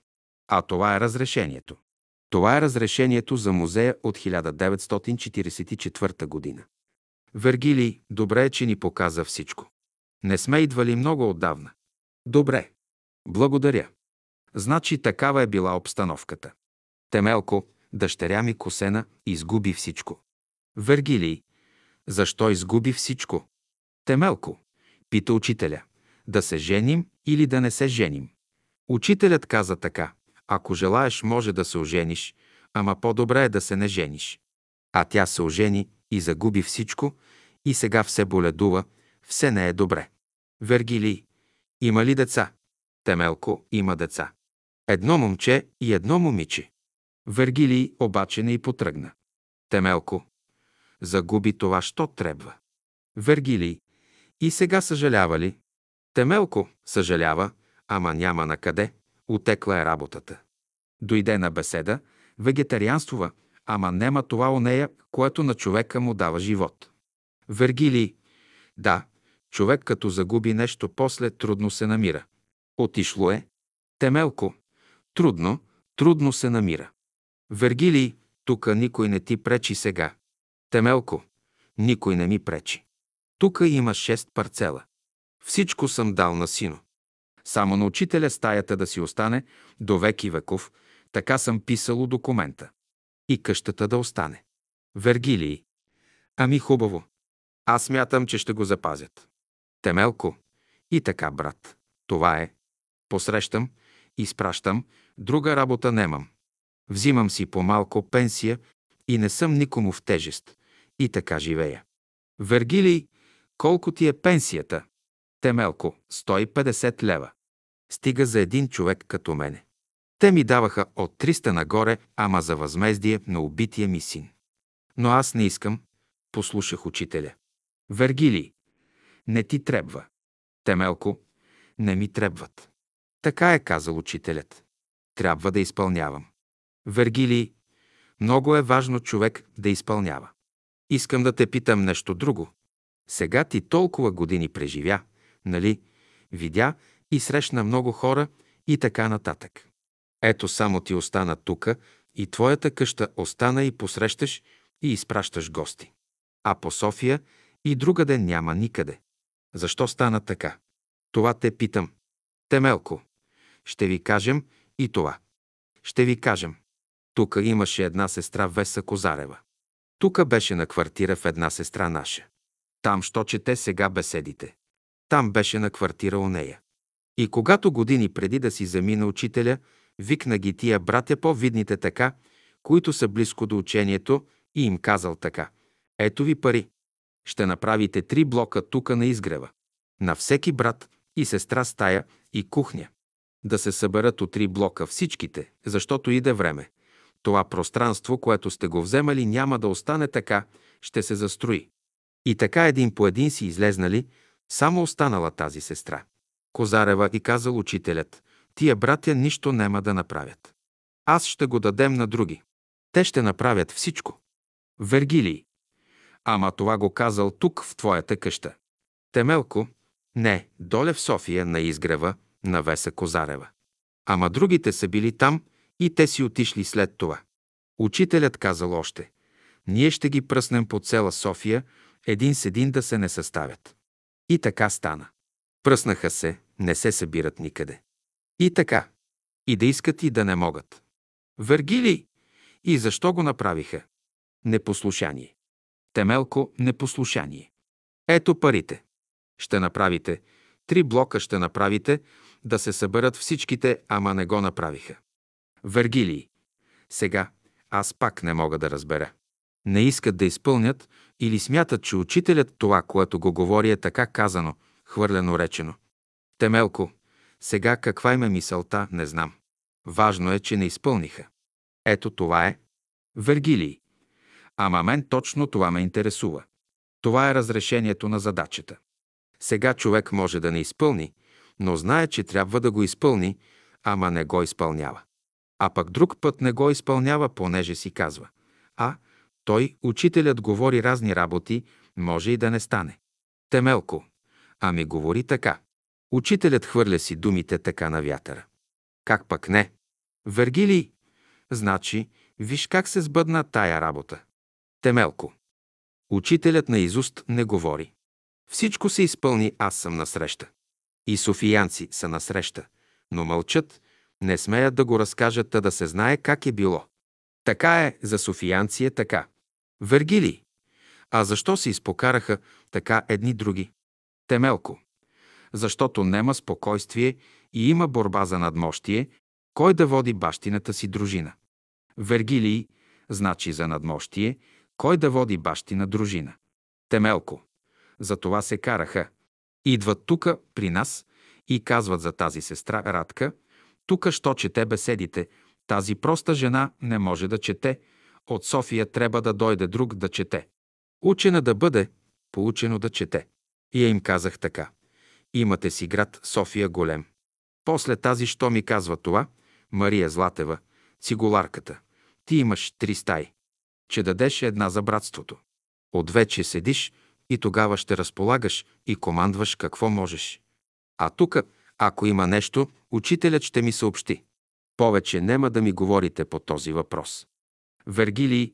А това е разрешението. Това е разрешението за музея от 1944 година. Вергилий, добре е, че ни показа всичко. Не сме идвали много отдавна. Добре. Благодаря. Значи такава е била обстановката. Темелко, дъщеря ми Косена, изгуби всичко. Вергилий, защо изгуби всичко? Темелко, пита учителя, да се женим или да не се женим. Учителят каза така, ако желаеш, може да се ожениш, ама по-добре е да се не жениш. А тя се ожени и загуби всичко и сега все боледува, все не е добре. Вергилий, има ли деца? Темелко има деца. Едно момче и едно момиче. Вергилий обаче не и потръгна. Темелко, загуби това, що трябва. Вергилий, и сега съжалява ли? Темелко съжалява, ама няма на къде. Отекла е работата. Дойде на беседа, вегетарианствува, ама нема това у нея, което на човека му дава живот. Вергилий. Да, човек като загуби нещо, после трудно се намира. Отишло е. Темелко. Трудно, трудно се намира. Вергилий, тука никой не ти пречи сега. Темелко. Никой не ми пречи. Тука има шест парцела. Всичко съм дал на сино. Само на учителя стаята да си остане до веки веков, така съм писало документа. И къщата да остане. Вергилий. Ами хубаво. Аз мятам, че ще го запазят. Темелко. И така, брат. Това е. Посрещам, изпращам, друга работа немам. Взимам си по-малко пенсия и не съм никому в тежест. И така живея. Вергилий, колко ти е пенсията? Темелко, 150 лева. Стига за един човек като мене. Те ми даваха от 300 нагоре, ама за възмездие на убития ми син. Но аз не искам, послушах учителя. Вергилий, не ти трябва. Темелко, не ми трябват. Така е казал учителят. Трябва да изпълнявам. Вергилий, много е важно човек да изпълнява. Искам да те питам нещо друго. Сега ти толкова години преживя, нали? Видя и срещна много хора и така нататък. Ето само ти остана тука и твоята къща остана и посрещаш и изпращаш гости. А по София и другаде няма никъде. Защо стана така? Това те питам. Темелко, ще ви кажем и това. Ще ви кажем. Тука имаше една сестра Веса Козарева. Тука беше на квартира в една сестра наша. Там, що чете сега беседите. Там беше на квартира у нея. И когато години преди да си замина учителя, викна ги тия братя по-видните така, които са близко до учението, и им казал така. Ето ви пари. Ще направите три блока тука на изгрева. На всеки брат и сестра стая и кухня. Да се съберат от три блока всичките, защото иде време. Това пространство, което сте го вземали, няма да остане така, ще се застрои. И така един по един си излезнали, само останала тази сестра. Козарева и казал учителят, тия братя нищо нема да направят. Аз ще го дадем на други. Те ще направят всичко. Вергилий. Ама това го казал тук, в твоята къща. Темелко. Не, доле в София, на изгрева, на Веса Козарева. Ама другите са били там и те си отишли след това. Учителят казал още. ние ще ги пръснем по цела София, един с един да се не съставят. И така стана. Пръснаха се, не се събират никъде. И така. И да искат и да не могат. Вергили! И защо го направиха? Непослушание. Темелко непослушание. Ето парите. Ще направите. Три блока ще направите, да се съберат всичките, ама не го направиха. Вергилий. Сега аз пак не мога да разбера. Не искат да изпълнят или смятат, че учителят това, което го говори е така казано, хвърлено речено. Темелко, сега каква им е мисълта, не знам. Важно е, че не изпълниха. Ето това е. Вергилий. Ама мен точно това ме интересува. Това е разрешението на задачата. Сега човек може да не изпълни, но знае, че трябва да го изпълни, ама не го изпълнява. А пък друг път не го изпълнява, понеже си казва. А, той, учителят, говори разни работи, може и да не стане. Темелко, ами говори така. Учителят хвърля си думите така на вятъра. Как пък не? Вергилий, значи, виж как се сбъдна тая работа. Темелко. Учителят на изуст не говори. Всичко се изпълни, аз съм насреща. И софиянци са насреща, но мълчат, не смеят да го разкажат, та да се знае как е било. Така е, за софиянци е така. Вергили. А защо се изпокараха така едни други? Темелко. Защото нема спокойствие и има борба за надмощие, кой да води бащината си дружина. Вергилий значи за надмощие, кой да води бащина дружина. Темелко. За това се караха. Идват тука при нас и казват за тази сестра Радка, тука що чете беседите, тази проста жена не може да чете, от София трябва да дойде друг да чете. Учена да бъде, поучено да чете. И я им казах така. Имате си град София голем. После тази, що ми казва това, Мария Златева, цигуларката. Ти имаш три стаи. Че дадеш една за братството. Отвече седиш и тогава ще разполагаш и командваш какво можеш. А тук, ако има нещо, учителят ще ми съобщи. Повече нема да ми говорите по този въпрос. Вергилий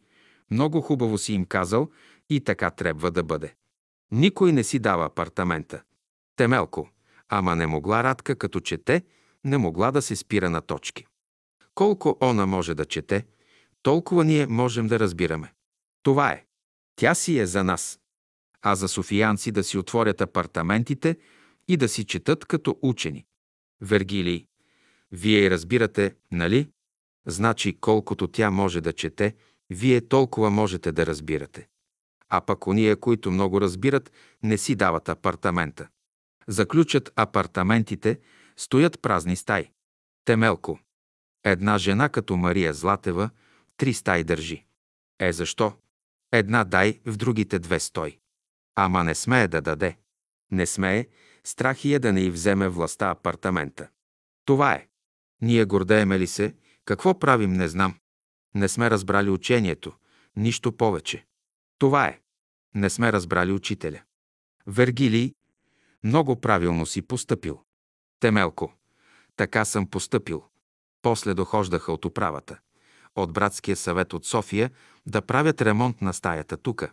много хубаво си им казал и така трябва да бъде. Никой не си дава апартамента. Темелко, ама не могла Радка, като чете, не могла да се спира на точки. Колко она може да чете, толкова ние можем да разбираме. Това е. Тя си е за нас. А за софиянци да си отворят апартаментите и да си четат като учени. Вергилий, вие разбирате, нали? Значи, колкото тя може да чете, вие толкова можете да разбирате. А пък ония, които много разбират, не си дават апартамента. Заключат апартаментите, стоят празни стаи. Темелко. Една жена като Мария Златева три стаи държи. Е, защо? Една дай, в другите две стой. Ама не смее да даде. Не смее, страх е да не й вземе властта апартамента. Това е. Ние гордееме ли се, какво правим, не знам. Не сме разбрали учението, нищо повече. Това е. Не сме разбрали учителя. Вергилий много правилно си постъпил. Темелко. Така съм постъпил. После дохождаха от управата, от братския съвет от София, да правят ремонт на стаята тука,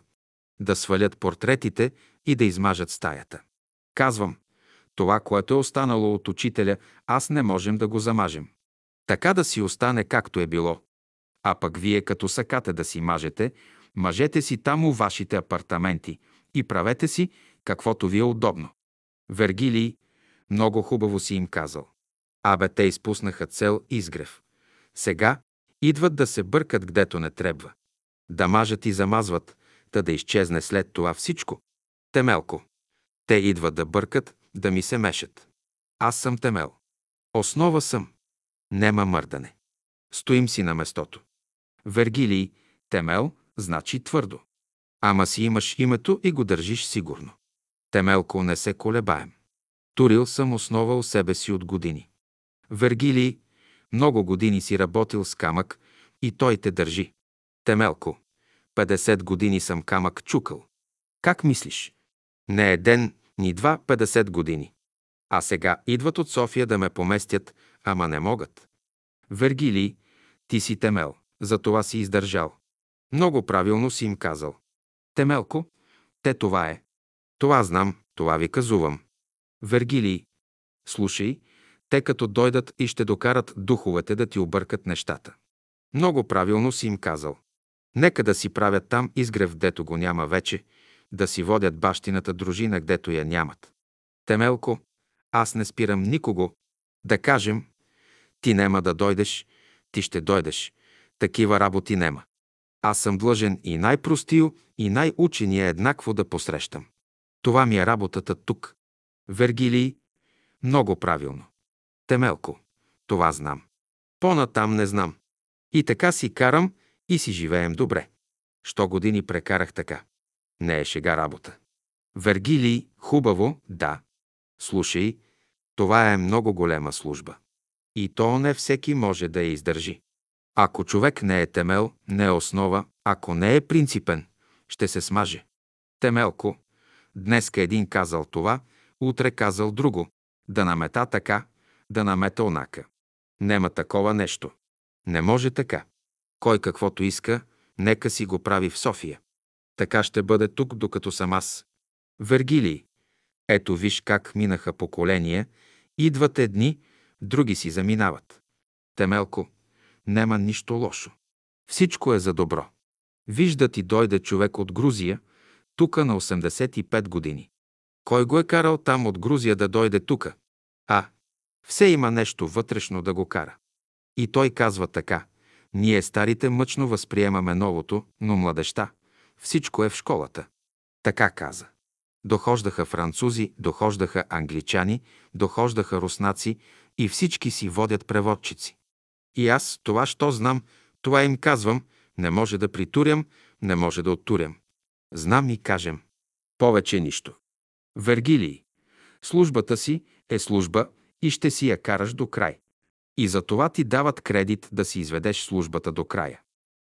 да свалят портретите и да измажат стаята. Казвам, това, което е останало от учителя, аз не можем да го замажем. Така да си остане както е било. А пък вие като сакате да си мажете, мажете си там у вашите апартаменти и правете си каквото ви е удобно. Вергилий много хубаво си им казал. Абе, те изпуснаха цел изгрев. Сега идват да се бъркат гдето не трябва. Да мажат и замазват, та да изчезне след това всичко. Темелко. Те идват да бъркат, да ми се мешат. Аз съм темел. Основа съм. Нема мърдане. Стоим си на местото. Вергилий, темел, значи твърдо. Ама си имаш името и го държиш сигурно. Темелко не се колебаем. Турил съм основа у себе си от години. Вергилий, много години си работил с камък и той те държи. Темелко, 50 години съм камък чукал. Как мислиш? Не е ден, ни два 50 години. А сега идват от София да ме поместят, ама не могат. Вергилий, ти си темел, за това си издържал. Много правилно си им казал. Темелко, те това е. Това знам, това ви казувам. Вергилий, слушай, те като дойдат и ще докарат духовете да ти объркат нещата. Много правилно си им казал. Нека да си правят там изгрев, дето го няма вече, да си водят бащината дружина, гдето я нямат. Темелко, аз не спирам никого. Да кажем, ти нема да дойдеш, ти ще дойдеш. Такива работи нема. Аз съм длъжен и най-простил, и най-учения еднакво да посрещам. Това ми е работата тук. Вергилий, много правилно. Темелко, това знам. По-натам не знам. И така си карам и си живеем добре. Що години прекарах така. Не е шега работа. Вергилий, хубаво, да. Слушай, това е много голема служба. И то не всеки може да я издържи. Ако човек не е темел, не е основа, ако не е принципен, ще се смаже. Темелко, днеска един казал това, утре казал друго, да намета така, да намета онака. Нема такова нещо. Не може така. Кой каквото иска, нека си го прави в София. Така ще бъде тук, докато съм аз. Вергилий. Ето виж как минаха поколения, идват едни, други си заминават. Темелко, нема нищо лошо. Всичко е за добро. Вижда ти дойде човек от Грузия, тука на 85 години. Кой го е карал там от Грузия да дойде тука? А, все има нещо вътрешно да го кара. И той казва така. Ние старите мъчно възприемаме новото, но младеща. Всичко е в школата. Така каза. Дохождаха французи, дохождаха англичани, дохождаха руснаци и всички си водят преводчици. И аз това, що знам, това им казвам, не може да притурям, не може да оттурям. Знам и кажем. Повече нищо. Вергилий. Службата си е служба и ще си я караш до край. И за това ти дават кредит да си изведеш службата до края.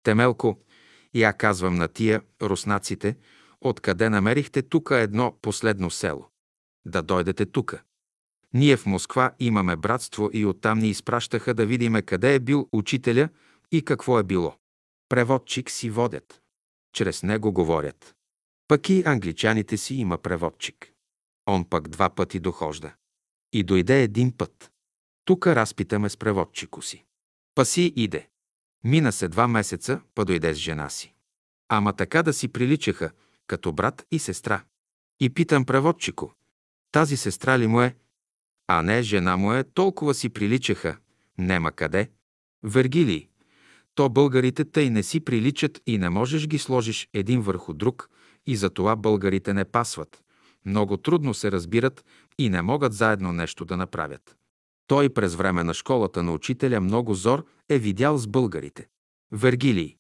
Темелко, я казвам на тия, руснаците, откъде намерихте тука едно последно село. Да дойдете тука. Ние в Москва имаме братство и оттам ни изпращаха да видиме къде е бил учителя и какво е било. Преводчик си водят. Чрез него говорят. Пък и англичаните си има преводчик. Он пък два пъти дохожда. И дойде един път. Тука разпитаме с преводчико си. Паси иде. Мина се два месеца, па дойде с жена си. Ама така да си приличаха, като брат и сестра. И питам преводчико, тази сестра ли му е? А не, жена му е, толкова си приличаха. Нема къде. Вергилий. То българите тъй не си приличат и не можеш ги сложиш един върху друг и затова българите не пасват. Много трудно се разбират и не могат заедно нещо да направят. Той през време на школата на учителя много зор е видял с българите. Вергилий.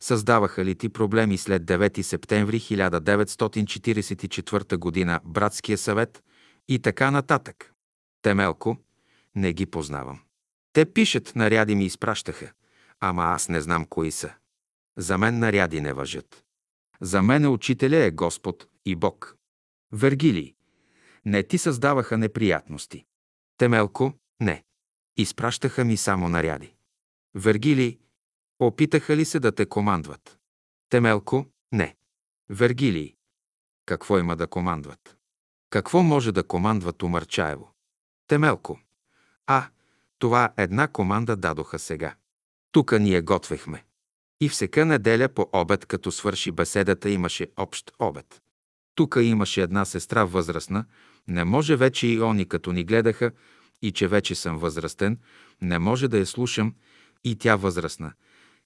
Създаваха ли ти проблеми след 9 септември 1944 г. Братския съвет и така нататък? Темелко, не ги познавам. Те пишат, наряди ми изпращаха, ама аз не знам кои са. За мен наряди не въжат. За мен учителя е Господ и Бог. Вергилий. Не ти създаваха неприятности. Темелко, не. Изпращаха ми само наряди. Вергилий, опитаха ли се да те командват? Темелко, не. Вергилий, какво има да командват? Какво може да командва Тумарчаево? Темелко, а, това една команда дадоха сега. Тука ние готвехме. И всека неделя по обед, като свърши беседата, имаше общ обед. Тука имаше една сестра възрастна, не може вече и они, като ни гледаха, и че вече съм възрастен, не може да я слушам, и тя възрастна.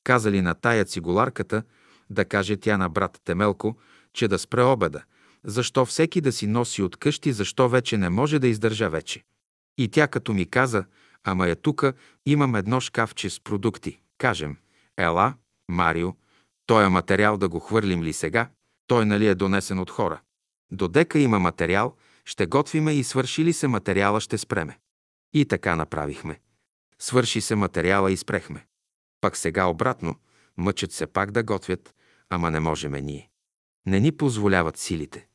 Казали на тая цигуларката, да каже тя на брат Темелко, че да спре обеда, защо всеки да си носи от къщи, защо вече не може да издържа вече. И тя като ми каза, ама я тука, имам едно шкафче с продукти. Кажем, ела, Марио, тоя материал да го хвърлим ли сега? Той нали е донесен от хора. Додека има материал, ще готвиме и свърши ли се материала, ще спреме. И така направихме. Свърши се материала и спрехме. Пак сега обратно, мъчат се пак да готвят, ама не можеме ние. Не ни позволяват силите.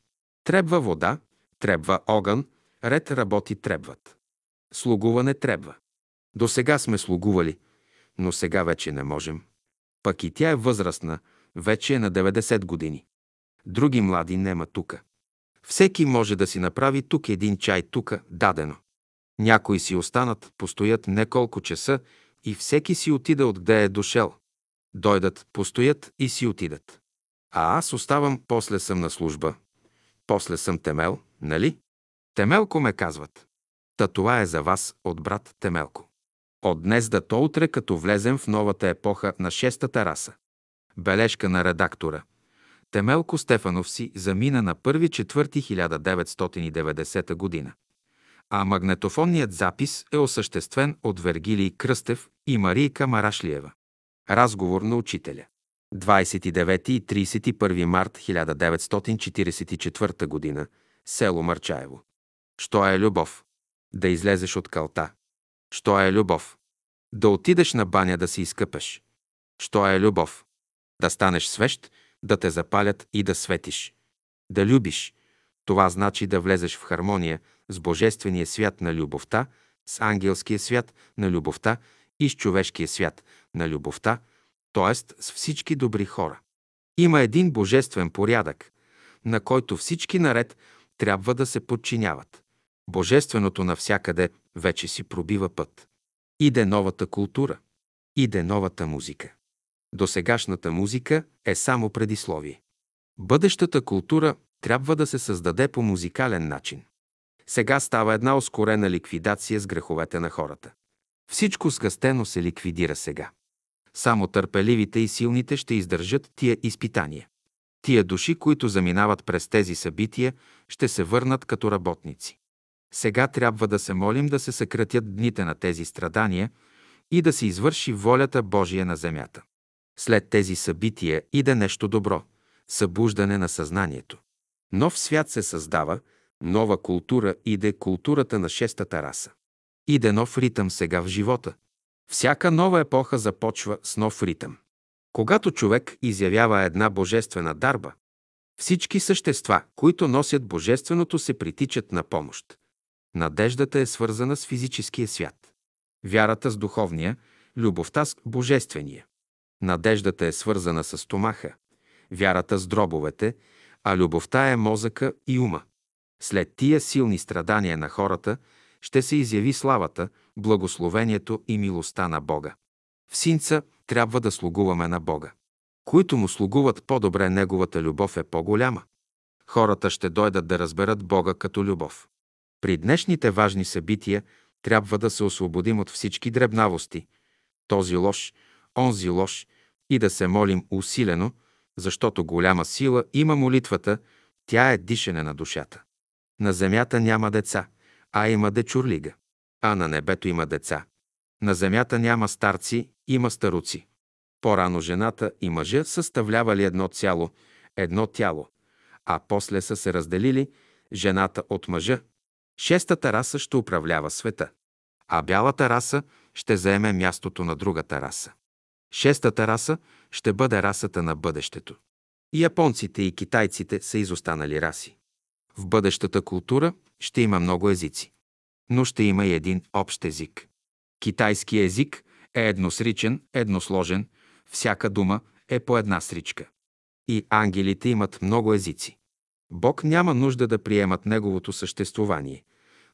Трябва вода, трябва огън, ред работи трябват. Слугуване трябва. До сега сме слугували, но сега вече не можем. Пък и тя е възрастна, вече е на 90 години. Други млади нема тука. Всеки може да си направи тук един чай тука, дадено. Някои си останат, постоят неколко часа и всеки си отида откъде е дошел. Дойдат, постоят и си отидат. А аз оставам, после съм на служба. После съм темел, нали? Темелко ме казват. Та това е за вас от брат Темелко. От днес да то утре, като влезем в новата епоха на шестата раса. Бележка на редактора. Темелко Стефанов си замина на 1.4.1990 година. А магнетофонният запис е осъществен от Вергилий Кръстев и Марийка Марашлиева. Разговор на учителя. 29 и 31 март 1944 година. Село Марчаево. Що е любов? Да излезеш от калта. Що е любов? Да отидеш на баня да си изкъпеш. Що е любов? Да станеш свещ, да те запалят и да светиш. Да любиш. Това значи да влезеш в хармония с Божествения свят на любовта, с ангелския свят на любовта и с човешкия свят на любовта, т.е. с всички добри хора. Има един божествен порядък, на който всички наред трябва да се подчиняват. Божественото навсякъде вече си пробива път. Иде новата култура, иде новата музика. Досегашната музика е само предисловие. Бъдещата култура трябва да се създаде по музикален начин. Сега става една ускорена ликвидация с греховете на хората. Всичко сгъстено се ликвидира сега. Само търпеливите и силните ще издържат тия изпитания. Тия души, които заминават през тези събития, ще се върнат като работници. Сега трябва да се молим да се съкратят дните на тези страдания и да се извърши волята Божия на земята. След тези събития иде нещо добро – събуждане на съзнанието. Нов свят се създава, нова култура иде културата на шестата раса. Иде нов ритъм сега в живота. Всяка нова епоха започва с нов ритъм. Когато човек изявява една божествена дарба, всички същества, които носят божественото, се притичат на помощ. Надеждата е свързана с физическия свят. Вярата с духовния, любовта с божествения. Надеждата е свързана с стомаха, вярата с дробовете, а любовта е мозъка и ума. След тия силни страдания на хората ще се изяви славата, благословението и милостта на Бога. В синца трябва да слугуваме на Бога. Които му слугуват по-добре, неговата любов е по-голяма. Хората ще дойдат да разберат Бога като любов. При днешните важни събития трябва да се освободим от всички дребнавости, този лош, онзи лош и да се молим усилено, защото голяма сила има молитвата, тя е дишане на душата. На земята няма деца, а има дечурлига. А на небето има деца. На земята няма старци, има старуци. По-рано жената и мъжа съставлявали едно цяло, едно тяло, а после са се разделили жената от мъжа. Шестата раса ще управлява света, а бялата раса ще заеме мястото на другата раса. Шестата раса ще бъде расата на бъдещето. Японците и китайците са изостанали раси. В бъдещата култура ще има много езици, но ще има и един общ език. Китайски език е едносричен, едносложен, всяка дума е по една сричка. И ангелите имат много езици. Бог няма нужда да приемат Неговото съществувание,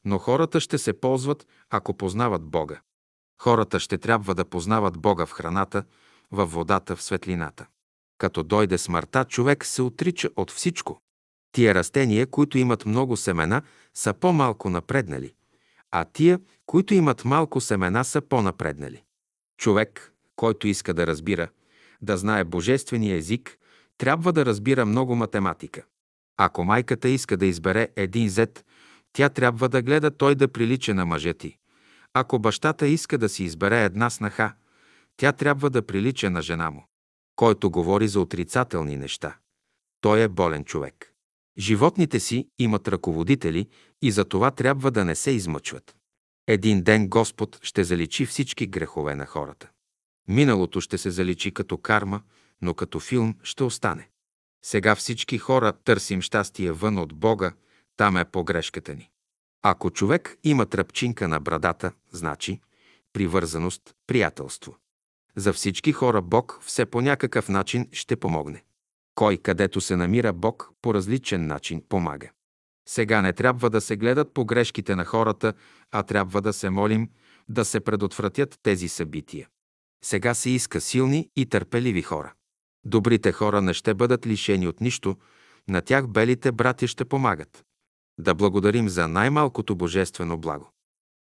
но хората ще се ползват, ако познават Бога. Хората ще трябва да познават Бога в храната, във водата, в светлината. Като дойде смъртта, човек се отрича от всичко. Тия растения, които имат много семена, са по-малко напреднали, а тия, които имат малко семена, са по-напреднали. Човек, който иска да разбира, да знае божествения език, трябва да разбира много математика. Ако майката иска да избере един зет, тя трябва да гледа той да прилича на мъжа ти. Ако бащата иска да си избере една снаха, тя трябва да прилича на жена му. Който говори за отрицателни неща, той е болен човек. Животните си имат ръководители и за това трябва да не се измъчват. Един ден Господ ще заличи всички грехове на хората. Миналото ще се заличи като карма, но като филм ще остане. Сега всички хора търсим щастие вън от Бога, там е погрешката ни. Ако човек има тръпчинка на брадата, значи привързаност, приятелство. За всички хора Бог все по някакъв начин ще помогне. Кой където се намира Бог по различен начин помага. Сега не трябва да се гледат по грешките на хората, а трябва да се молим да се предотвратят тези събития. Сега се иска силни и търпеливи хора. Добрите хора не ще бъдат лишени от нищо, на тях белите братя ще помагат. Да благодарим за най-малкото божествено благо.